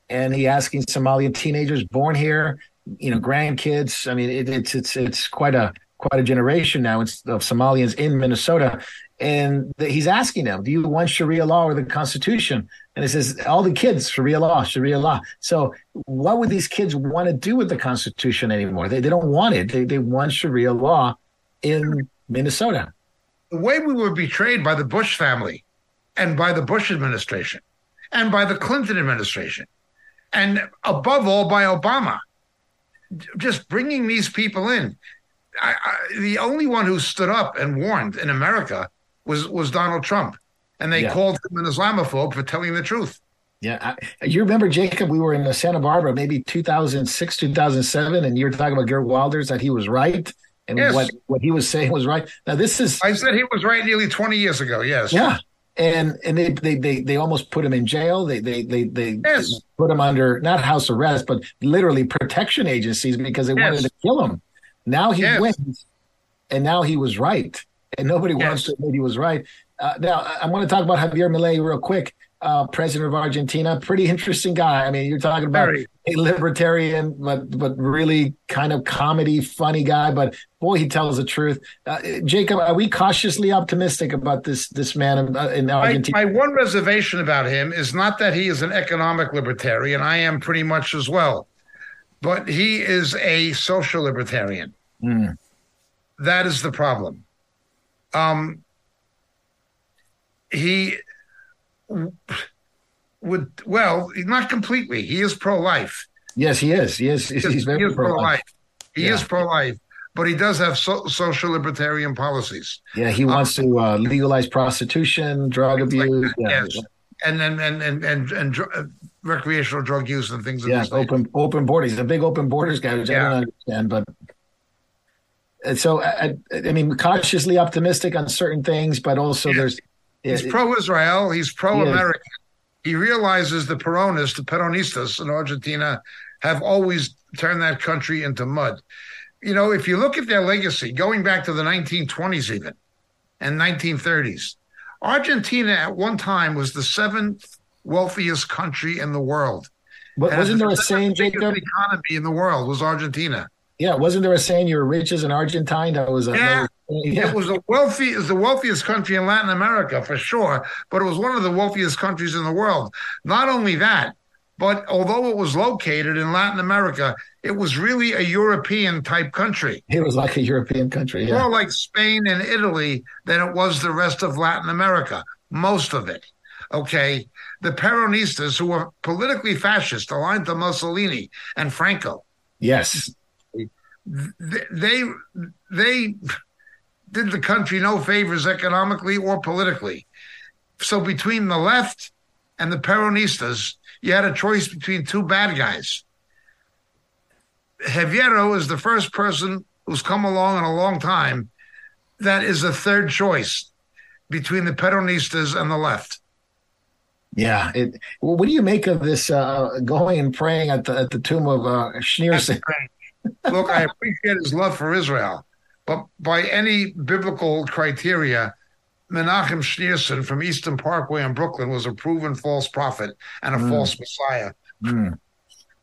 and he asking Somalian teenagers born here, you know, grandkids. I mean, it, it's it's it's quite a quite a generation now of Somalians in Minnesota, and he's asking them, "Do you want Sharia law or the Constitution?" And it says, "All the kids, Sharia law, Sharia law." So, what would these kids want to do with the Constitution anymore? They, they don't want it. They they want Sharia law in Minnesota. The way we were betrayed by the Bush family, and by the Bush administration, and by the Clinton administration, and above all by Obama, just bringing these people in. I, I, the only one who stood up and warned in America was was Donald Trump, and they yeah. called him an Islamophobe for telling the truth. Yeah, I, you remember Jacob? We were in Santa Barbara, maybe 2006, 2007, and you were talking about Geert Wilders that he was right, and yes. what what he was saying was right. Now this is I said he was right nearly 20 years ago. Yes. Yeah. And and they they they, they almost put him in jail. They they they they yes. put him under not house arrest, but literally protection agencies because they yes. wanted to kill him. Now he yes. wins, and now he was right and nobody yes. wants to admit he was right. Uh, now, I want to talk about Javier Milei real quick. Uh, president of Argentina, pretty interesting guy. I mean, you're talking about Very. a libertarian, but but really kind of comedy, funny guy. But boy, he tells the truth. Uh, Jacob, are we cautiously optimistic about this this man in, uh, in Argentina? My, my, one reservation about him is not that he is an economic libertarian. I am pretty much as well, but he is a social libertarian. Mm. That is the problem. Um, he would well, not completely. He is pro-life. Yes, he is. He is. He's, he's very he is pro-life. pro-life. He yeah. is pro-life, but he does have so, social libertarian policies. Yeah, he wants um, to uh, legalize prostitution, drug abuse. Like yeah. Yes, and and and and and, and recreational drug use and things. Yeah, open open borders. He's a big open borders guy, which yeah. I don't understand, but uh, so I, I, mean, cautiously optimistic on certain things, but also yeah. there's he's pro-Israel, he's pro-American. He, he realizes the Peronists, the Peronistas in Argentina, have always turned that country into mud. You know, if you look at their legacy, going back to the 1920s even and 1930s, Argentina at one time was the seventh wealthiest country in the world. But wasn't there a saying, Jacob? Economy in the world was Argentina. Yeah, wasn't there a saying you were rich as an Argentine? That was a, yeah. Was, yeah. It was the wealthy is the wealthiest country in Latin America for sure, but it was one of the wealthiest countries in the world. Not only that, but although it was located in Latin America, it was really a European type country. It was like a European country, yeah. More like Spain and Italy than it was the rest of Latin America, most of it. Okay. The Peronistas, who were politically fascist, aligned to Mussolini and Franco. Yes they they did the country no favors economically or politically. So between the left and the Peronistas, you had a choice between two bad guys. Javier is the first person who's come along in a long time that is a third choice between the Peronistas and the left. Yeah. It, well, what do you make of this uh, going and praying at the at the tomb of uh, Schneerson? Look, I appreciate his love for Israel, but by any biblical criteria, Menachem Schneerson from Eastern Parkway in Brooklyn was a proven false prophet and a Mm. false messiah. Mm.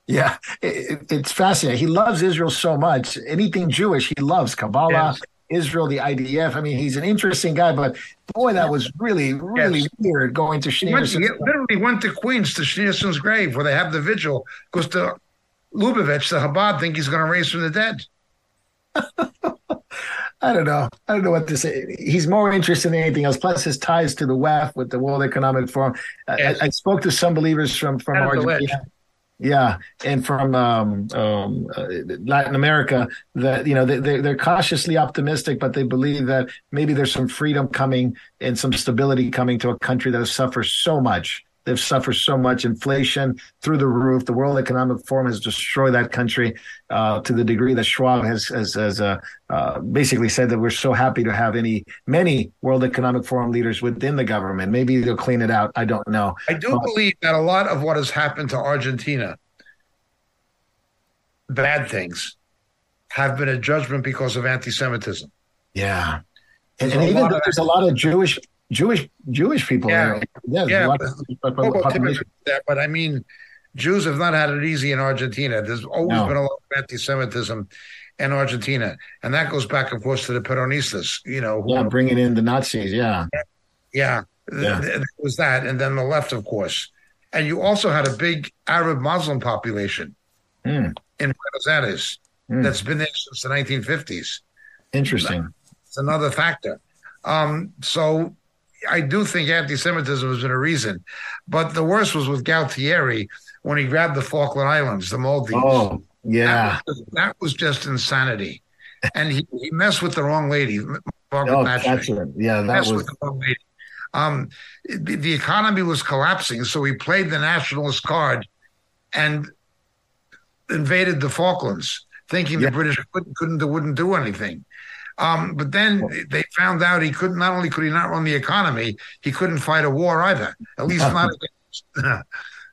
Yeah, it, it- it's fascinating. He loves Israel so much. Anything Jewish, he loves Kabbalah, Yes. Israel, the IDF. I mean, he's an interesting guy, but boy, that was really, really Yes. weird going to Schneerson. he literally went to Queens to Schneerson's grave where they have the vigil because the Lubavitch, the Chabad, think he's going to raise from the dead. <laughs> I don't know. I don't know what to say. He's more interested in anything else. Plus, his ties to the WEF with the World Economic Forum. Yes. I, I spoke to some believers from from Argentina. Yeah, and from um, um, uh, Latin America, that you know they, they they're cautiously optimistic, but they believe that maybe there's some freedom coming and some stability coming to a country that has suffered so much. They've suffered so much inflation through the roof. The World Economic Forum has destroyed that country uh, to the degree that Schwab has has, has uh, uh, basically said that we're so happy to have any many World Economic Forum leaders within the government. Maybe they'll clean it out. I don't know. I do But- believe that a lot of what has happened to Argentina, bad things, have been a judgment because of anti-Semitism. Yeah, and, and even though there's a lot of Jewish Jewish Jewish people Yeah. there. Yeah, Yeah, but- of population. that, but I mean, Jews have not had it easy in Argentina. There's always No. been a lot of anti-Semitism in Argentina, and that goes back, of course, to the Peronistas. You know, who Yeah, bringing in the Nazis. Yeah, Yeah, Yeah. th- there was that, and then the left, of course, and you also had a big Arab Muslim population Hmm. in Buenos Aires Hmm. that's been there since the 1950s. interesting. It's another factor. Um, so I do think anti-Semitism has been a reason, but the worst was with Galtieri when he grabbed the Falkland Islands, the Malvinas. Oh, yeah. That was, that was just insanity, <laughs> and he, he messed with the wrong lady, Margaret Oh, Thatcher. Yeah, that was. the wrong lady. Um, the, the economy was collapsing, so he played the nationalist card and invaded the Falklands, thinking Yeah. the British couldn't, couldn't wouldn't do anything. Um, but then they found out he couldn't. Not only could he not run the economy, he couldn't fight a war either. At least not. <laughs>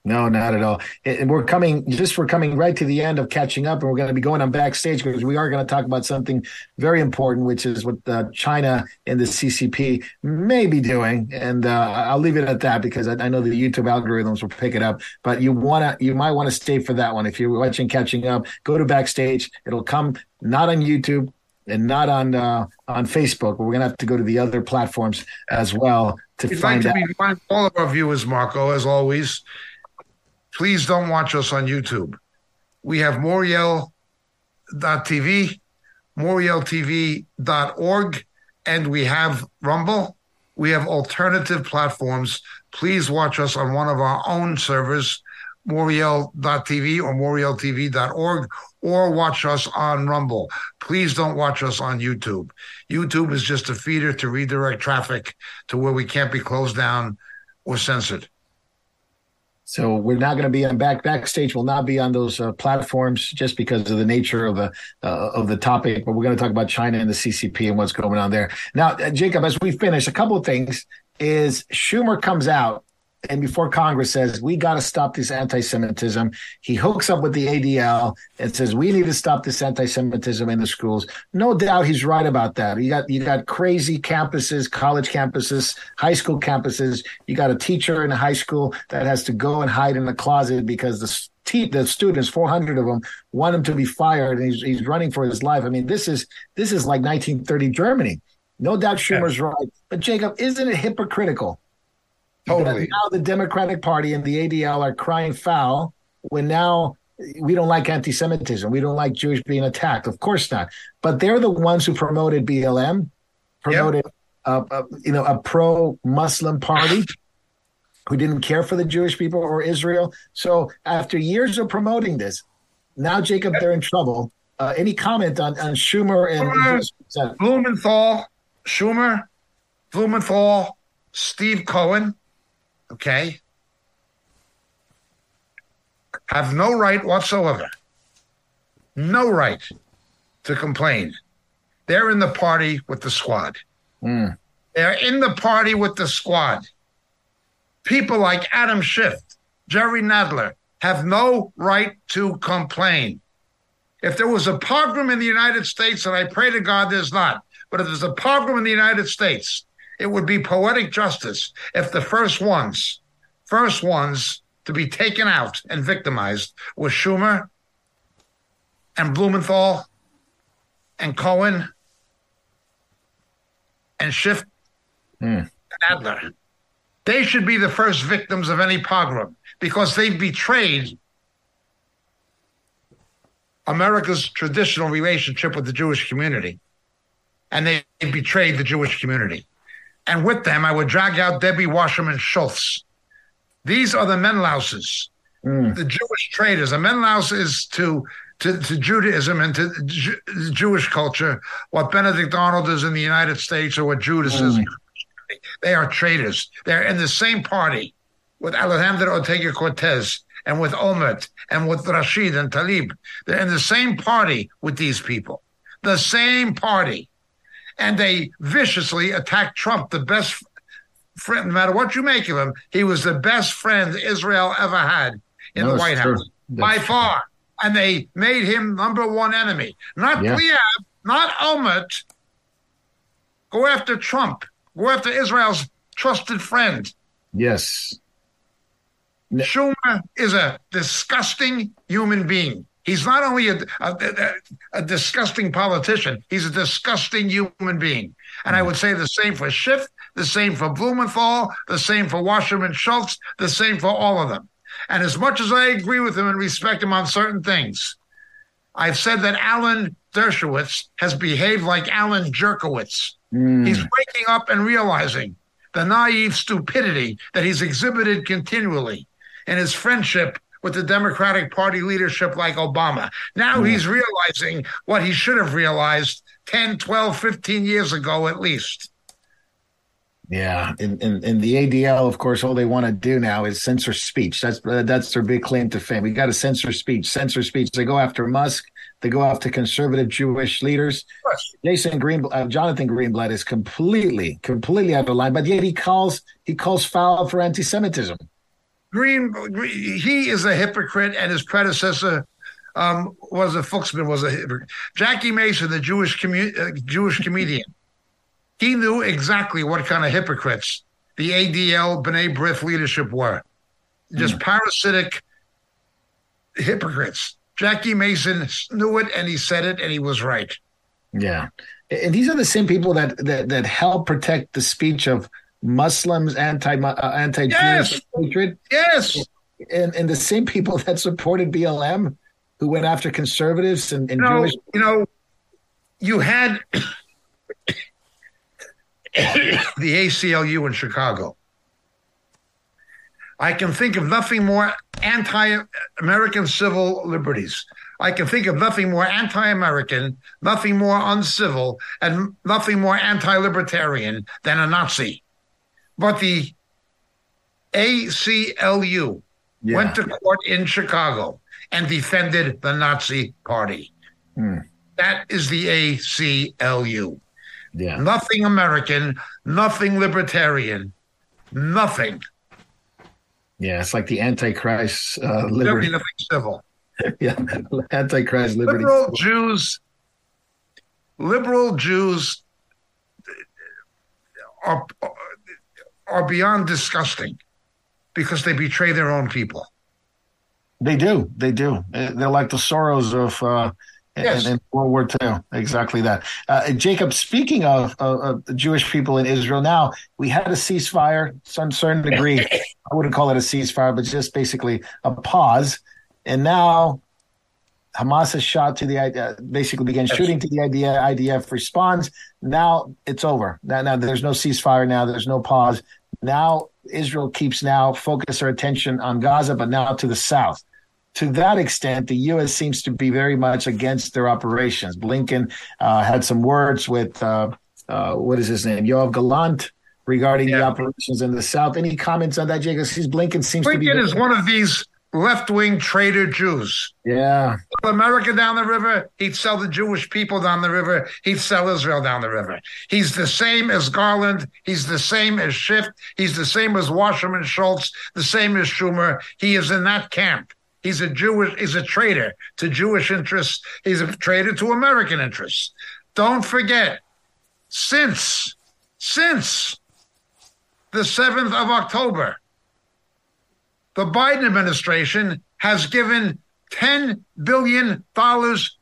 No, not at all. And we're coming, just we're coming right to the end of catching up, and we're going to be going on backstage because we are going to talk about something very important, which is what uh, China and the CCP may be doing. And uh, I'll leave it at that because I, I know the YouTube algorithms will pick it up. But you want to, you might want to stay for that one. If you're watching Catching Up, go to backstage. It'll come not on YouTube and not on uh, on Facebook. But we're going to have to go to the other platforms as well to We'd like find to out. all of our viewers, Marco, as always, please don't watch us on YouTube. We have Moriel.tv, MorielTV.org, and we have Rumble. We have alternative platforms. Please watch us on one of our own servers, Moriel.tv or MorielTV.org, or watch us on Rumble. Please don't watch us on YouTube. YouTube is just a feeder to redirect traffic to where we can't be closed down or censored. So we're not going to be on back backstage. Will not be on those uh, platforms just because of the nature of the uh, of the topic. But we're going to talk about China and the CCP and what's going on there. Now, uh, Jacob, as we finish, a couple of things is Schumer comes out and before Congress says we got to stop this anti-Semitism, he hooks up with the ADL and says we need to stop this anti-Semitism in the schools. No doubt he's right about that. You got you got crazy campuses, college campuses, high school campuses. You got a teacher in a high school that has to go and hide in the closet because the te- the students, 400 of them, want him to be fired, and he's he's running for his life. I mean, this is this is like 1930 Germany. No doubt Schumer's right, but Jacob, isn't it hypocritical? Totally. Now the Democratic Party and the ADL are crying foul when now we don't like anti-Semitism. We don't like Jewish being attacked. Of course not. But they're the ones who promoted BLM, promoted uh, uh, you know a pro-Muslim party who didn't care for the Jewish people or Israel. So after years of promoting this, now Jacob, they're in trouble. Uh, any comment on, on Schumer and Blumenthal, Schumer, Blumenthal, Steve Cohen, okay, have no right whatsoever, no right to complain. They're in the party with the squad. Mm. They're in the party with the squad. People like Adam Schiff, Jerry Nadler have no right to complain. If there was a pogrom in the United States, and I pray to God there's not, but if there's a pogrom in the United States it would be poetic justice if the first ones, first ones to be taken out and victimized were Schumer and Blumenthal and Cohen and Schiff hmm. and Nadler. They should be the first victims of any pogrom because they've betrayed America's traditional relationship with the Jewish community. And they betrayed the Jewish community. And with them, I would drag out Debbie Wasserman Schultz. These are the Menelauses, mm. the Jewish traitors. A Menelaus is to, to, to Judaism and to Ju- Jewish culture what Benedict Arnold is in the United States or what Judas is. Mm. They are traitors. They're in the same party with Alejandro Ortega Cortez and with Omar and with Rashida Tlaib. They're in the same party with these people, the same party. And they viciously attacked Trump, the best friend, no matter what you make of him, he was the best friend Israel ever had in No, the White true. House by far. And they made him number one enemy. Not Yeah. Not Omar. Go after Trump. Go after Israel's trusted friend. Yes. Schumer is a disgusting human being. He's not only a, a, a, disgusting politician, he's a disgusting human being. And I mm. would say the same for Schiff, the same for Blumenthal, the same for Wasserman Schultz, the same for all of them. And as much as I agree with him and respect him on certain things, I've said that Alan Dershowitz has behaved like Alan Jerkowitz. Mm. He's waking up and realizing the naive stupidity that he's exhibited continually in his friendship with the Democratic Party leadership like Obama. Now he's realizing what he should have realized 10, 12, 15 years ago at least. Yeah, in, in in the ADL, of course, all they want to do now is censor speech. That's uh, that's their big claim to fame. We got to censor speech, censor speech. They go after Musk. They go after conservative Jewish leaders. Jason Green, uh, Jonathan Greenblatt is completely, completely out of line. But yet he calls he calls foul for anti-Semitism. Green, he is a hypocrite, and his predecessor um, was a Foxman was a hypocrite. Jackie Mason, the Jewish commu- uh, Jewish comedian, <laughs> he knew exactly what kind of hypocrites the ADL B'nai B'rith leadership were. Just parasitic hypocrites. Jackie Mason knew it, and he said it, and he was right. Yeah, and these are the same people that that that help protect the speech of Muslims, anti uh, anti Yes. Jewish hatred, Yes, and and the same people <laughs> that supported BLM, who went after conservatives and, and you know, Jewish. you know, you had <coughs> the ACLU in Chicago. I can think of nothing more anti American civil liberties. I can think of nothing more anti American, nothing more uncivil, and nothing more anti libertarian than a Nazi. But the ACLU Yeah. went to court in Chicago and defended the Nazi Party. Hmm. That is the ACLU. Yeah, Nothing American, nothing libertarian, nothing. yeah, it's like the Antichrist uh, There'll be liberty. nothing civil. <laughs> Yeah, Antichrist liberty. Liberal Jews, liberal Jews are are beyond disgusting because they betray their own people. They do. They do. Uh, They're like the sorrows of uh, in- Yes. in, World War II. Exactly that. Uh, Jacob, speaking of, of, of the Jewish people in Israel, now we had a ceasefire to some certain degree. I wouldn't call it a ceasefire, but just basically a pause. And now Hamas has shot to the idea, basically began shooting to the idea. IDF responds. Now it's over. Now, now there's no ceasefire. Now there's no pause. Now Israel keeps now focus our attention on Gaza, but now to the south. To that extent, the U.S. seems to be very much against their operations. Blinken uh, had some words with uh, uh, what is his name, Yoav Gallant, regarding the operations in the south. Any comments on that, Jacob? Since Blinken seems to be Blinken is one of these left wing traitor Jews. yeah, America down the river, he'd sell the Jewish people down the river, he'd sell Israel down the river. He's the same as Garland, he's the same as Schiff, he's the same as Wasserman Schultz, the same as Schumer. He is in that camp. He's a Jewish, he's a traitor to Jewish interests, he's a traitor to American interests. Don't forget, since since the 7th of October. The Biden administration has given $10 billion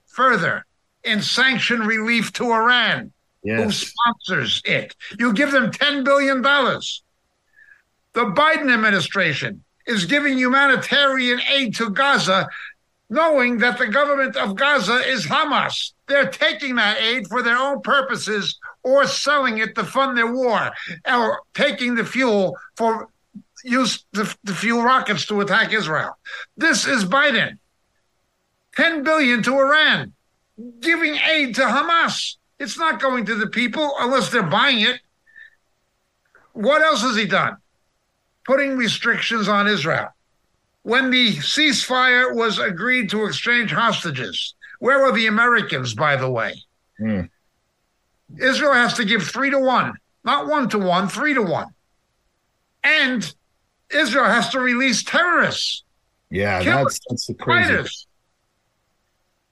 further in sanction relief to Iran, yes. who sponsors it. You give them $10 billion. The Biden administration is giving humanitarian aid to Gaza, knowing that the government of Gaza is Hamas. They're taking that aid for their own purposes or selling it to fund their war or taking the fuel for use the, to fuel rockets to attack Israel. This is Biden. 10 billion to Iran, giving aid to Hamas. It's not going to the people unless they're buying it. What else has he done? Putting restrictions on Israel. When the ceasefire was agreed to exchange hostages, where were the Americans, by the way? Mm. Israel has to give three to one, not one to one, three to one. And Israel has to release terrorists. Yeah, that's, that's the crazy.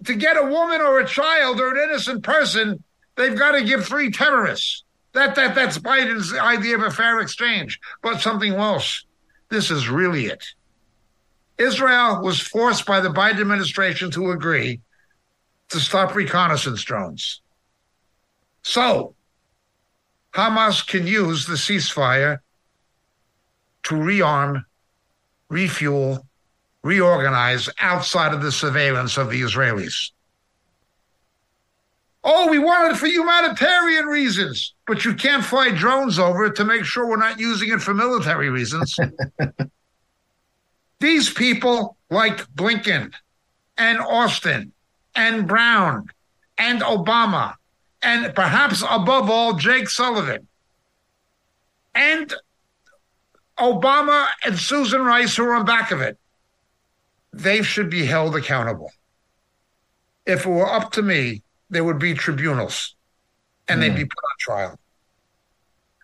To get a woman or a child or an innocent person, they've got to give three terrorists. That that that's Biden's idea of a fair exchange. But something else. This is really it. Israel was forced by the Biden administration to agree to stop reconnaissance drones. So Hamas can use the ceasefire to rearm, refuel, reorganize outside of the surveillance of the Israelis. Oh, we want it for humanitarian reasons, but you can't fly drones over it to make sure we're not using it for military reasons. <laughs> These people, like Blinken and Austin and Brown and Obama, and perhaps above all, Jake Sullivan, and Obama and Susan Rice, who are on back of it, they should be held accountable. If it were up to me, there would be tribunals and mm. they'd be put on trial.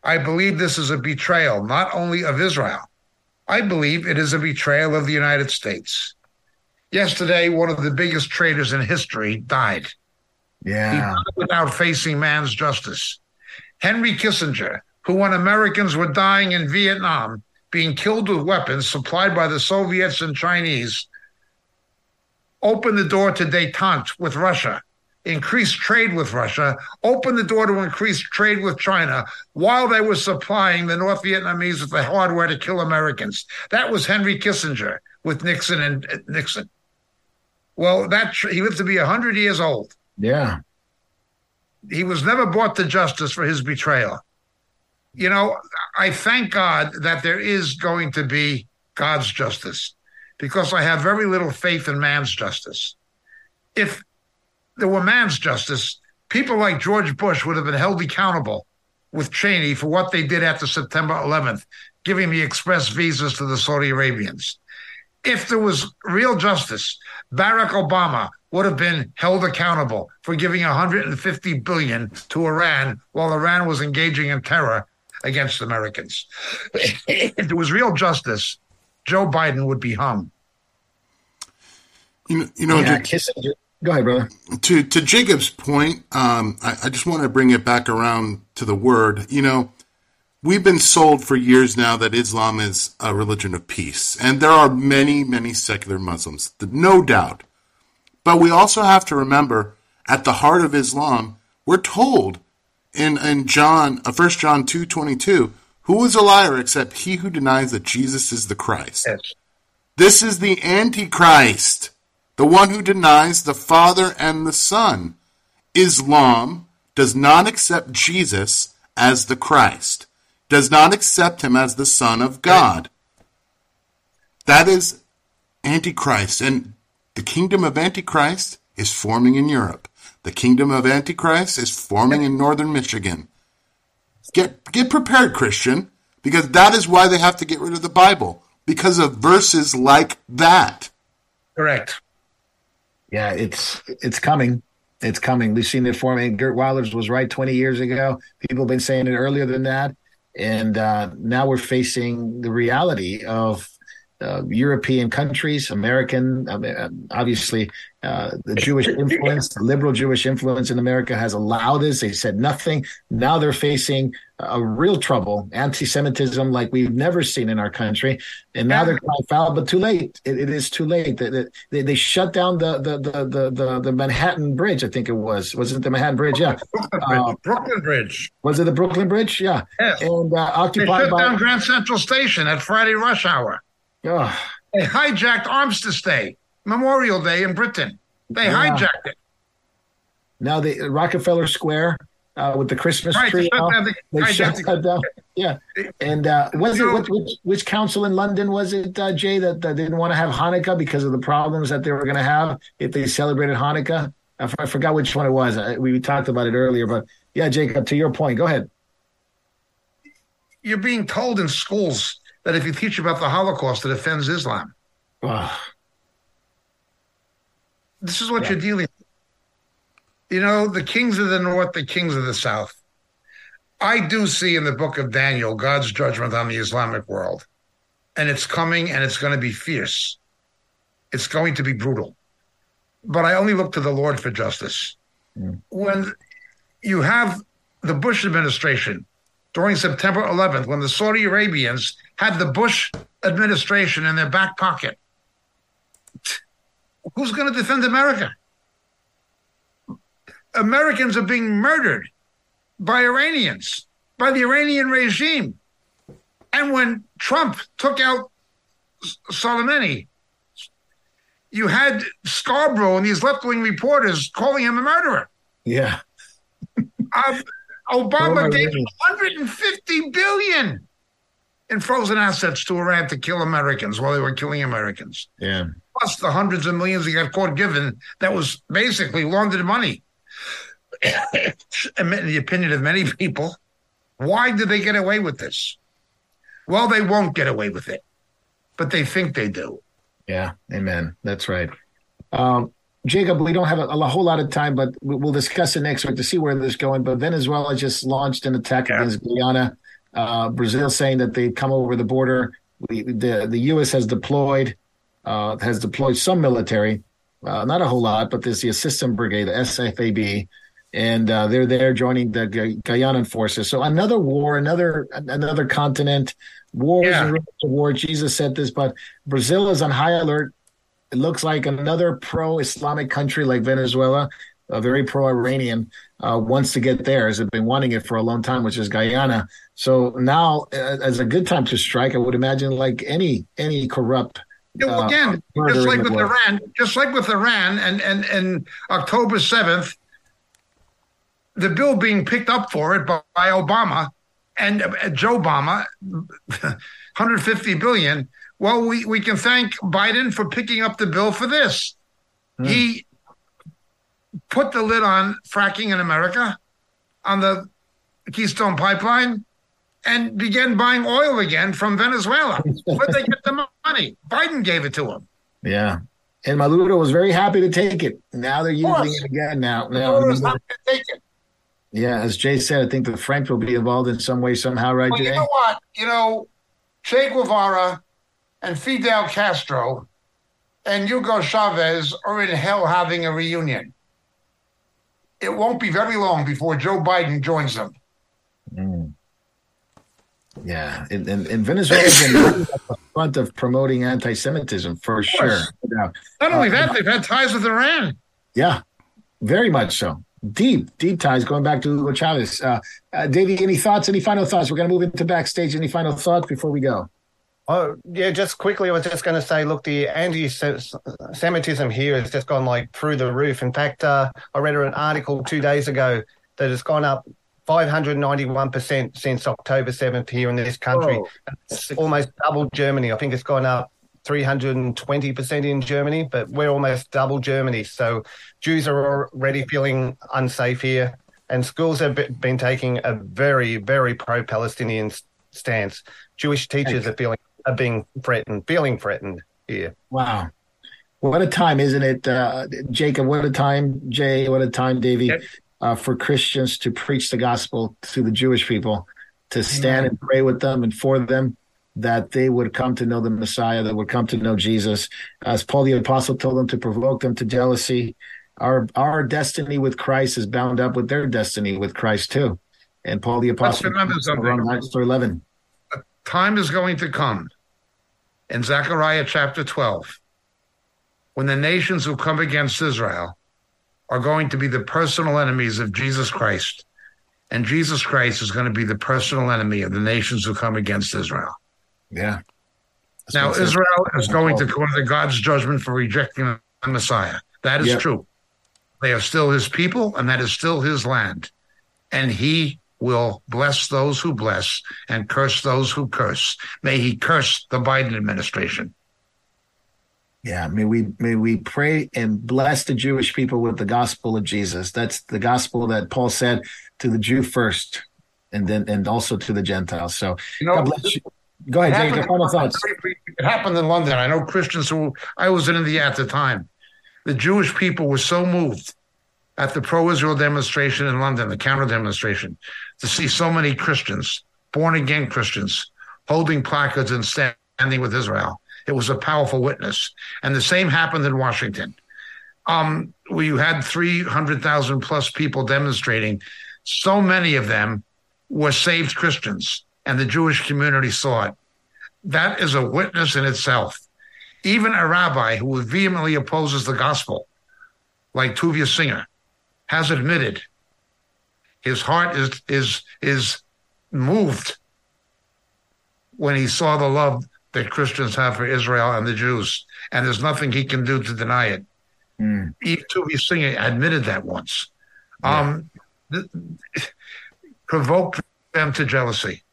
I believe this is a betrayal not only of Israel, I believe it is a betrayal of the United States. Yesterday, one of the biggest traitors in history died. Yeah. without facing man's justice. Henry Kissinger, who, when Americans were dying in Vietnam, being killed with weapons supplied by the Soviets and Chinese, opened the door to detente with Russia, increased trade with Russia, opened the door to increase trade with China while they were supplying the North Vietnamese with the hardware to kill Americans. That was Henry Kissinger with Nixon and uh, Nixon. Well, that he lived to be 100 years old. Yeah. He was never brought to justice for his betrayal you know, I thank God that there is going to be God's justice because I have very little faith in man's justice. If there were man's justice, people like George Bush would have been held accountable with Cheney for what they did after September 11th, giving the express visas to the Saudi Arabians. If there was real justice, Barack Obama would have been held accountable for giving 150 billion to Iran while Iran was engaging in terror against Americans. <laughs> if there was real justice, Joe Biden would be hung. You know, you know yeah, to, Go ahead, brother. To to Jacob's point, um, I, I just want to bring it back around to the word. You know, we've been sold for years now that Islam is a religion of peace, and there are many, many secular Muslims, no doubt. But we also have to remember, at the heart of Islam, we're told in in John, uh, First John two twenty two, who is a liar except he who denies that Jesus is the Christ? Yes. This is the Antichrist, the one who denies the Father and the Son. Islam does not accept Jesus as the Christ, does not accept him as the Son of God. That is Antichrist, and the kingdom of Antichrist is forming in Europe. The kingdom of Antichrist is forming in northern Michigan. Get get prepared, Christian, because that is why they have to get rid of the Bible because of verses like that. Correct. Yeah, it's it's coming. It's coming. We've seen it forming. Geert Wilders was right 20 years ago. People have been saying it earlier than that. And uh, now we're facing the reality of uh, European countries, American, uh, obviously, uh, the Jewish influence, the liberal Jewish influence in America has allowed this. They said nothing. Now they're facing a real trouble, anti-Semitism like we've never seen in our country, and now they're crying foul. But too late. it, it is too late. They, they, they, shut down the, the the, the the Manhattan Bridge. I think it was. Was it the Manhattan Bridge? Yeah, Brooklyn Bridge. Uh, Brooklyn Bridge. Was it the Brooklyn Bridge? Yeah. Yes. And uh, occupied they shut by, down Grand Central Station at Friday rush hour. Oh. They hijacked Armistice Day, Memorial Day in Britain. They yeah. hijacked it. Now the Rockefeller Square uh, with the Christmas right, tree. The, they shut that down. Yeah, and uh, was it which, which, which, council in London was it, uh, Jay, that, that, didn't want to have Hanukkah because of the problems that they were going to have if they celebrated Hanukkah? I, I forgot which one it was. we talked about it earlier, but yeah, Jacob, to your point, go ahead. You're being told in schools that if you teach about the Holocaust, it offends Islam. Oh. This is what yeah. you're dealing with. You know, the kings of the north, the kings of the south. I do see in the book of Daniel God's judgment on the Islamic world. And it's coming and it's going to be fierce. It's going to be brutal. But I only look to the Lord for justice. Mm. When you have the Bush administration during September 11th, when the Saudi Arabians had the Bush administration in their back pocket, who's going to defend America? Americans are being murdered by Iranians, by the Iranian regime. And when Trump took out Soleimani, you had Scarborough and these left wing reporters calling him a murderer. Yeah. uh, <laughs> Obama oh, gave 150 billion in frozen assets to Iran to kill Americans while they were killing Americans. Yeah. Plus the hundreds of millions he got caught giving that was basically laundered money. <coughs> in the opinion of many people, why did they get away with this? Well, they won't get away with it, but they think they do. Yeah, amen. That's right. Um, Jacob, we don't have a, a, whole lot of time, but we'll discuss it next week to see where this is going. But Venezuela just launched an attack yeah. against Guyana. Uh, Brazil saying that they've come over the border. We, the the U.S. has deployed uh, has deployed some military, uh, not a whole lot, but there's the assistant brigade, the SFAB, and uh, they're there joining the Gu- Guyanan forces. So another war, another another continent, wars yeah. and war. Jesus said this, but Brazil is on high alert. It looks like another pro-Islamic country like Venezuela, a very pro-Iranian, uh, wants to get there. Has been wanting it for a long time, which is Guyana. So now, uh, as a good time to strike, I would imagine, like any any corrupt well, uh, again, just like with Iran, just like with Iran, and and and October seventh, the bill being picked up for it by, by Obama and uh, Joe Obama, <laughs> 150 billion. Well, we, we can thank Biden for picking up the bill for this. Mm. He put the lid on fracking in America on the Keystone Pipeline and began buying oil again from Venezuela. Where'd they get the <laughs> money? Biden gave it to them. Yeah. And Maduro was very happy to take it. Now they're using it again. Now, now take it. Yeah, as Jay said, I think the French will be involved in some way, somehow, right, well, Jay? You know what? You know, Che Guevara and Fidel Castro and Hugo Chavez are in hell having a reunion. It won't be very long before Joe Biden joins them. Mm. Yeah, and, and, and Venezuela's in the <laughs> front of promoting anti-Semitism for sure. Not only uh, that, they've had ties with Iran. Yeah, very much so deep, deep ties going back to Hugo Chavez. Uh, uh, Davey, any thoughts? Any final thoughts? We're going to move into backstage. Any final thoughts before we go? Oh yeah, just quickly, I was just going to say, look, the anti-Semitism here has just gone like through the roof. In fact, uh, I read an article two days ago that has gone up 591% since October 7th here in this country. Oh, almost double Germany. I think it's gone up 320% in Germany, but we're almost double Germany. So Jews are already feeling unsafe here, and schools have been taking a very, very pro Palestinian stance. Jewish teachers are feeling are being threatened, feeling threatened here. Wow. What a time, isn't it, uh, Jacob? What a time, Jay. What a time, Davey, yep. Uh, for Christians to preach the gospel to the Jewish people, to stand Amen. and pray with them and for them that they would come to know the Messiah, that would come to know Jesus. As Paul the Apostle told them to provoke them to jealousy, our our destiny with Christ is bound up with their destiny with Christ too. And Paul the Apostle, remember something. Acts 11. Time is going to come in Zechariah chapter 12 when the nations who come against Israel are going to be the personal enemies of Jesus Christ. And Jesus Christ is going to be the personal enemy of the nations who come against Israel. Yeah. That's now, Israel is going to come under God's judgment for rejecting the Messiah. That is yep. true. They are still his people, and that is still his land. And he will bless those who bless and curse those who curse. May he curse the Biden administration. Yeah, may we may we pray and bless the Jewish people with the gospel of Jesus. That's the gospel that Paul said to the Jew first, and then and also to the Gentiles. So you know, God bless you. Go ahead, Jacob. Final thoughts. It happened in London. I know Christians who I was in India at the time. The Jewish people were so moved at the pro-Israel demonstration in London, the counter demonstration, to see so many Christians, born again Christians, holding placards and standing with Israel. It was a powerful witness. And the same happened in Washington. Um, had 300,000 plus people demonstrating. So many of them were saved Christians, and the Jewish community saw it. That is a witness in itself. Even a rabbi who vehemently opposes the gospel, like Tovia Singer, has admitted his heart is is is moved when he saw the love that Christians have for Israel and the Jews, and there's nothing he can do to deny it. Mm. Even Tovia Singer admitted that once. Yeah. Um, th- provoke them to jealousy.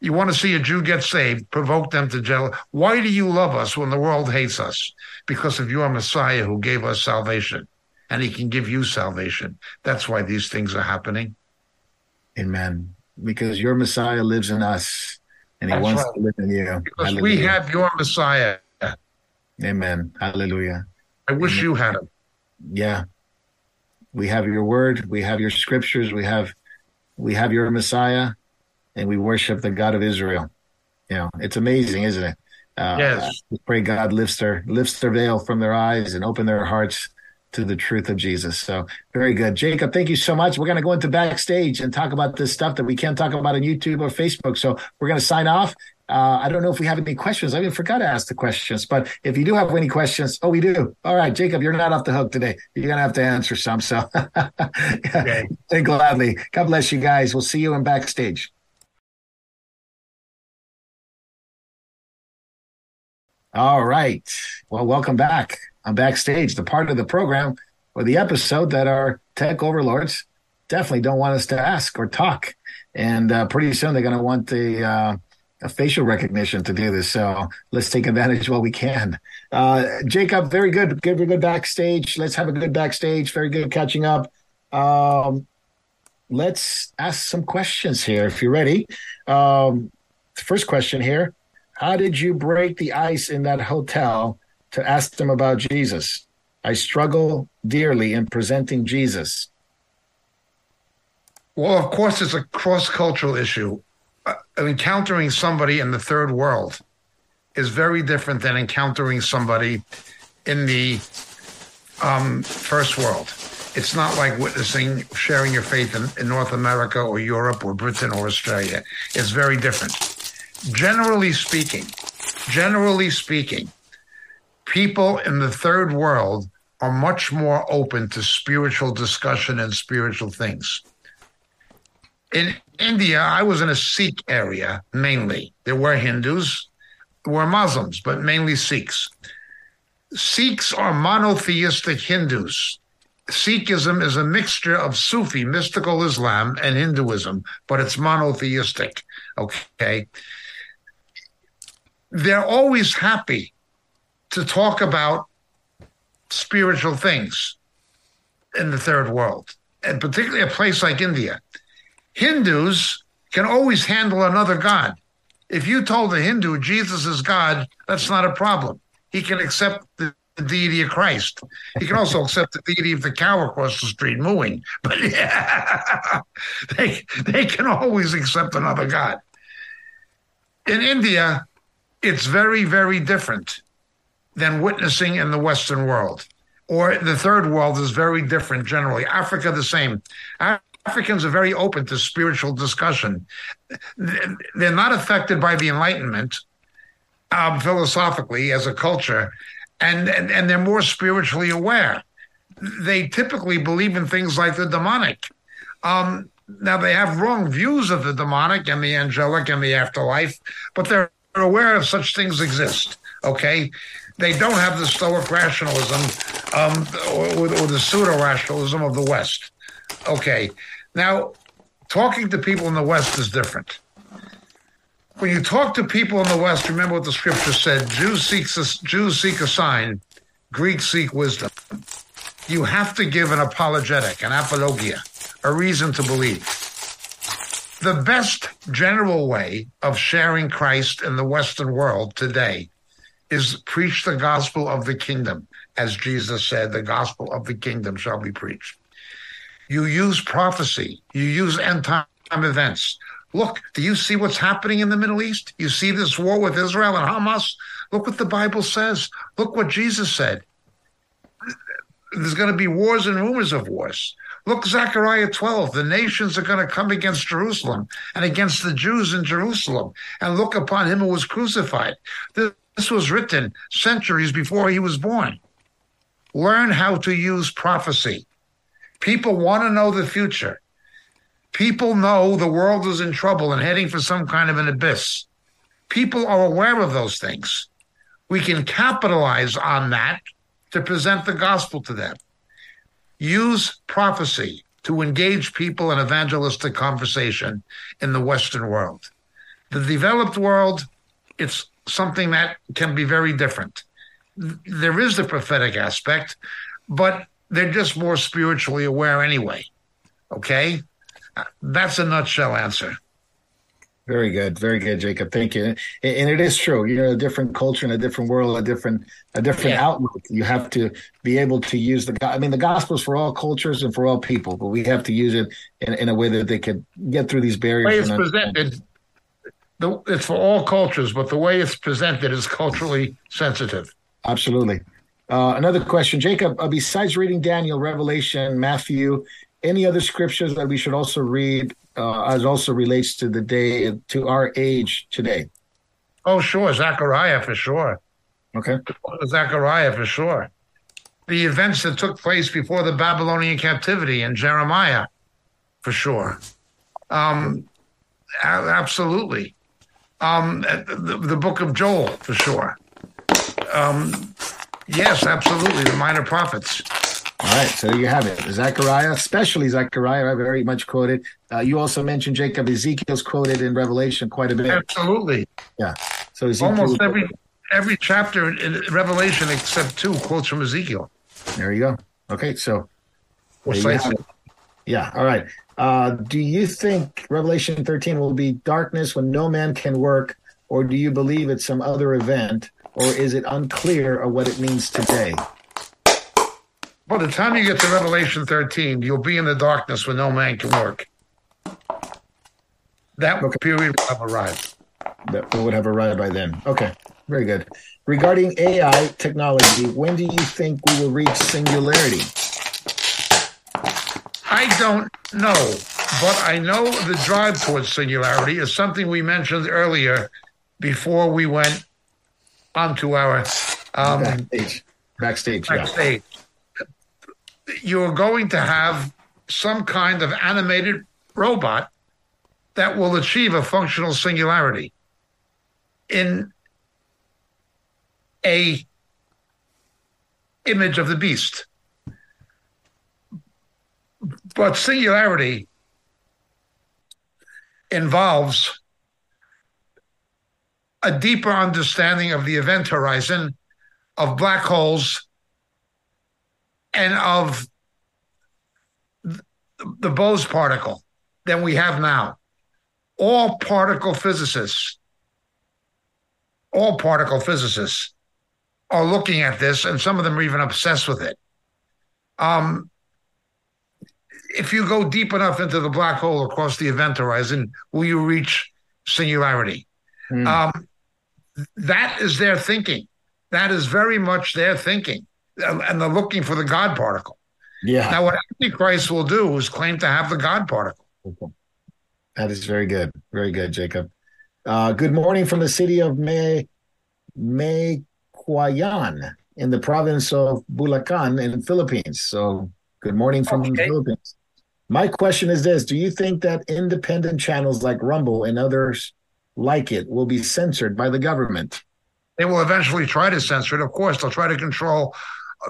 You want to see a Jew get saved, provoke them to jealousy. Why do you love us when the world hates us? Because of your Messiah who gave us salvation and he can give you salvation. That's why these things are happening. Amen. Because your Messiah lives in us and he That's wants right. to live in you. Because Hallelujah. we have your Messiah. Amen. Hallelujah. I wish Amen. you had him. Yeah. We have your word, we have your scriptures, we have we have your Messiah, and we worship the God of Israel. You know, it's amazing, isn't it? Uh, yes. Pray God lifts their lifts their veil from their eyes and open their hearts to the truth of Jesus. So very good. Jacob, thank you so much. We're going to go into backstage and talk about this stuff that we can't talk about on YouTube or Facebook. So we're going to sign off. Uh, I don't know if we have any questions. I even forgot to ask the questions, but if you do have any questions, oh, we do. All right, Jacob, you're not off the hook today. You're going to have to answer some. So okay. <laughs> gladly. God bless you guys. We'll see you in backstage. All right. Well, welcome back. I'm backstage, the part of the program or the episode that our tech overlords definitely don't want us to ask or talk. And uh, pretty soon they're going to want the uh, a facial recognition to do this. So let's take advantage while we can. Uh, Jacob, very good. Give very good backstage. Let's have a good backstage. Very good catching up. Um, let's ask some questions here if you're ready. Um, first question here How did you break the ice in that hotel to ask them about Jesus. I struggle dearly in presenting Jesus. Well, of course, it's a cross cultural issue. Uh, encountering somebody in the third world is very different than encountering somebody in the um, first world. It's not like witnessing, sharing your faith in, in North America or Europe or Britain or Australia. It's very different. Generally speaking, generally speaking, people in the third world are much more open to spiritual discussion and spiritual things. In India, I was in a Sikh area mainly. There were Hindus, there were Muslims, but mainly Sikhs. Sikhs are monotheistic Hindus. Sikhism is a mixture of Sufi, mystical Islam, and Hinduism, but it's monotheistic. Okay. They're always happy to talk about spiritual things in the third world, and particularly a place like India. Hindus can always handle another God. If you told a Hindu Jesus is God, that's not a problem. He can accept the, the deity of Christ. He can also accept the deity of the cow across the street mooing. <laughs> But yeah, <laughs> they, they can always accept another God. in India, it's very, very different than witnessing in the Western world. Or the third world is very different generally. Africa, the same. Africans are very open to spiritual discussion. They're not affected by the Enlightenment um, philosophically as a culture, and, and, and they're more spiritually aware. They typically believe in things like the demonic. Um, now, they have wrong views of the demonic and the angelic and the afterlife, but they're aware of such things exist. Okay, they don't have the Stoic rationalism um, or, or the pseudo rationalism of the West. Okay, now talking to people in the West is different. When you talk to people in the West, remember what the scripture said: Jews seek a, Jews seek a sign, Greeks seek wisdom. You have to give an apologetic, an apologia, a reason to believe. The best general way of sharing Christ in the Western world today is preach the gospel of the kingdom. As Jesus said, the gospel of the kingdom shall be preached. You use prophecy, you use end time events. Look, do you see what's happening in the Middle East? You see this war with Israel and Hamas? Look what the Bible says. Look what Jesus said. There's going to be wars and rumors of wars. Look, Zechariah 12, the nations are going to come against Jerusalem and against the Jews in Jerusalem and look upon him who was crucified. Was written centuries before he was born. Learn how to use prophecy. People want to know the future. People know the world is in trouble and heading for some kind of an abyss. People are aware of those things. We can capitalize on that to present the gospel to them use prophecy to engage people in evangelistic conversation in the Western world. The developed world, it's something that can be very different. There is the prophetic aspect, but they're just more spiritually aware anyway. Okay? That's a nutshell answer. Very good, very good, Jacob. Thank you. And it is true. You're a different culture in a different world, a different a different yeah. outlook. You have to be able to use the. I mean, the gospel is for all cultures and for all people, but we have to use it in, in a way that they could get through these barriers. The way it's presented, the, it's for all cultures, but the way it's presented is culturally sensitive. Absolutely. Uh, another question, Jacob. Uh, besides reading Daniel, Revelation, Matthew, any other scriptures that we should also read uh, as also relates to the day to our age today? Oh, sure, Zechariah for sure. Okay, Zechariah for sure. The events that took place before the Babylonian captivity in Jeremiah, for sure. Um, absolutely. Um, the, the book of Joel, for sure. Um, yes, absolutely. The minor prophets. All right, so there you have it. Zechariah, especially Zechariah, very much quoted. Uh, you also mentioned Jacob Ezekiel's quoted in Revelation quite a bit. Absolutely. Yeah. So Ezekiel, almost every every chapter in Revelation except two quotes from Ezekiel. There you go. Okay, so yeah. All right. Uh, do you think Revelation 13 will be darkness when no man can work, or do you believe it's some other event, or is it unclear of what it means today? By the time you get to Revelation 13, you'll be in the darkness when no man can work. That okay. period will have arrived. That would have arrived by then. Okay, very good. Regarding AI technology, when do you think we will reach singularity? I don't know, but I know the drive towards singularity is something we mentioned earlier before we went onto our um, backstage. Backstage. backstage. Yeah you're going to have some kind of animated robot that will achieve a functional singularity in a image of the beast but singularity involves a deeper understanding of the event horizon of black holes and of the Bose particle than we have now. All particle physicists, all particle physicists are looking at this, and some of them are even obsessed with it. Um, if you go deep enough into the black hole across the event horizon, will you reach singularity? Mm. Um, that is their thinking. That is very much their thinking, and they're looking for the God particle. Yeah. Now, what Antichrist will do is claim to have the God particle. That is very good. Very good, Jacob. Uh, good morning from the city of May, Meycauayan in the province of Bulacan in the Philippines. So, good morning from okay. the Philippines. My question is this Do you think that independent channels like Rumble and others like it will be censored by the government? They will eventually try to censor it. Of course, they'll try to control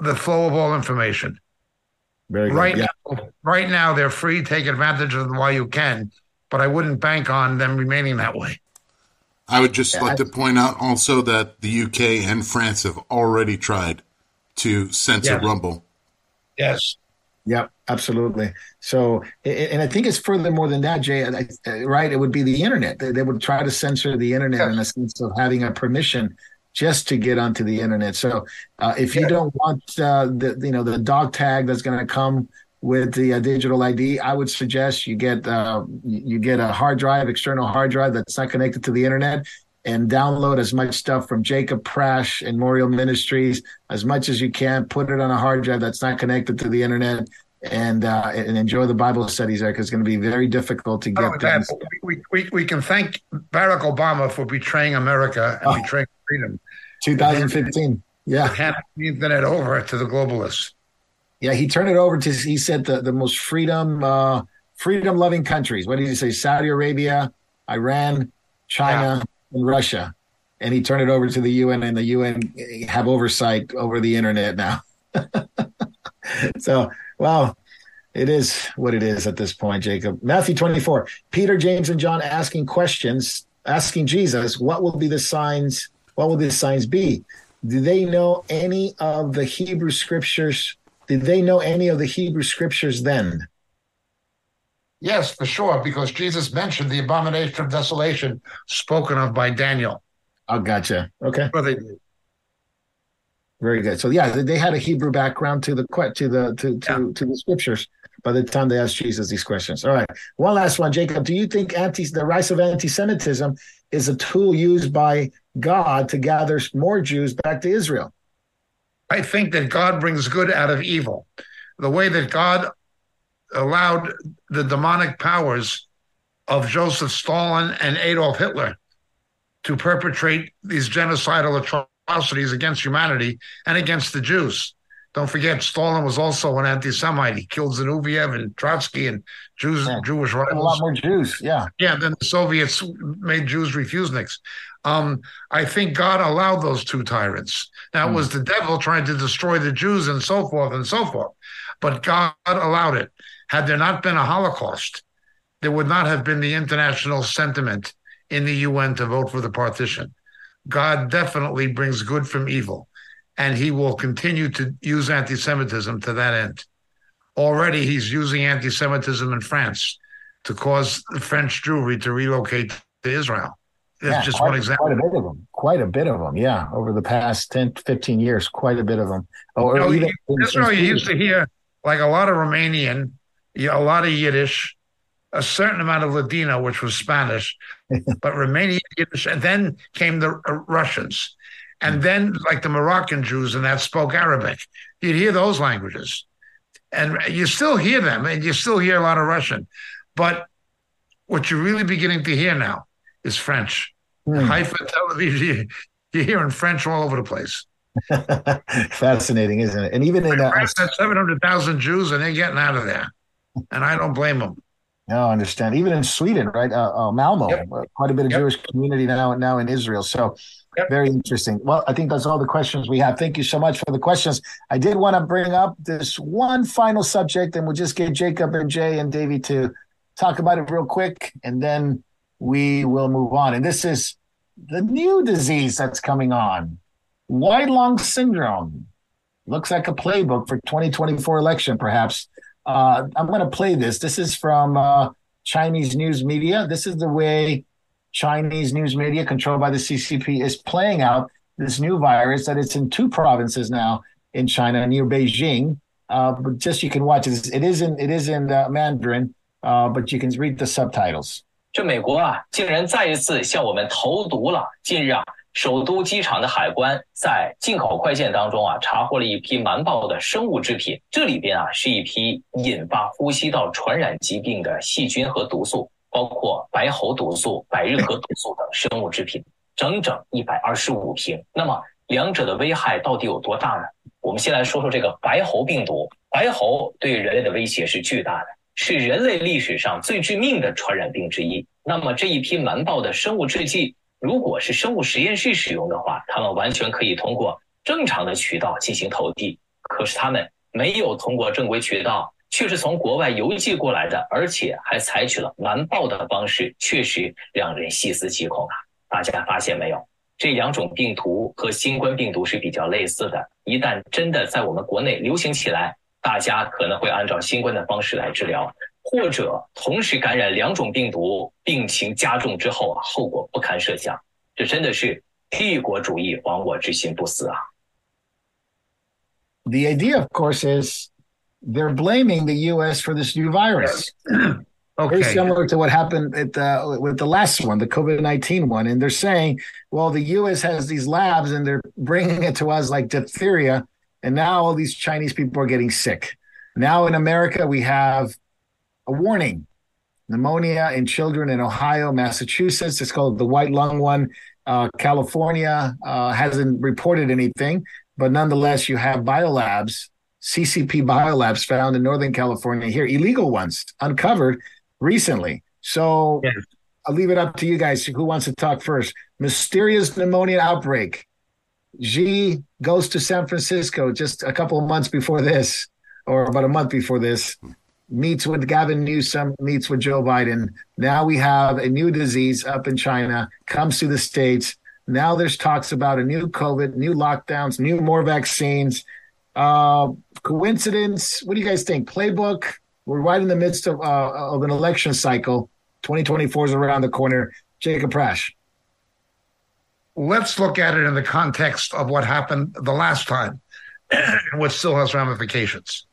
the flow of all information. Very good. Right yeah. now, right now, they're free. Take advantage of them while you can, but I wouldn't bank on them remaining that way. I would just yeah, like I, to point out also that the UK and France have already tried to censor yeah. Rumble. Yes. Yep, absolutely. So, and I think it's further more than that, Jay. Right? It would be the internet. They, would try to censor the internet in a sense of having a permission just to get onto the internet. So, uh, if you don't want uh, the you know the dog tag that's going to come with the uh, digital ID, I would suggest you get uh, you get a hard drive, external hard drive that's not connected to the internet, and download as much stuff from Jacob Prasch and Moriel Ministries as much as you can. Put it on a hard drive that's not connected to the internet, and uh, and enjoy the Bible studies there because it's going to be very difficult to get. That, we, we, we can thank Barack Obama for betraying America and oh, betraying freedom. 2015, yeah, hand the internet over to the globalists. Yeah, he turned it over to. He said the the most freedom uh, freedom loving countries. What did he say? Saudi Arabia, Iran, China. Yeah in Russia, and he turned it over to the UN, and the UN have oversight over the internet now. <laughs> so, well, it is what it is at this point, Jacob. Matthew 24, Peter, James, and John asking questions, asking Jesus, what will be the signs? What will the signs be? Do they know any of the Hebrew scriptures? Did they know any of the Hebrew scriptures then? Yes, for sure, because Jesus mentioned the abomination of desolation spoken of by Daniel. Oh, gotcha. Okay. Well, they Very good. So yeah, they had a Hebrew background to the to the to to, yeah. to the scriptures by the time they asked Jesus these questions. All right. One last one, Jacob. Do you think anti the rise of anti-Semitism is a tool used by God to gather more Jews back to Israel? I think that God brings good out of evil. The way that God allowed the demonic powers of Joseph Stalin and Adolf Hitler to perpetrate these genocidal atrocities against humanity and against the Jews. Don't forget, Stalin was also an anti-Semite. He killed Zinoviev and Trotsky and Jews, yeah. Jewish rivals. A lot more Jews, yeah. Yeah, then the Soviets made Jews refuseniks. Um, I think God allowed those two tyrants. Now, mm. it was the devil trying to destroy the Jews and so forth and so forth. But God allowed it. Had there not been a Holocaust, there would not have been the international sentiment in the UN to vote for the partition. God definitely brings good from evil, and he will continue to use anti Semitism to that end. Already, he's using anti Semitism in France to cause the French Jewry to relocate to Israel. That's yeah, just quite, one example. Quite a bit of them. Quite a bit of them. Yeah. Over the past 10, 15 years, quite a bit of them. Oh, or, you know, why you used to hear like a lot of Romanian a lot of Yiddish, a certain amount of Ladino, which was Spanish, <laughs> but Romanian Yiddish, and then came the uh, Russians, and hmm. then like the Moroccan Jews and that spoke Arabic. You'd hear those languages, and you still hear them, and you still hear a lot of Russian, but what you're really beginning to hear now is French. Mm. Haifa, Tel Aviv, <laughs> you're hearing French all over the place. <laughs> Fascinating, isn't it? And even in uh, seven hundred thousand Jews, and they're getting out of there and I don't blame them. No, I understand. Even in Sweden, right? Uh, uh, Malmo, yep. Uh, quite a bit of yep. Jewish community now now in Israel. So yep. very interesting. Well, I think that's all the questions we have. Thank you so much for the questions. I did want to bring up this one final subject, and we'll just get Jacob and Jay and Davey to talk about it real quick, and then we will move on. And this is the new disease that's coming on, white lung syndrome. Looks like a playbook for 2024 election, perhaps. Uh, I'm going to play this. This is from uh, Chinese news media. This is the way Chinese news media, controlled by the CCP, is playing out this new virus. That it's in two provinces now in China near Beijing. Uh, but just you can watch it. It is in it is in uh, Mandarin, uh, but you can read the subtitles. 这美国啊，竟然再一次向我们投毒了。近日啊， 首都机场的海关在进口快件当中啊，查获了一批瞒报的生物制品，这里边啊是一批引发呼吸道传染疾病的细菌和毒素，包括白喉毒素、百日咳毒素等生物制品，整整一百二十五瓶。那么两者的危害到底有多大呢？我们先来说说这个白喉病毒。白喉对人类的威胁是巨大的。是人类历史上最致命的传染病之一。那么这一批瞒报的生物制剂，如果是生物实验室使用的话，他们完全可以通过正常的渠道进行投递。可是他们没有通过正规渠道，却是从国外邮寄过来的，而且还采取了瞒报的方式，确实让人细思极恐啊！大家发现没有？这两种病毒和新冠病毒是比较类似的，一旦真的在我们国内流行起来。大家可能会按照新冠的方式来治疗，或者同时感染两种病毒，病情加重之后啊，后果不堪设想。这真的是帝国主义亡我之心不死啊！The idea, of course, is they're blaming the U.S. for this new virus. <clears throat> Okay. Very similar to what happened at the, with the last one, the COVID 19 one. And they're saying, well, the US has these labs and they're bringing it to us like diphtheria. And now all these Chinese people are getting sick. Now in America, we have a warning pneumonia in children in Ohio, Massachusetts. It's called the white lung one. Uh, California uh, hasn't reported anything, but nonetheless, you have biolabs, CCP biolabs found in Northern California here, illegal ones uncovered recently. So yeah. I'll leave it up to you guys. Who wants to talk first? Mysterious pneumonia outbreak Xi goes to San Francisco just a couple of months before this, or about a month before this, meets with Gavin Newsom, meets with Joe Biden. Now we have a new disease up in China, comes to the States. Now there's talks about a new COVID, new lockdowns, new more vaccines. Uh, coincidence? What do you guys think? Playbook? We're right in the midst of, uh, of an election cycle. 2024 is around the corner. Jacob Prasch let's look at it in the context of what happened the last time, <clears throat> which still has ramifications.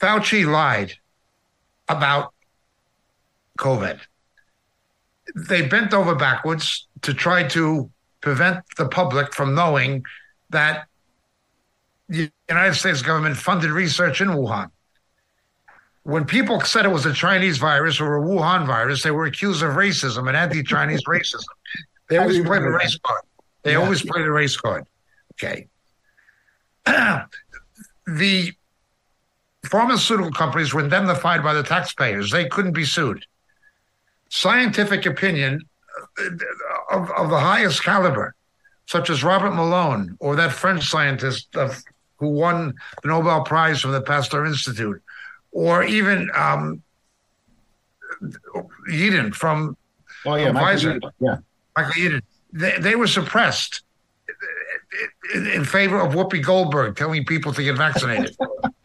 Fauci lied about COVID. They bent over backwards to try to prevent the public from knowing that the United States government funded research in Wuhan. When people said it was a Chinese virus or a Wuhan virus, they were accused of racism and anti Chinese <laughs> racism. They always play the race card. They yeah. always play the race card. Okay. <clears throat> the pharmaceutical companies were indemnified by the taxpayers. They couldn't be sued. Scientific opinion of, of the highest caliber, such as Robert Malone or that French scientist of, who won the Nobel Prize from the Pasteur Institute, or even um, Yeadon from, oh, yeah, from Pfizer. Yeah. Michael Yeadon, they, they were suppressed in favor of Whoopi Goldberg telling people to get vaccinated. <laughs>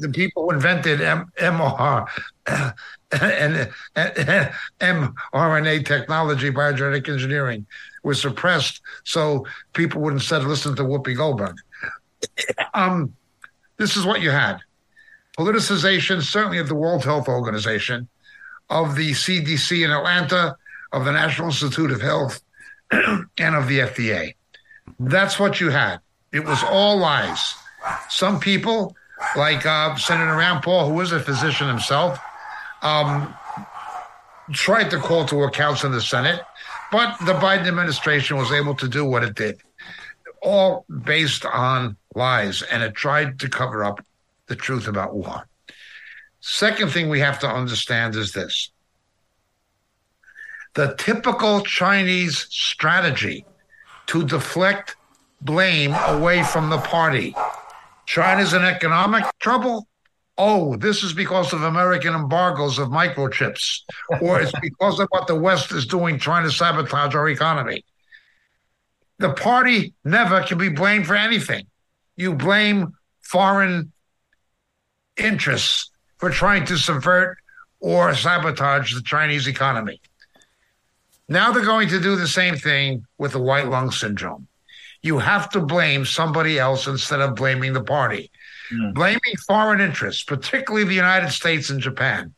the people who invented M- MR <laughs> and, and mRNA technology, biogenetic engineering, were suppressed so people would instead listen to Whoopi Goldberg. Um, this is what you had politicization, certainly of the World Health Organization, of the CDC in Atlanta, of the National Institute of Health <clears throat> and of the FDA. That's what you had. It was all lies. Some people, like uh, Senator Rand Paul, who was a physician himself, um, tried to call to accounts in the Senate, but the Biden administration was able to do what it did, all based on lies, and it tried to cover up the truth about Wuhan. Second thing we have to understand is this the typical Chinese strategy to deflect blame away from the party. China's in economic trouble. Oh, this is because of American embargoes of microchips, or it's <laughs> because of what the West is doing trying to sabotage our economy. The party never can be blamed for anything. You blame foreign interests for trying to subvert or sabotage the Chinese economy. Now they're going to do the same thing with the white lung syndrome. You have to blame somebody else instead of blaming the party. Mm. Blaming foreign interests, particularly the United States and Japan,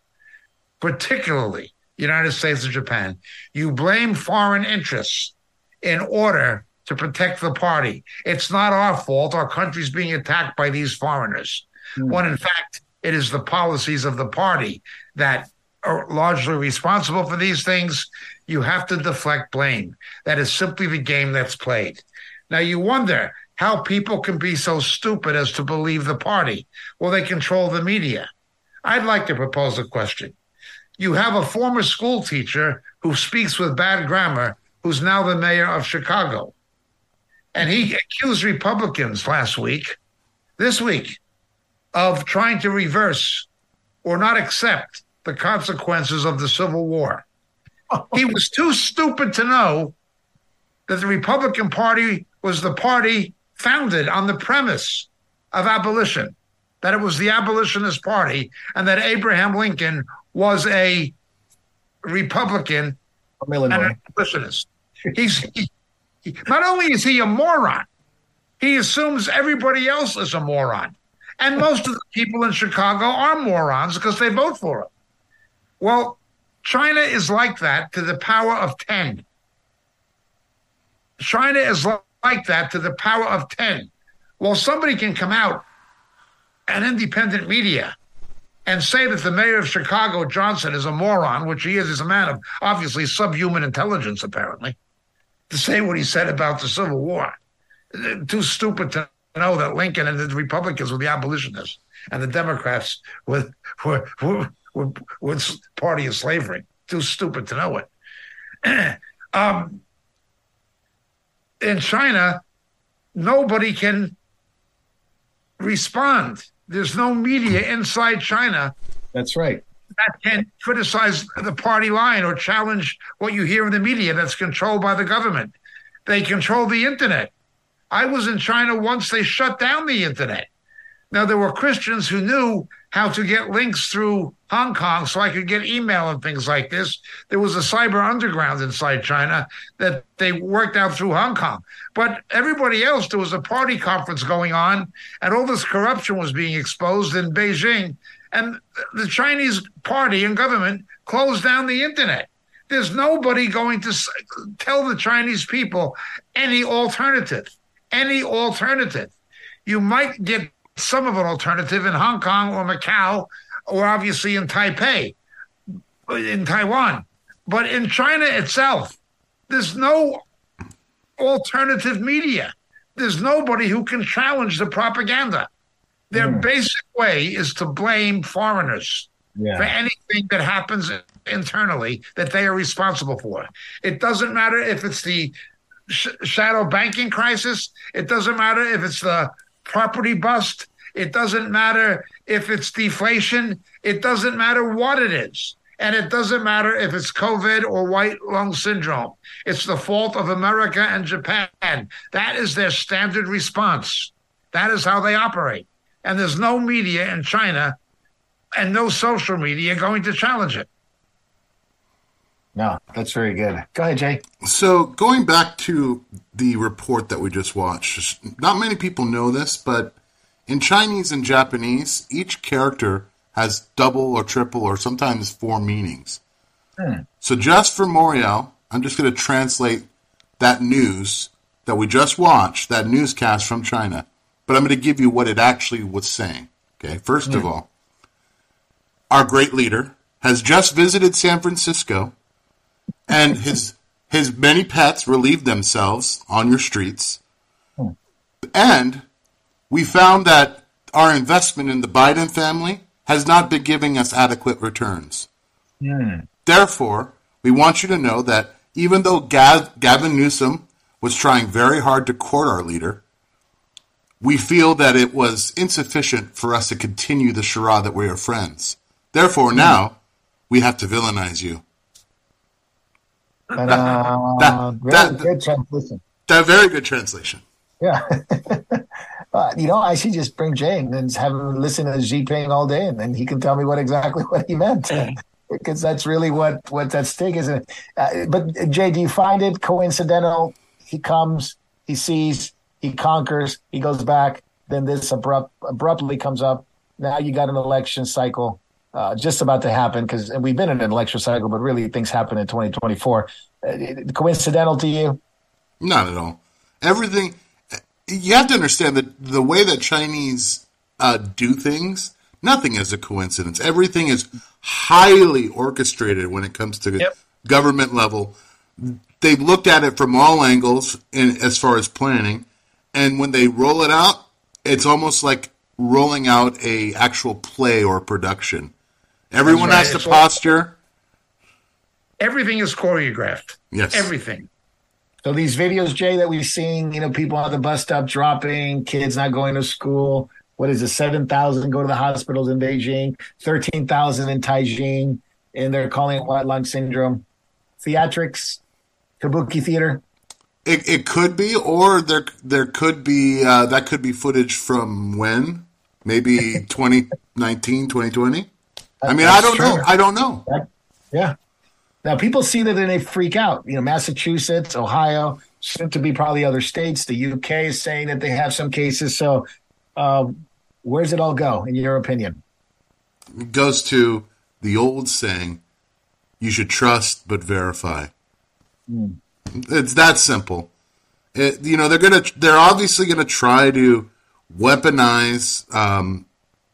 particularly United States and Japan, you blame foreign interests in order to protect the party. It's not our fault. Our country's being attacked by these foreigners. Mm. When in fact, it is the policies of the party that are largely responsible for these things. You have to deflect blame. That is simply the game that's played. Now you wonder how people can be so stupid as to believe the party. Well, they control the media. I'd like to propose a question. You have a former school teacher who speaks with bad grammar, who's now the mayor of Chicago. And he accused Republicans last week, this week, of trying to reverse or not accept the consequences of the Civil War. <laughs> he was too stupid to know that the Republican Party was the party founded on the premise of abolition, that it was the abolitionist party, and that Abraham Lincoln was a Republican and an abolitionist. He's he, he, not only is he a moron, he assumes everybody else is a moron. And most of the people in Chicago are morons because they vote for him. Well, China is like that to the power of 10. China is like that to the power of 10. Well, somebody can come out, an independent media, and say that the mayor of Chicago, Johnson, is a moron, which he is. He's a man of obviously subhuman intelligence, apparently, to say what he said about the Civil War. Too stupid to know that Lincoln and the Republicans were the abolitionists and the Democrats were, were, were, were, were party of slavery. Too stupid to know it. <clears throat> um, in China, nobody can respond. There's no media inside China. That's right. That can criticize the party line or challenge what you hear in the media that's controlled by the government. They control the internet. I was in China once, they shut down the internet. Now, there were Christians who knew how to get links through Hong Kong so I could get email and things like this. There was a cyber underground inside China that they worked out through Hong Kong. But everybody else, there was a party conference going on, and all this corruption was being exposed in Beijing. And the Chinese party and government closed down the internet. There's nobody going to tell the Chinese people any alternative, any alternative. You might get some of an alternative in Hong Kong or Macau or obviously in Taipei, in Taiwan. But in China itself, there's no alternative media. There's nobody who can challenge the propaganda. Their mm. basic way is to blame foreigners yeah. for anything that happens internally that they are responsible for. It doesn't matter if it's the sh- shadow banking crisis, it doesn't matter if it's the property bust. It doesn't matter if it's deflation. It doesn't matter what it is. And it doesn't matter if it's COVID or white lung syndrome. It's the fault of America and Japan. That is their standard response. That is how they operate. And there's no media in China and no social media going to challenge it. No, that's very good. Go ahead, Jay. So, going back to the report that we just watched, not many people know this, but in Chinese and Japanese, each character has double or triple or sometimes four meanings. Hmm. So, just for Moriel, I'm just going to translate that news that we just watched, that newscast from China, but I'm going to give you what it actually was saying. Okay, first hmm. of all, our great leader has just visited San Francisco and his his many pets relieved themselves on your streets. Hmm. And we found that our investment in the Biden family has not been giving us adequate returns. Hmm. Therefore, we want you to know that even though Gav- Gavin Newsom was trying very hard to court our leader, we feel that it was insufficient for us to continue the charade that we are friends. Therefore, now we have to villainize you. That, that, translation. That very good translation. Yeah. <laughs> uh, you know, I should just bring Jay and have him listen to Xi Jinping all day, and then he can tell me what exactly <laughs> what he meant. because that's really what what's at stake, isn't it? Uh, but Jay, do you find it coincidental? He comes, he sees, he conquers, he goes back. Then this abrupt abruptly comes up. Now you got an election cycle. uh, just about to happen because we've been in an election cycle, but really things happen in 2024. Uh, coincidental to you? Not at all. Everything you have to understand that the way that Chinese uh, do things, nothing is a coincidence. Everything is highly orchestrated when it comes to yep. government level. They've looked at it from all angles in, as far as planning, and when they roll it out, it's almost like rolling out a actual play or production. Everyone right. has to posture. Everything is choreographed. Yes. Everything. So these videos, Jay, that we've seen, you know, people at the bus stop dropping, kids not going to school. What is it? Seven thousand go to the hospitals in Beijing, thirteen thousand in Taipei, and they're calling it white lung syndrome. Theatrics, kabuki theater. It, it could be, or there there could be uh, that could be footage from when maybe <laughs> 2019, 2020. I mean, I don't true. know. I don't know. Yeah. Now people see that and they freak out. You know, Massachusetts, Ohio, soon to be probably other states. The UK is saying that they have some cases. So, um, where's it all go, in your opinion? It goes to the old saying: "You should trust but verify." Mm. It's that simple. It, you know, they're gonna, they're obviously gonna try to weaponize um,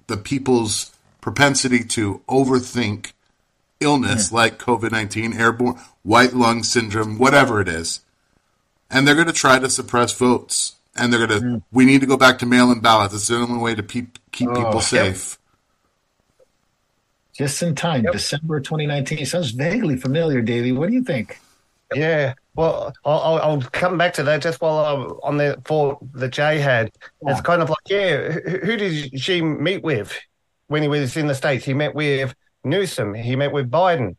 the people's propensity to overthink illness yeah. like COVID 19, airborne, white lung syndrome, whatever it is. And they're going to try to suppress votes. And they're going to, mm. we need to go back to mail in ballots. It's the only way to pe- keep oh, people safe. Just in time, yep. December 2019. Sounds vaguely familiar, Davey. What do you think? Yeah, well, I'll, I'll, come back to that just while I'm on the for the Jay had. Yeah. It's kind of like, yeah, who, who did Xi meet with when he was in the States? He met with Newsom. He met with Biden.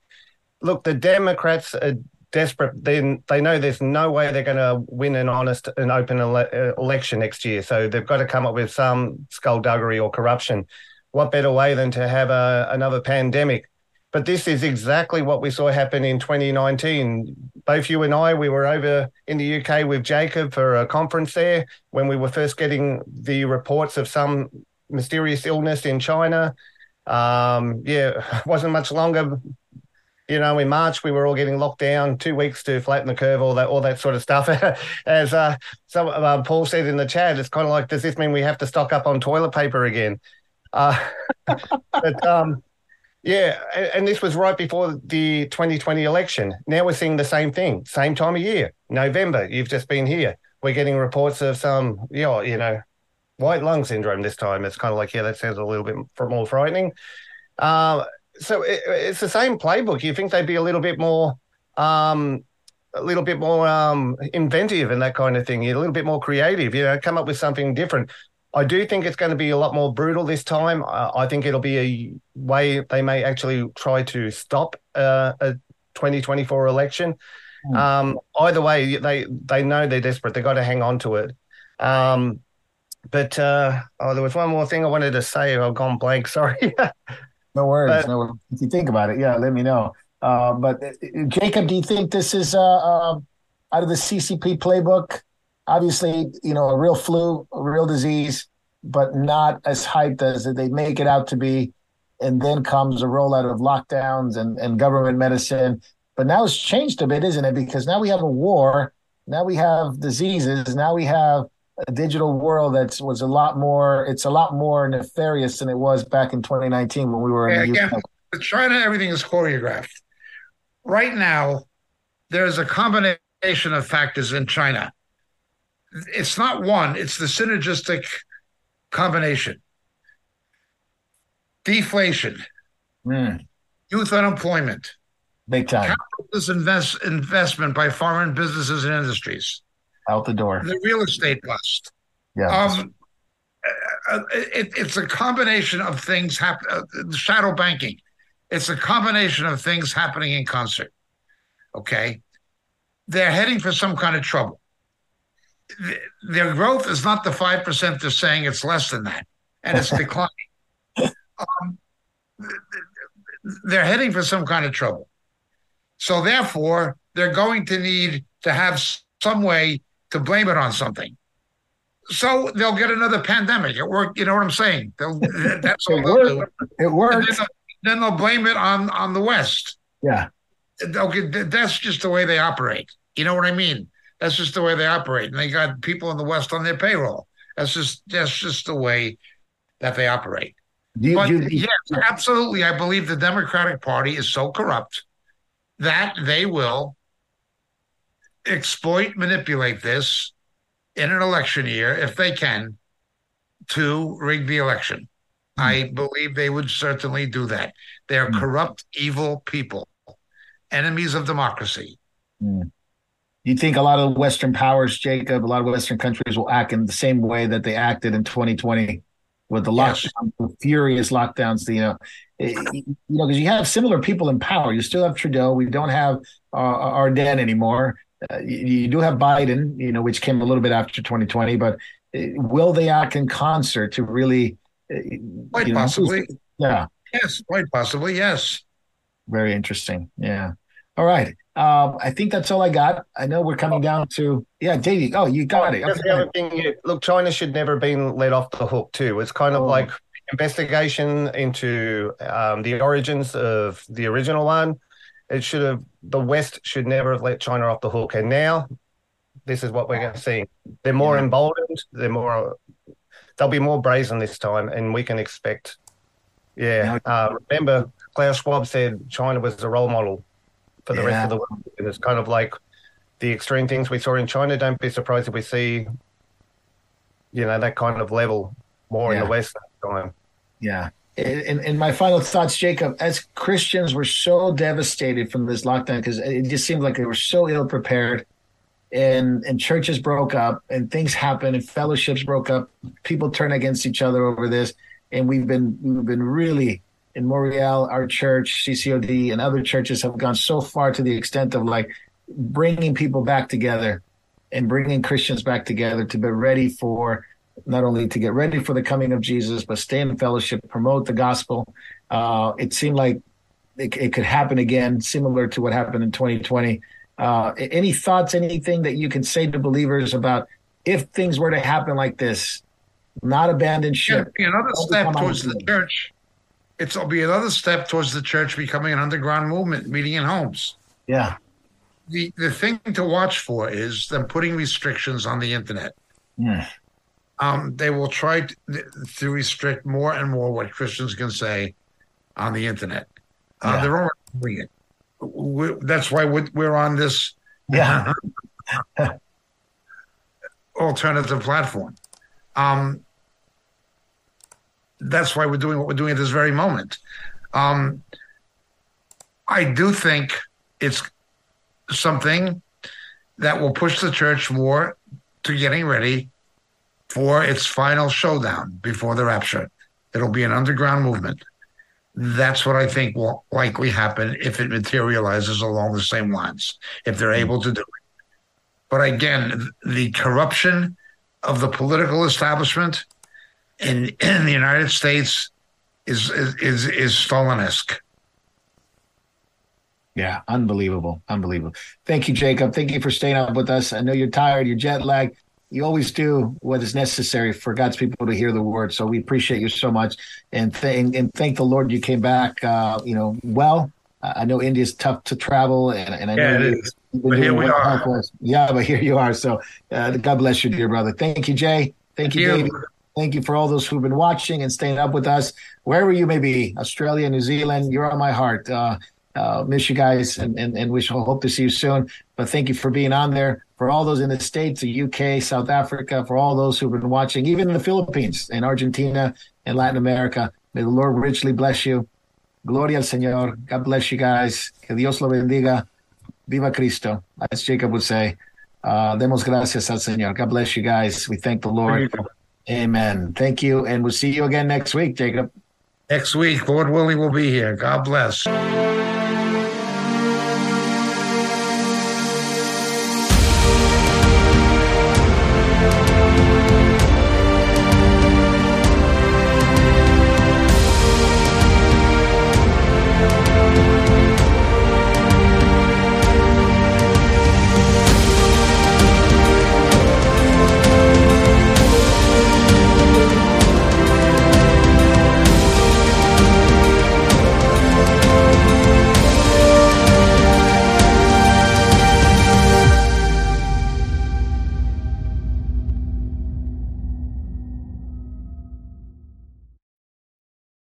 Look, the Democrats are desperate. Then they know there's no way they're going to win an honest and open ele- uh, election next year. So they've got to come up with some skullduggery or corruption. What better way than to have a, another pandemic? But this is exactly what we saw happen in 2019. Both you and I, we were over in the UK with Jacob for a conference there when we were first getting the reports of some mysterious illness in China. Um, yeah, <laughs> wasn't much longer. You know, in March we were all getting locked down, two weeks to flatten the curve, all that, all that sort of stuff. <laughs> As uh, some uh, Paul said in the chat, it's kind of like, does this mean we have to stock up on toilet paper again? Uh, <laughs> but um, yeah, and this was right before the 2020 election. Now we're seeing the same thing, same time of year, November. You've just been here. We're getting reports of some, you know, you know white lung syndrome this time. It's kind of like, yeah, that sounds a little bit more frightening. Uh, so it, it's the same playbook. You think they'd be a little bit more, um, a little bit more um, inventive and that kind of thing, a little bit more creative, you know, come up with something different. I do think it's going to be a lot more brutal this time. Uh, I think it'll be a way they may actually try to stop uh, a 2024 election. Mm. Um, either way, they they know they're desperate. They got to hang on to it. Um, but uh, oh, there was one more thing I wanted to say. I've gone blank. <laughs> Sorry. no worries. But, no, if you think about it, yeah, let me know. Uh, but uh, Jacob, do you think this is uh, uh, out of the CCP playbook? Obviously, you know, a real flu, a real disease, but not as hyped as they make it out to be. And then comes a rollout of lockdowns and, and government medicine. But now it's changed a bit, isn't it? Because now we have a war. Now we have diseases. Now we have a digital world that was a lot more it's a lot more nefarious than it was back in 2019 when we were in yeah, the UK. China everything is choreographed. Right now there's a combination of factors in China. It's not one, it's the synergistic combination. Deflation, mm. youth unemployment, big time. Capitalist invest, investment by foreign businesses and industries out the door. The real estate bust. Yeah. Um, uh, it, it's a combination of things happen. Uh, shadow banking. It's a combination of things happening in concert. Okay, they're heading for some kind of trouble. Their growth is not the five percent they're saying; it's less than that, and it's <laughs> declining. Um, they're heading for some kind of trouble. So therefore, they're going to need to have some way to blame it on something. So they'll get another pandemic. It worked. You know what I'm saying? They'll, that's all they'll do. It worked. Then, then they'll blame it on on the West. Yeah. Okay, that's just the way they operate. You know what I mean? That's just the way they operate, and they got people in the West on their payroll. That's just that's just the way that they operate. You, but you, yes, absolutely, I believe the Democratic Party is so corrupt that they will exploit, manipulate this in an election year if they can to rig the election. Mm. I believe they would certainly do that. They are mm. corrupt, evil people, enemies of democracy. Mm. You think a lot of Western powers, Jacob, a lot of Western countries will act in the same way that they acted in 2020 with the lockdown, the furious lockdowns. You know, you know, because you have similar people in power. You still have Trudeau. We don't have uh, Ardern anymore. Uh, you, you, do have Biden, you know, which came a little bit after 2020. But uh, will they act in concert to really? Uh, quite possibly. Know, yeah. Yes, quite possibly. Yes. Very interesting. Yeah. All right. Um, I think that's all I got. I know we're coming down to yeah, Davey. Oh, you got it. Okay. The other thing, look, China should never have been let off the hook too. It's kind of oh. like investigation into um, the origins of the original one. It should have the West should never have let China off the hook, and now this is what we're going to see. They're more yeah. emboldened. They're more. They'll be more brazen this time, and we can expect. Yeah. Uh, remember, Klaus Schwab said China was a role model for the yeah. rest of the world. And it's kind of like the extreme things we saw in China. Don't be surprised if we see, you know, that kind of level more yeah. in the West time. Yeah. And, and my final thoughts, Jacob, as Christians, we're so devastated from this lockdown because it just seemed like they were so ill prepared and and churches broke up and things happened and fellowships broke up. People turn against each other over this. And we've been we've been really in Montreal, our church, CCOD, and other churches have gone so far to the extent of like bringing people back together and bringing Christians back together to be ready for not only to get ready for the coming of Jesus, but stay in fellowship, promote the gospel. Uh, it seemed like it, it, could happen again, similar to what happened in 2020. Uh, any thoughts, anything that you can say to believers about if things were to happen like this, not abandon ship? Yeah, another step towards the church it'll be another step towards the church becoming an underground movement, meeting in homes. Yeah. The the thing to watch for is them putting restrictions on the internet. Yeah. Um, they will try to, to, restrict more and more what Christians can say on the internet. Uh, yeah. They're already doing it. We're, that's why we're, we're on this yeah. <laughs> alternative platform. Um, that's why we're doing what we're doing at this very moment. Um, I do think it's something that will push the church more to getting ready for its final showdown before the rapture. It'll be an underground movement. That's what I think will likely happen if it materializes along the same lines, if they're able to do it. But again, the corruption of the political establishment in in the United States is is is, Stalinesque. Yeah, unbelievable, unbelievable. Thank you, Jacob. Thank you for staying up with us. I know you're tired, you're jet lagged. You always do what is necessary for God's people to hear the word. So we appreciate you so much, and th- and thank the Lord you came back. Uh, you know, well. I know India is tough to travel, and, and I yeah, know it is. But here we are. Yeah, but here you are. So uh, God bless you, dear brother. Thank you, Jay. Thank, Thank you, you. David. Thank you for all those who've been watching and staying up with us, wherever you may be, Australia, New Zealand. You're on my heart. Uh, uh, miss you guys and, and, and wish hope to see you soon. But thank you for being on there. For all those in the States, the UK, South Africa, for all those who've been watching, even in the Philippines and Argentina and Latin America, may the Lord richly bless you. Gloria al Señor. God bless you guys. Que Dios lo bendiga. Viva Cristo, as Jacob would say. Uh, demos gracias al Señor. God bless you guys. We thank the Lord. Amen. Thank you. And we'll see you again next week, Jacob. Next week, Lord willing, we'll be here. God bless.